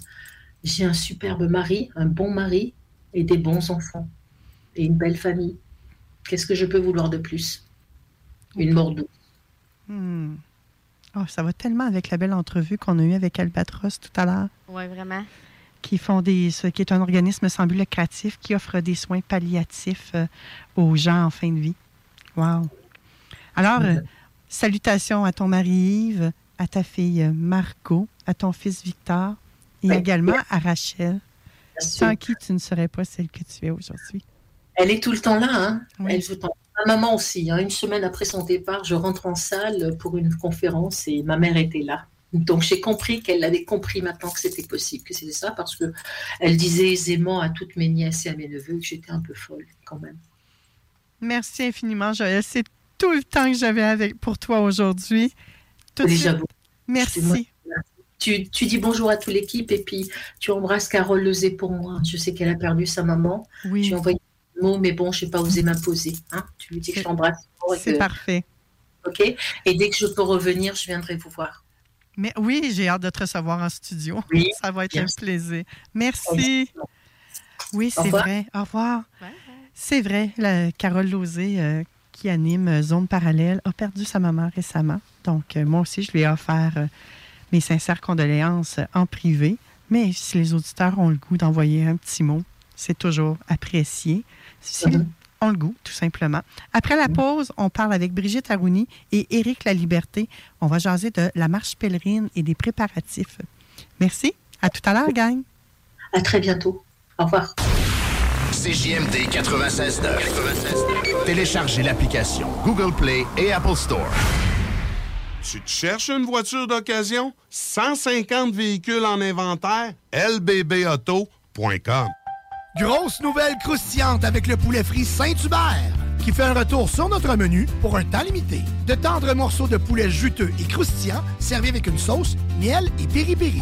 J'ai un superbe mari, un bon mari et des bons enfants et une belle famille. Qu'est-ce que je peux vouloir de plus? Une mort douce. Hmm. Oh, ça va tellement avec la belle entrevue qu'on a eue avec Albatros tout à l'heure, Oui, vraiment. qui font des, qui est un organisme sans but lucratif qui offre des soins palliatifs euh, aux gens en fin de vie. Wow. Alors, euh, salutations à ton mari Yves, à ta fille Margot, à ton fils Victor et Oui. également à Rachel, Merci. sans qui tu ne serais pas celle que tu es aujourd'hui. Elle est tout le temps là. Hein Oui. Elle Ma maman aussi. hein. Une semaine après son départ, je rentre en salle pour une conférence et ma mère était là. Donc j'ai compris qu'elle avait compris maintenant que c'était possible, que c'était ça, parce que elle disait aisément à toutes mes nièces et à mes neveux que j'étais un peu folle quand même. Merci infiniment, Joël. C'est tout le temps que j'avais avec pour toi aujourd'hui. Tout de Déjà suite. Merci. Tu, tu dis bonjour à toute l'équipe et puis tu embrasses Carole Lezé pour moi. Je sais qu'elle a perdu sa maman. Oui. Tu envoies un mot, mais bon, je n'ai pas osé m'imposer. Hein. Tu lui dis que je t'embrasse. C'est que- parfait. OK Et dès que je peux revenir, je viendrai vous voir. Mais oui, j'ai hâte de te recevoir en studio. Oui, Ça va être bien un sûr. plaisir. Merci. Oui, c'est vrai. Au revoir. C'est vrai, la Carole Lozé, euh, qui anime euh, Zone Parallèle, a perdu sa maman récemment. Donc, euh, moi aussi, je lui ai offert euh, mes sincères condoléances en privé. Mais si les auditeurs ont le goût d'envoyer un petit mot, c'est toujours apprécié. Si Mhm. ont le goût, tout simplement. Après la pause, on parle avec Brigitte Arouni et Éric La Liberté. On va jaser de la marche pèlerine et des préparatifs. Merci. À tout à l'heure, gang. À très bientôt. Au revoir. CJMD 96.9. Téléchargez l'application Google Play et Apple Store. Tu te cherches une voiture d'occasion? 150 véhicules en inventaire? lbbauto.com Grosse nouvelle croustillante avec le poulet frit Saint-Hubert qui fait un retour sur notre menu pour un temps limité. De tendres morceaux de poulet juteux et croustillants servis avec une sauce, miel et piri-piri.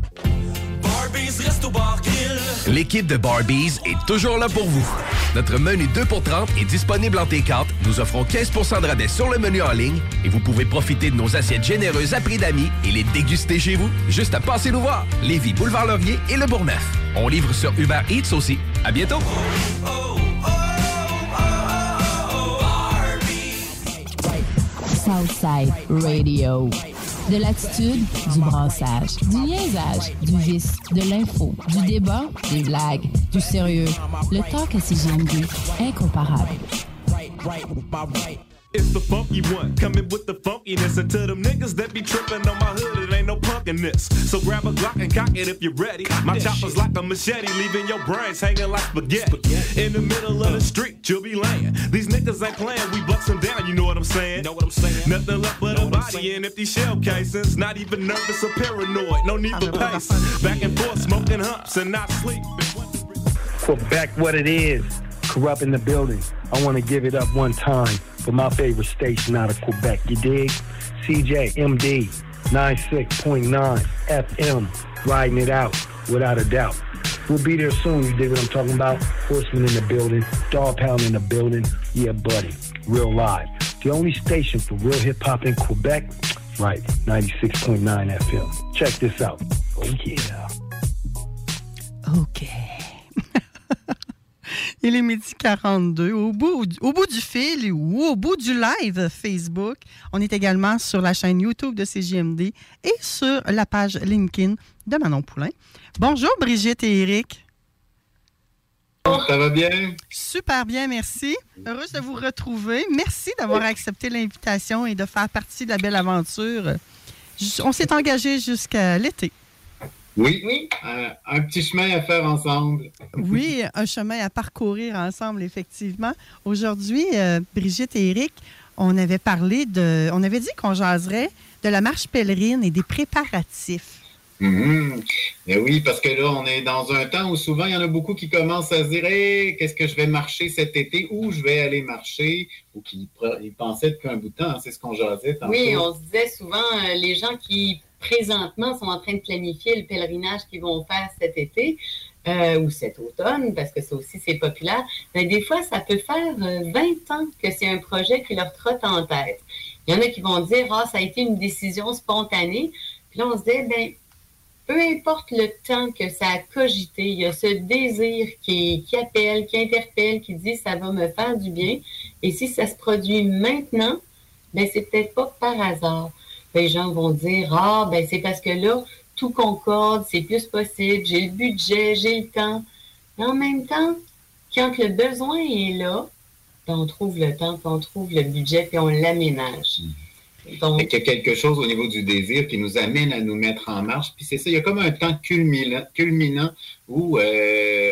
L'équipe de Barbies est toujours là pour vous. Notre menu 2 pour 30 est disponible en T4. Nous offrons 15% de rabais sur le menu en ligne et vous pouvez profiter de nos assiettes généreuses à prix d'amis et les déguster chez vous. Juste à passer nous voir. Lévis, Boulevard Laurier et Le Bourgneuf. On livre sur Uber Eats aussi. À bientôt. Southside Radio. De l'attitude, du brassage, du niaisage, du vice, de l'info, du débat, des blagues, du sérieux. Le talk à CGMD, incomparable. It's the funky one, coming with the funkiness. And to them niggas that be tripping on my hood, it ain't no punkiness. So grab a Glock and cock it if you're ready. My chopper's like a machete, leaving your brains hanging like spaghetti. In the middle of the street, you'll be laying. These niggas ain't playing, we bust them down, you know what I'm saying? Know what I'm saying? Nothing left but a body and empty shell casings. Not even nervous or paranoid, no need for pace. Back and forth, smoking humps and not sleep. Quebec, what it is. Corrupt in the building. I want to give it up one time for my favorite station out of Quebec. You dig? CJMD 96.9 FM. Riding it out without a doubt. We'll be there soon. You dig what I'm talking about? Horseman in the building. Dog pound in the building. Yeah, buddy. Real live. The only station for real hip hop in Quebec. Right. 96.9 FM. Check this out. Oh, yeah. OK. <laughs> <laughs> Il est midi 42. Au bout, au bout du fil ou au bout du live Facebook, on est également sur la chaîne YouTube de CJMD et sur la page LinkedIn de Manon Poulain. Bonjour Brigitte et Eric. Ça va bien? Super bien, merci. Heureuse de vous retrouver. Merci d'avoir accepté l'invitation et de faire partie de la belle aventure. On s'est engagé jusqu'à l'été. Oui. Oui. Euh, un petit chemin à faire ensemble. <laughs> Oui, un chemin à parcourir ensemble, effectivement. Aujourd'hui, euh, Brigitte et Eric, on avait parlé de. On avait dit qu'on jaserait de la marche pèlerine et des préparatifs. Ben oui, parce que là, on est dans un temps où souvent, il y en a beaucoup qui commencent à se dire Hey, qu'est-ce que je vais marcher cet été, où je vais aller marcher, ou qui ils pensaient depuis un bout de temps, hein, c'est ce qu'on jasait tantôt. Oui, on se disait souvent, euh, les gens qui présentement sont en train de planifier le pèlerinage qu'ils vont faire cet été euh, ou cet automne, parce que ça aussi c'est populaire, ben, des fois ça peut faire euh, 20 ans que c'est un projet qui leur trotte en tête. Il y en a qui vont dire, ah, ça a été une décision spontanée. Puis là, on se dit, ben, peu importe le temps que ça a cogité, il y a ce désir qui, qui appelle, qui interpelle, qui dit ça va me faire du bien. Et si ça se produit maintenant, ben c'est peut-être pas par hasard. Les gens vont dire ah ben c'est parce que là tout concorde, c'est plus possible, j'ai le budget, j'ai le temps. Mais en même temps, quand le besoin est là, ben, on trouve le temps, puis on trouve le budget, puis on l'aménage. Fait qu'il y a quelque chose au niveau du désir qui nous amène à nous mettre en marche. Puis c'est ça, il y a comme un temps culminant, culminant où euh,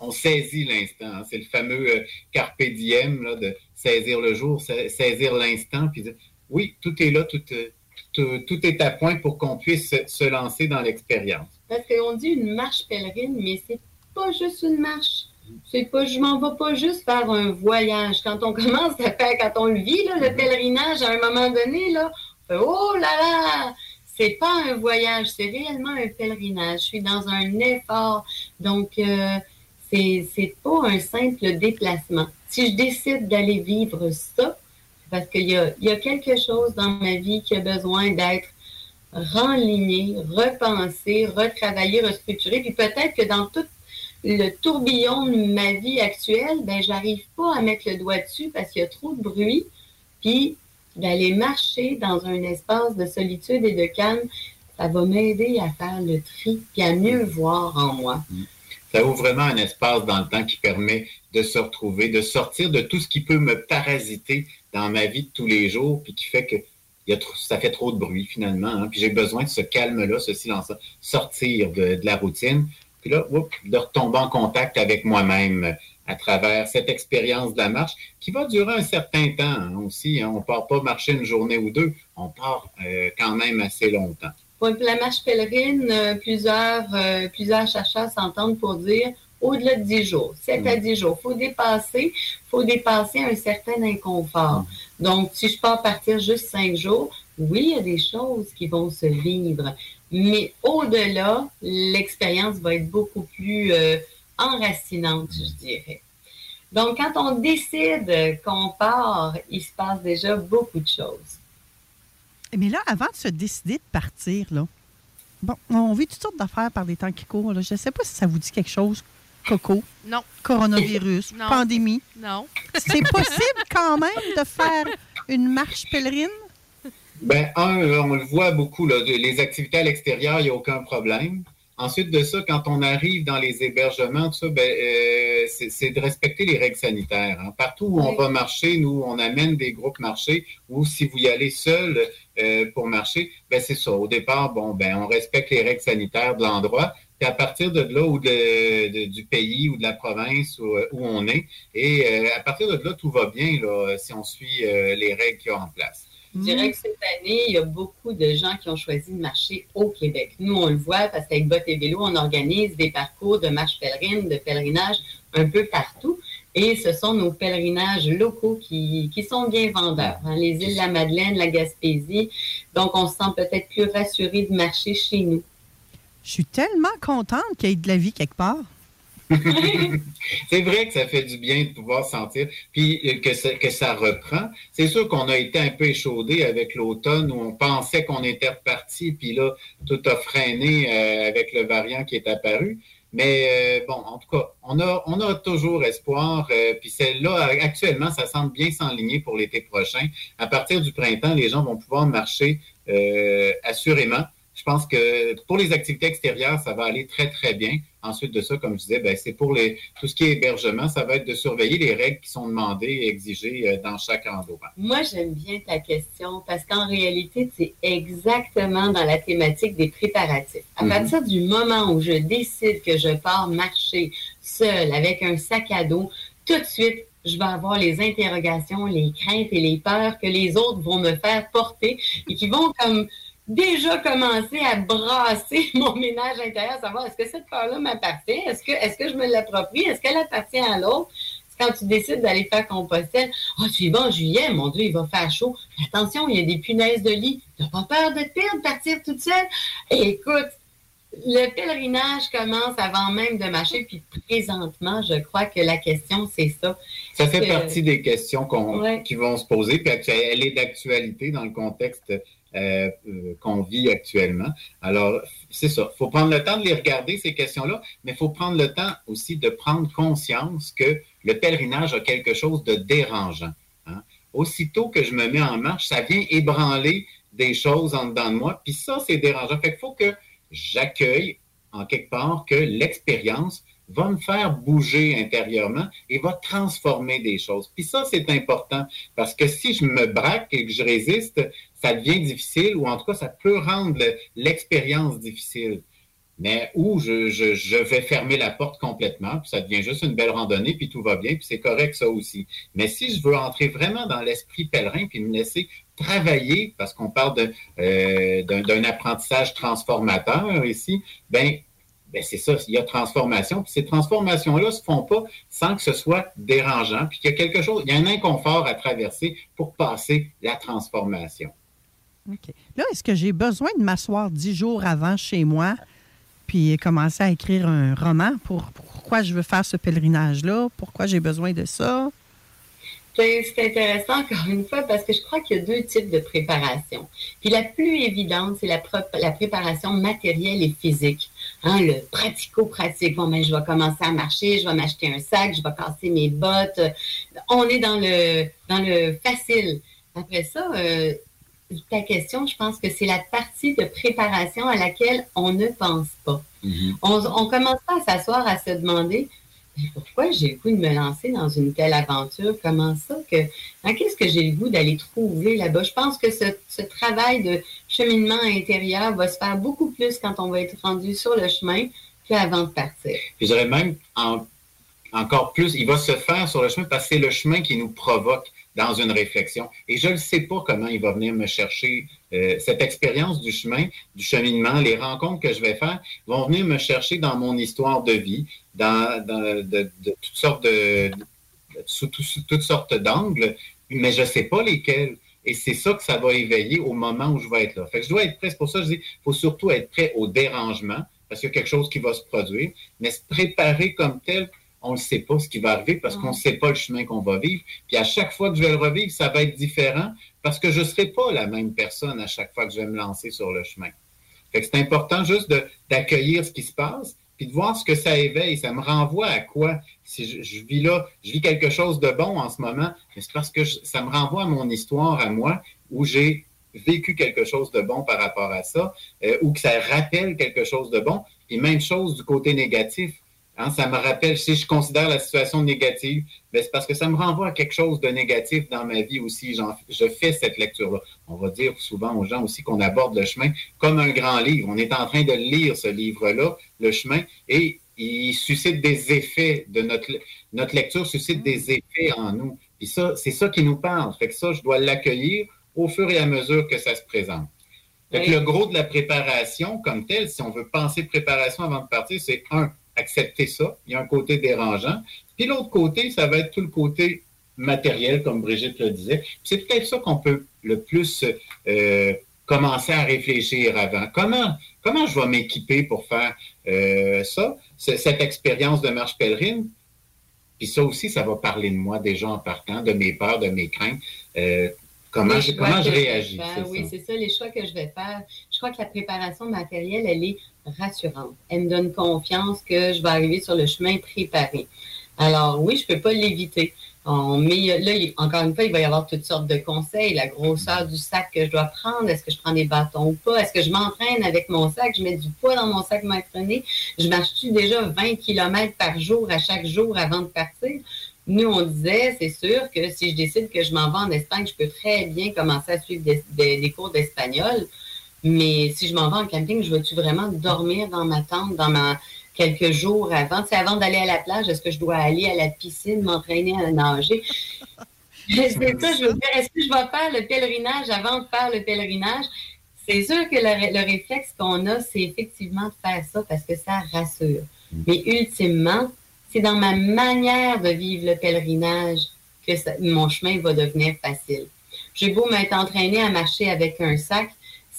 on, on saisit l'instant. hein. C'est le fameux euh, carpe diem, là, de saisir le jour, sa- saisir l'instant, puis dire, oui, tout est là, tout, euh, tout, tout est à point pour qu'on puisse se, lancer dans l'expérience. Parce qu'on dit une marche pèlerine, mais c'est pas juste une marche. C'est pas, je m'en vais pas juste faire un voyage. Quand on commence à faire, quand on le vit, là, le pèlerinage, à un moment donné, là, on fait, oh là là, c'est pas un voyage, c'est réellement un pèlerinage. Je suis dans un effort. Donc, euh, c'est, c'est pas un simple déplacement. Si je décide d'aller vivre ça, parce qu'il y a, quelque chose dans ma vie qui a besoin d'être renligné, repensé, retravaillé, restructuré. Puis peut-être que dans tout le tourbillon de ma vie actuelle, ben j'arrive pas à mettre le doigt dessus parce qu'il y a trop de bruit. Puis d'aller marcher dans un espace de solitude et de calme, ça va m'aider à faire le tri puis à mieux voir en moi. Ça ouvre vraiment un espace dans le temps qui permet de se retrouver, de sortir de tout ce qui peut me parasiter dans ma vie de tous les jours, puis qui fait que ça fait trop de bruit finalement. hein. Puis j'ai besoin de ce calme-là, ce silence-là, sortir de, la routine, puis là, oups, de retomber en contact avec moi-même euh, à travers cette expérience de la marche qui va durer un certain temps hein, aussi. hein. On ne part pas marcher une journée ou deux, on part euh, quand même assez longtemps. Pour la marche pèlerine, euh, plusieurs, plusieurs chercheurs s'entendent pour dire au-delà de 10 jours, 7 à 10 jours. Il faut dépasser, faut dépasser un certain inconfort. Donc, si je pars partir juste 5 jours, oui, il y a des choses qui vont se vivre. Mais au-delà, l'expérience va être beaucoup plus euh, enracinante, je dirais. Donc, quand on décide qu'on part, il se passe déjà beaucoup de choses. Mais là, avant de se décider de partir, là, bon, on vit toutes sortes d'affaires par des temps qui courent. là. Je ne sais pas si ça vous dit quelque chose. Coco. Non. Coronavirus. Non. Pandémie. Non. C'est possible quand même de faire une marche pèlerine? Ben, un, on le voit beaucoup, là, les activités à l'extérieur, il n'y a aucun problème. Ensuite de ça, quand on arrive dans les hébergements, tout ça, ben, euh, c'est c'est de respecter les règles sanitaires. hein. Partout où on va marcher, nous, on amène des groupes marchés, ou si vous y allez seul euh, pour marcher, ben, c'est ça. Au départ, bon, ben, on respecte les règles sanitaires de l'endroit. Puis à partir de là ou de, de- du pays ou de la province où, où on est, et euh, à partir de là, tout va bien là, si on suit euh, les règles qu'il y a en place. Je dirais que cette année, il y a beaucoup de gens qui ont choisi de marcher au Québec. Nous, on le voit parce qu'avec Bottes et Vélo, on organise des parcours de marche pèlerine, de pèlerinage un peu partout. Et ce sont nos pèlerinages locaux qui, qui sont bien vendeurs. hein. Les îles de la Madeleine, la Gaspésie. Donc, on se sent peut-être plus rassuré de marcher chez nous. Je suis tellement contente qu'il y ait de la vie quelque part. <laughs> c'est vrai que ça fait du bien de pouvoir sentir, puis euh, que ça, reprend. C'est sûr qu'on a été un peu échaudé avec l'automne où on pensait qu'on était reparti, puis là, tout a freiné euh, avec le variant qui est apparu. Mais euh, bon, en tout cas, on a, toujours espoir. puis c'est là, actuellement, ça semble bien s'enligner pour l'été prochain. À partir du printemps, les gens vont pouvoir marcher assurément. Je pense que pour les activités extérieures, ça va aller très, très bien. Ensuite de ça, comme je disais, ben, c'est pour les, tout ce qui est hébergement, ça va être de surveiller les règles qui sont demandées et exigées euh, dans chaque endroit. Moi, j'aime bien ta question parce qu'en réalité, c'est exactement dans la thématique des préparatifs. À Mhm. partir du moment où je décide que je pars marcher seul avec un sac à dos, tout de suite, je vais avoir les interrogations, les craintes et les peurs que les autres vont me faire porter et qui vont comme déjà commencer à brasser <laughs> mon ménage intérieur, savoir est-ce que cette peur-là m'appartient, est-ce que, est-ce que je me l'approprie, est-ce qu'elle appartient à l'autre? Quand tu décides d'aller faire compostel, oh, tu y vas en juillet, mon Dieu, il va faire chaud. Attention, il y a des punaises de lit. T'as pas peur de te perdre, partir toute seule? Et écoute, le pèlerinage commence avant même de marcher, puis présentement, je crois que la question, c'est ça. Ça fait Que- partie des questions qu'on- Ouais. qui vont se poser, puis elle est d'actualité dans le contexte euh, euh, qu'on vit actuellement. Alors, c'est ça. Il faut prendre le temps de les regarder, ces questions-là, mais il faut prendre le temps aussi de prendre conscience que le pèlerinage a quelque chose de dérangeant. hein. Aussitôt que je me mets en marche, ça vient ébranler des choses en dedans de moi, puis ça, c'est dérangeant. Fait qu'il faut que j'accueille en quelque part que l'expérience va me faire bouger intérieurement et va transformer des choses. Puis ça, c'est important parce que si je me braque et que je résiste, ça devient difficile ou en tout cas, ça peut rendre le- l'expérience difficile. Mais ou je, je, je vais fermer la porte complètement, puis ça devient juste une belle randonnée, puis tout va bien, puis c'est correct ça aussi. Mais si je veux entrer vraiment dans l'esprit pèlerin, puis me laisser travailler, parce qu'on parle euh, d'un, apprentissage transformateur ici, ben c'est ça, il y a transformation. Puis ces transformations-là ne se font pas sans que ce soit dérangeant, puis qu'il y a quelque chose, il y a un inconfort à traverser pour passer la transformation. OK. Là, est-ce que j'ai besoin de m'asseoir dix jours avant chez moi puis commencer à écrire un roman pour pourquoi je veux faire ce pèlerinage-là, pourquoi j'ai besoin de ça? C'est c'est intéressant, encore une fois, parce que je crois qu'il y a deux types de préparation. Puis la plus évidente, c'est la préparation matérielle et physique. Hein, le pratico-pratique. Bon, ben, je vais commencer à marcher, je vais m'acheter un sac, je vais casser mes bottes. On est dans le, dans le facile. Après ça, euh, ta question, je pense que c'est la partie de préparation à laquelle on ne pense pas. On, on commence pas à s'asseoir à se demander pourquoi j'ai le goût de me lancer dans une telle aventure? Comment ça que hein, qu'est-ce que j'ai le goût d'aller trouver là-bas? Je pense que ce, ce travail de cheminement intérieur va se faire beaucoup plus quand on va être rendu sur le chemin qu'avant de partir. Je dirais même en- encore plus, il va se faire sur le chemin parce que c'est le chemin qui nous provoque dans une réflexion. Et je ne sais pas comment il va venir me chercher euh, cette expérience du chemin, du cheminement, les rencontres que je vais faire vont venir me chercher dans mon histoire de vie, dans, toutes sortes de, sous toutes sortes d'angles, mais je ne sais pas lesquels. Et c'est ça que ça va éveiller au moment où je vais être là. Fait que je dois être prêt. C'est pour ça que je dis, il faut surtout être prêt au dérangement, parce qu'il y a quelque chose qui va se produire, mais se préparer comme tel, on ne sait pas ce qui va arriver parce qu'on ne sait pas le chemin qu'on va vivre. Puis à chaque fois que je vais le revivre, ça va être différent parce que je ne serai pas la même personne à chaque fois que je vais me lancer sur le chemin. Fait que c'est important juste d'accueillir ce qui se passe, puis de voir ce que ça éveille. Ça me renvoie à quoi? Si je, vis là, je vis quelque chose de bon en ce moment, c'est parce que ça me renvoie à mon histoire, à moi, où j'ai vécu quelque chose de bon par rapport à ça, euh, ou que ça rappelle quelque chose de bon. Et même chose du côté négatif. Hein, ça me rappelle, si je considère la situation négative, ben, c'est parce que ça me renvoie à quelque chose de négatif dans ma vie aussi. Je fais cette lecture-là. On va dire souvent aux gens aussi qu'on aborde le chemin comme un grand livre. On est en train de lire ce livre-là, le chemin, et il suscite des effets de notre, notre lecture suscite des effets en nous. Puis ça, c'est ça qui nous parle. Fait que ça, je dois l'accueillir au fur et à mesure que ça se présente. Fait que Oui. le gros de la préparation comme tel, si on veut penser préparation avant de partir, c'est un, accepter ça. Il y a un côté dérangeant. Puis l'autre côté, ça va être tout le côté matériel, comme Brigitte le disait. Puis C'est peut-être ça qu'on peut le plus euh, commencer à réfléchir avant. Comment, comment je vais m'équiper pour faire euh, ça, ce- cette expérience de marche pèlerine? Puis ça aussi, ça va parler de moi déjà en partant, de mes peurs, de mes craintes. Euh, comment je, comment je réagis? faire, oui, c'est ça, les choix que je vais faire. Je crois que la préparation matérielle, elle est rassurante. Elle me donne confiance que je vais arriver sur le chemin préparé. Alors oui, je ne peux pas l'éviter. Met- là, encore une fois, il va y avoir toutes sortes de conseils. La grosseur du sac que je dois prendre, est-ce que je prends des bâtons ou pas? Est-ce que je m'entraîne avec mon sac? Je mets du poids dans mon sac m'entraîner? Je marche-tu déjà 20 km par jour à chaque jour avant de partir? Nous, on disait, c'est sûr que si je décide que je m'en vais en Espagne, je peux très bien commencer à suivre des cours d'espagnol. Mais si je m'en vais en camping, je veux-tu vraiment dormir dans ma tente, dans ma quelques jours avant? C'est avant d'aller à la plage, est-ce que je dois aller à la piscine, m'entraîner à nager? <laughs> c'est ça, je veux dire, est-ce que je vais faire le pèlerinage avant de faire le pèlerinage? C'est sûr que le, le réflexe qu'on a, c'est effectivement de faire ça parce que ça rassure. Mais ultimement, c'est dans ma manière de vivre le pèlerinage que ça- mon chemin va devenir facile. J'ai beau m'être entraîné à marcher avec un sac,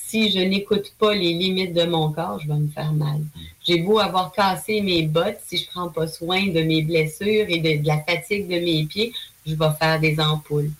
si je n'écoute pas les limites de mon corps, je vais me faire mal. J'ai beau avoir cassé mes bottes, si je prends pas soin de mes blessures et de, de la fatigue de mes pieds, je vais faire des ampoules.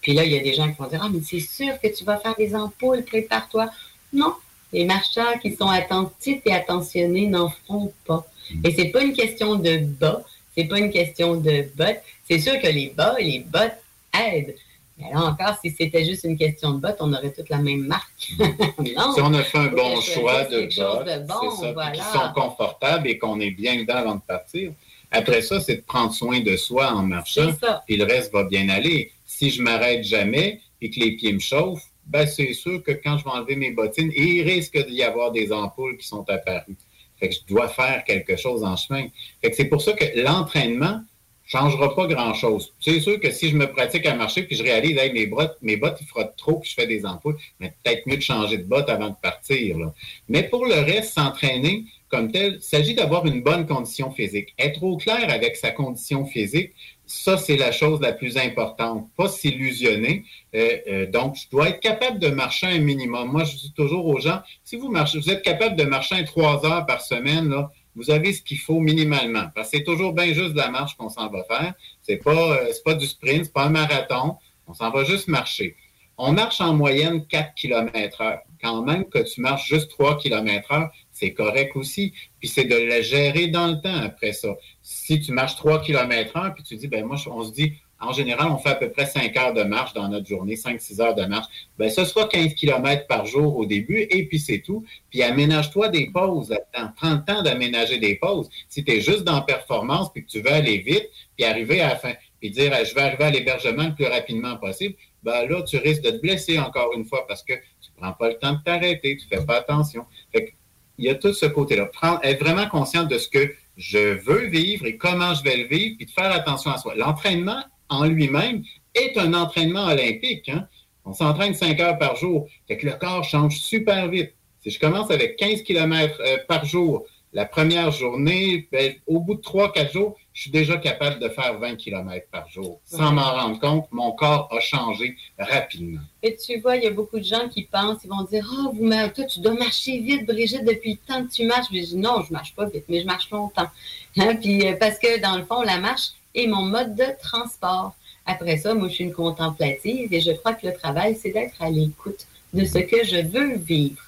Puis là, il y a des gens qui vont dire Ah, mais c'est sûr que tu vas faire des ampoules, prépare-toi. Non, les marcheurs qui sont attentifs et attentionnés n'en feront pas. Et c'est pas une question de bas, c'est pas une question de bottes. C'est sûr que les bas et les bottes aident. Mais là encore, si c'était juste une question de bottes, on aurait toutes la même marque. <laughs> non. Si on a fait un bon choix de bottes, de bon, c'est ça, voilà. qui sont confortables et qu'on est bien dedans avant de partir. Après ça, c'est de prendre soin de soi en marchant, puis le reste va bien aller. Si je m'arrête jamais et que les pieds me chauffent, ben c'est sûr que quand je vais enlever mes bottines, il risque d'y avoir des ampoules qui sont apparues. Fait que je dois faire quelque chose en chemin. Fait que c'est pour ça que l'entraînement changera pas grand-chose. C'est sûr que si je me pratique à marcher puis je réalise, hey, mes bottes, mes bottes, ils frottent trop puis je fais des ampoules, mais peut-être mieux de changer de bottes avant de partir. là. Mais pour le reste, s'entraîner comme tel, il s'agit d'avoir une bonne condition physique. Être au clair avec sa condition physique, ça, c'est la chose la plus importante. Pas s'illusionner. Euh, euh, donc, je dois être capable de marcher un minimum. Moi, je dis toujours aux gens, si vous marchez, vous êtes capable de marcher trois heures par semaine, là, vous avez ce qu'il faut minimalement. Parce que c'est toujours bien juste de la marche qu'on s'en va faire. C'est pas, euh, pas du sprint, c'est pas un marathon. On s'en va juste marcher. On marche en moyenne 4 km heure. Quand même que tu marches juste 3 km heure, c'est correct aussi. Puis c'est de la gérer dans le temps après ça. Si tu marches 3 km heure, puis tu dis, ben moi, on se dit, en général, on fait à peu près 5 heures de marche dans notre journée, 5-6 heures de marche. Ben, ce sera 15 km par jour au début, et puis c'est tout. Puis aménage-toi des pauses. Prends le temps d'aménager des pauses. Si tu es juste dans performance, puis que tu veux aller vite, puis arriver à la fin, puis dire, je vais arriver à l'hébergement le plus rapidement possible, ben là, tu risques de te blesser encore une fois parce que tu prends pas le temps de t'arrêter, tu fais pas attention. Fait il y a tout ce côté-là. Être vraiment conscient de ce que je veux vivre et comment je vais le vivre, puis de faire attention à soi. L'entraînement en lui-même est un entraînement olympique. hein. On s'entraîne 5 heures par jour. Fait que le corps change super vite. Si je commence avec 15 km par jour la première journée, ben, au bout de 3-4 jours, je suis déjà capable de faire 20 km par jour. Sans Ouais. m'en rendre compte, mon corps a changé rapidement. Et tu vois, il y a beaucoup de gens qui pensent, ils vont dire vous, ma- toi, tu dois marcher vite, Brigitte, depuis le temps que tu marches. Puis je dis Non, je marche pas vite, mais je marche longtemps. Hein, <laughs> Puis, euh, parce que dans le fond, la marche est mon mode de transport. Après ça, moi, je suis une contemplative et je crois que le travail, c'est d'être à l'écoute de ce que je veux vivre.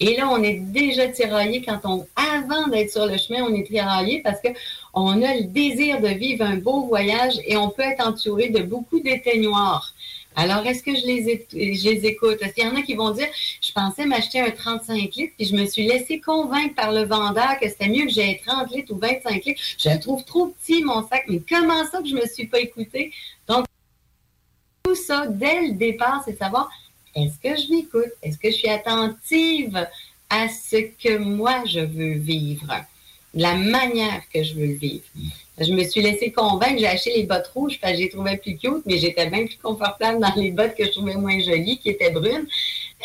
Et là, on est déjà tiraillé quand on, avant d'être sur le chemin, on est tiraillé parce que on a le désir de vivre un beau voyage et on peut être entouré de beaucoup d'éteignoirs. Alors, est-ce que je les, je les écoute? Est-ce qu'il y en a qui vont dire, je pensais m'acheter un 35 litres, puis je me suis laissé convaincre par le vendeur que c'était mieux que j'ai 30 litres ou 25 litres. Je le trouve trop petit, mon sac. Mais comment ça que je me suis pas écouté? Donc, tout ça, dès le départ, c'est savoir, est-ce que je m'écoute? Est-ce que je suis attentive à ce que moi, je veux vivre? La manière que je veux le vivre. Je me suis laissé convaincre, j'ai acheté les bottes rouges parce que les trouvais plus cute, mais j'étais bien plus confortable dans les bottes que je trouvais moins jolies, qui étaient brunes.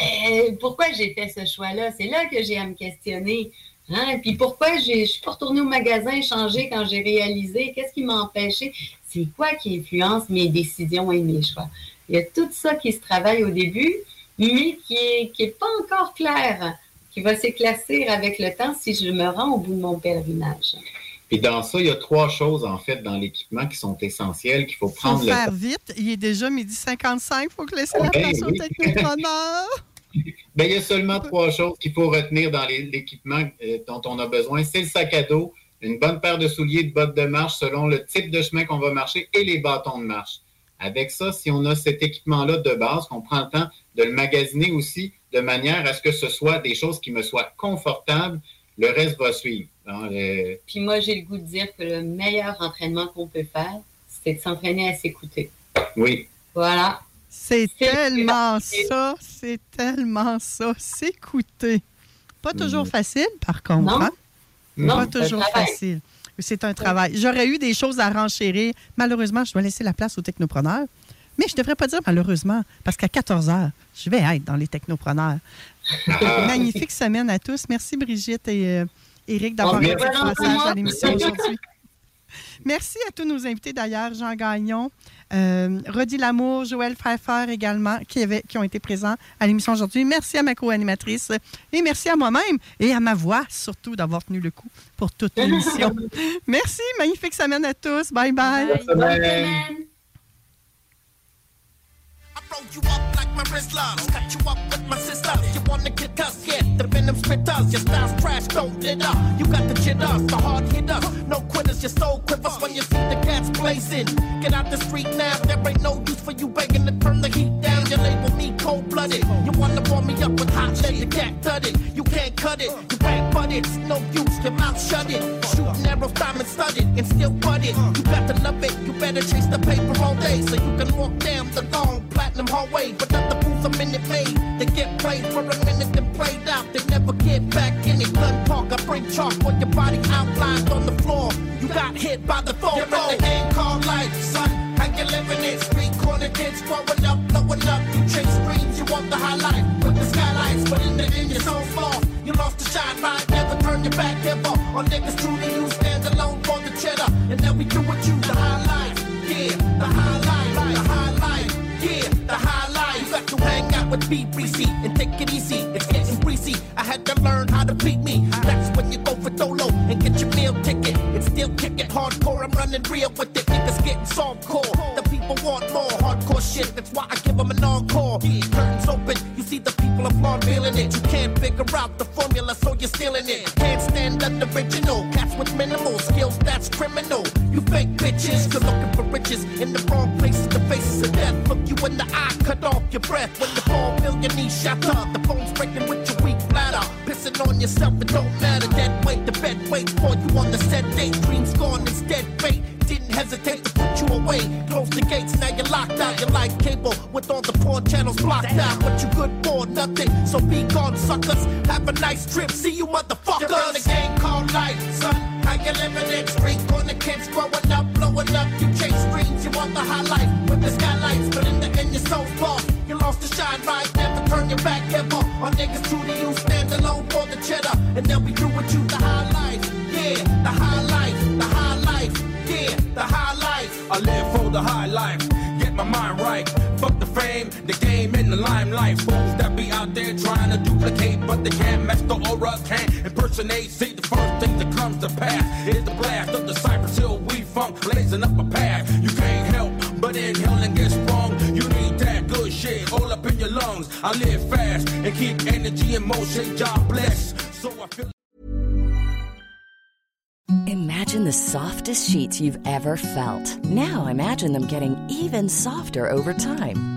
Euh, pourquoi j'ai fait ce choix-là? C'est là que j'ai à me questionner. Hein? Puis pourquoi j'ai- je suis pas retournée au magasin changer quand j'ai réalisé? Qu'est-ce qui m'a empêché? C'est quoi qui influence mes décisions et mes choix? Il y a tout ça qui se travaille au début, mais qui est, qui est pas encore clair, qui va s'éclaircir avec le temps si je me rends au bout de mon pèlerinage. Puis dans ça, il y a trois choses, en fait, dans l'équipement qui sont essentielles, qu'il faut faut prendre le faire temps. vite. Il est déjà midi 55. Il faut que laisser la place au technopreneur. Ben, il y a seulement trois choses qu'il faut retenir dans l'équipement euh, dont on a besoin. C'est le sac à dos, une bonne paire de souliers, de bottes de marche selon le type de chemin qu'on va marcher et les bâtons de marche. Avec ça, si on a cet équipement-là de base, qu'on prend le temps de le magasiner aussi de manière à ce que ce soit des choses qui me soient confortables, le reste va suivre. Hein, le- Puis moi, j'ai le goût de dire que le meilleur entraînement qu'on peut faire, c'est de s'entraîner à s'écouter. Oui. Voilà. C'est tellement ça. C'est tellement ça. S'écouter. Pas toujours facile, par contre. Non. hein? Non, Pas toujours facile. C'est un travail. J'aurais eu des choses à renchérir. Malheureusement, je dois laisser la place aux technopreneurs. Mais je ne devrais pas dire malheureusement, parce qu'à 14 heures, je vais être dans les technopreneurs. <laughs> Magnifique semaine à tous. Merci Brigitte et euh, Éric d'avoir Bon, été voilà, passage à l'émission <laughs> aujourd'hui. Merci à tous nos invités d'ailleurs, Jean Gagnon, euh, Rodi Lamour, Joël Pfeiffer également, qui, avaient- qui ont été présents à l'émission aujourd'hui. Merci à ma co-animatrice et merci à moi-même et à ma voix surtout d'avoir tenu le coup pour toute <laughs> l'émission. merci, magnifique semaine à tous. Bye bye. Semaine. you up wrist my wristlers. Cut you up with my sisters. You wanna get us? Yeah, the venom spitters. Your style's trash, don't it up. You got the jitters, the hard hitters. No quitters, your soul quivers when you see the gas blazing. Get out the street now, there ain't no use for you begging to turn the heat down. You label me cold blooded. You wanna warm me up with hot lead, you can't cut it. You can't cut it, you can't butt it. No use, your mouth shut it. Shooting arrows, diamond studded, and still butt it. You got to love it, you better chase the paper all day so you can walk down the long platinum hallway. But not the fools a minute made. They get played for a minute and played out. They never get back in it. Gun talk, I bring chalk on your body outlined on the floor. You got hit by the phone. You're in the game called life, son. How you living it? Street corner kids growing up, blowing up. You chase dreams, you want the highlight. With the skylights, but in the end you're so far. You lost the shine, right? Never turn your back ever. On niggas true to you, stand alone for the cheddar. And then we do what you, the highlight. Yeah, the highlight, out with BBC and take it easy. It's getting greasy. I had to learn how to beat me. That's when you go for dolo and get your meal ticket. It's still kicking hardcore. I'm running real with it. Niggas getting softcore. The people want more hardcore shit. That's why I give them an encore. Curtains open. You see the people applaud feeling it. You can't figure out the formula, so you're stealing it. Can't stand the original. Cats with minimal skills, that's criminal. You fake bitches, you're looking riches in the wrong places. The faces of death look you in the eye, cut off your breath. When fall, feel your knees shut. The phone's breaking with your weak bladder. Pissing on yourself, it don't matter. Dead weight, the bed waits for you on the set date. Dreams gone, instead fate. Didn't hesitate to put you away. Close the gates, now you're locked out. You're like cable with all the porn channels blocked out. What you good for? Nothing. So be gone, suckers. Have a nice trip. See you motherfuckers. You're in a game called life, son. How you living it? Street corner kids growing up, blowing up. You the highlight with the skylights, but in the end you're so lost. You lost the shine, right? Never turn your back ever. On niggas true to you, stand alone for the cheddar, and they'll be through with you. The highlight, yeah, the highlight, the highlight, yeah, the highlight. I live for the high life, get my mind right. Fuck the fame, the game, and the limelight. Fools that be out there trying to duplicate, but they can't match the aura, can't impersonate. See, the first thing that comes to pass is the blast of the we funk, blazing up a path. You can't help but inhale and get sprung. You need that good shit all up in your lungs. I live fast and keep energy in motion. God bless. So I feel. Imagine the softest sheets you've ever felt. Now imagine them getting even softer over time.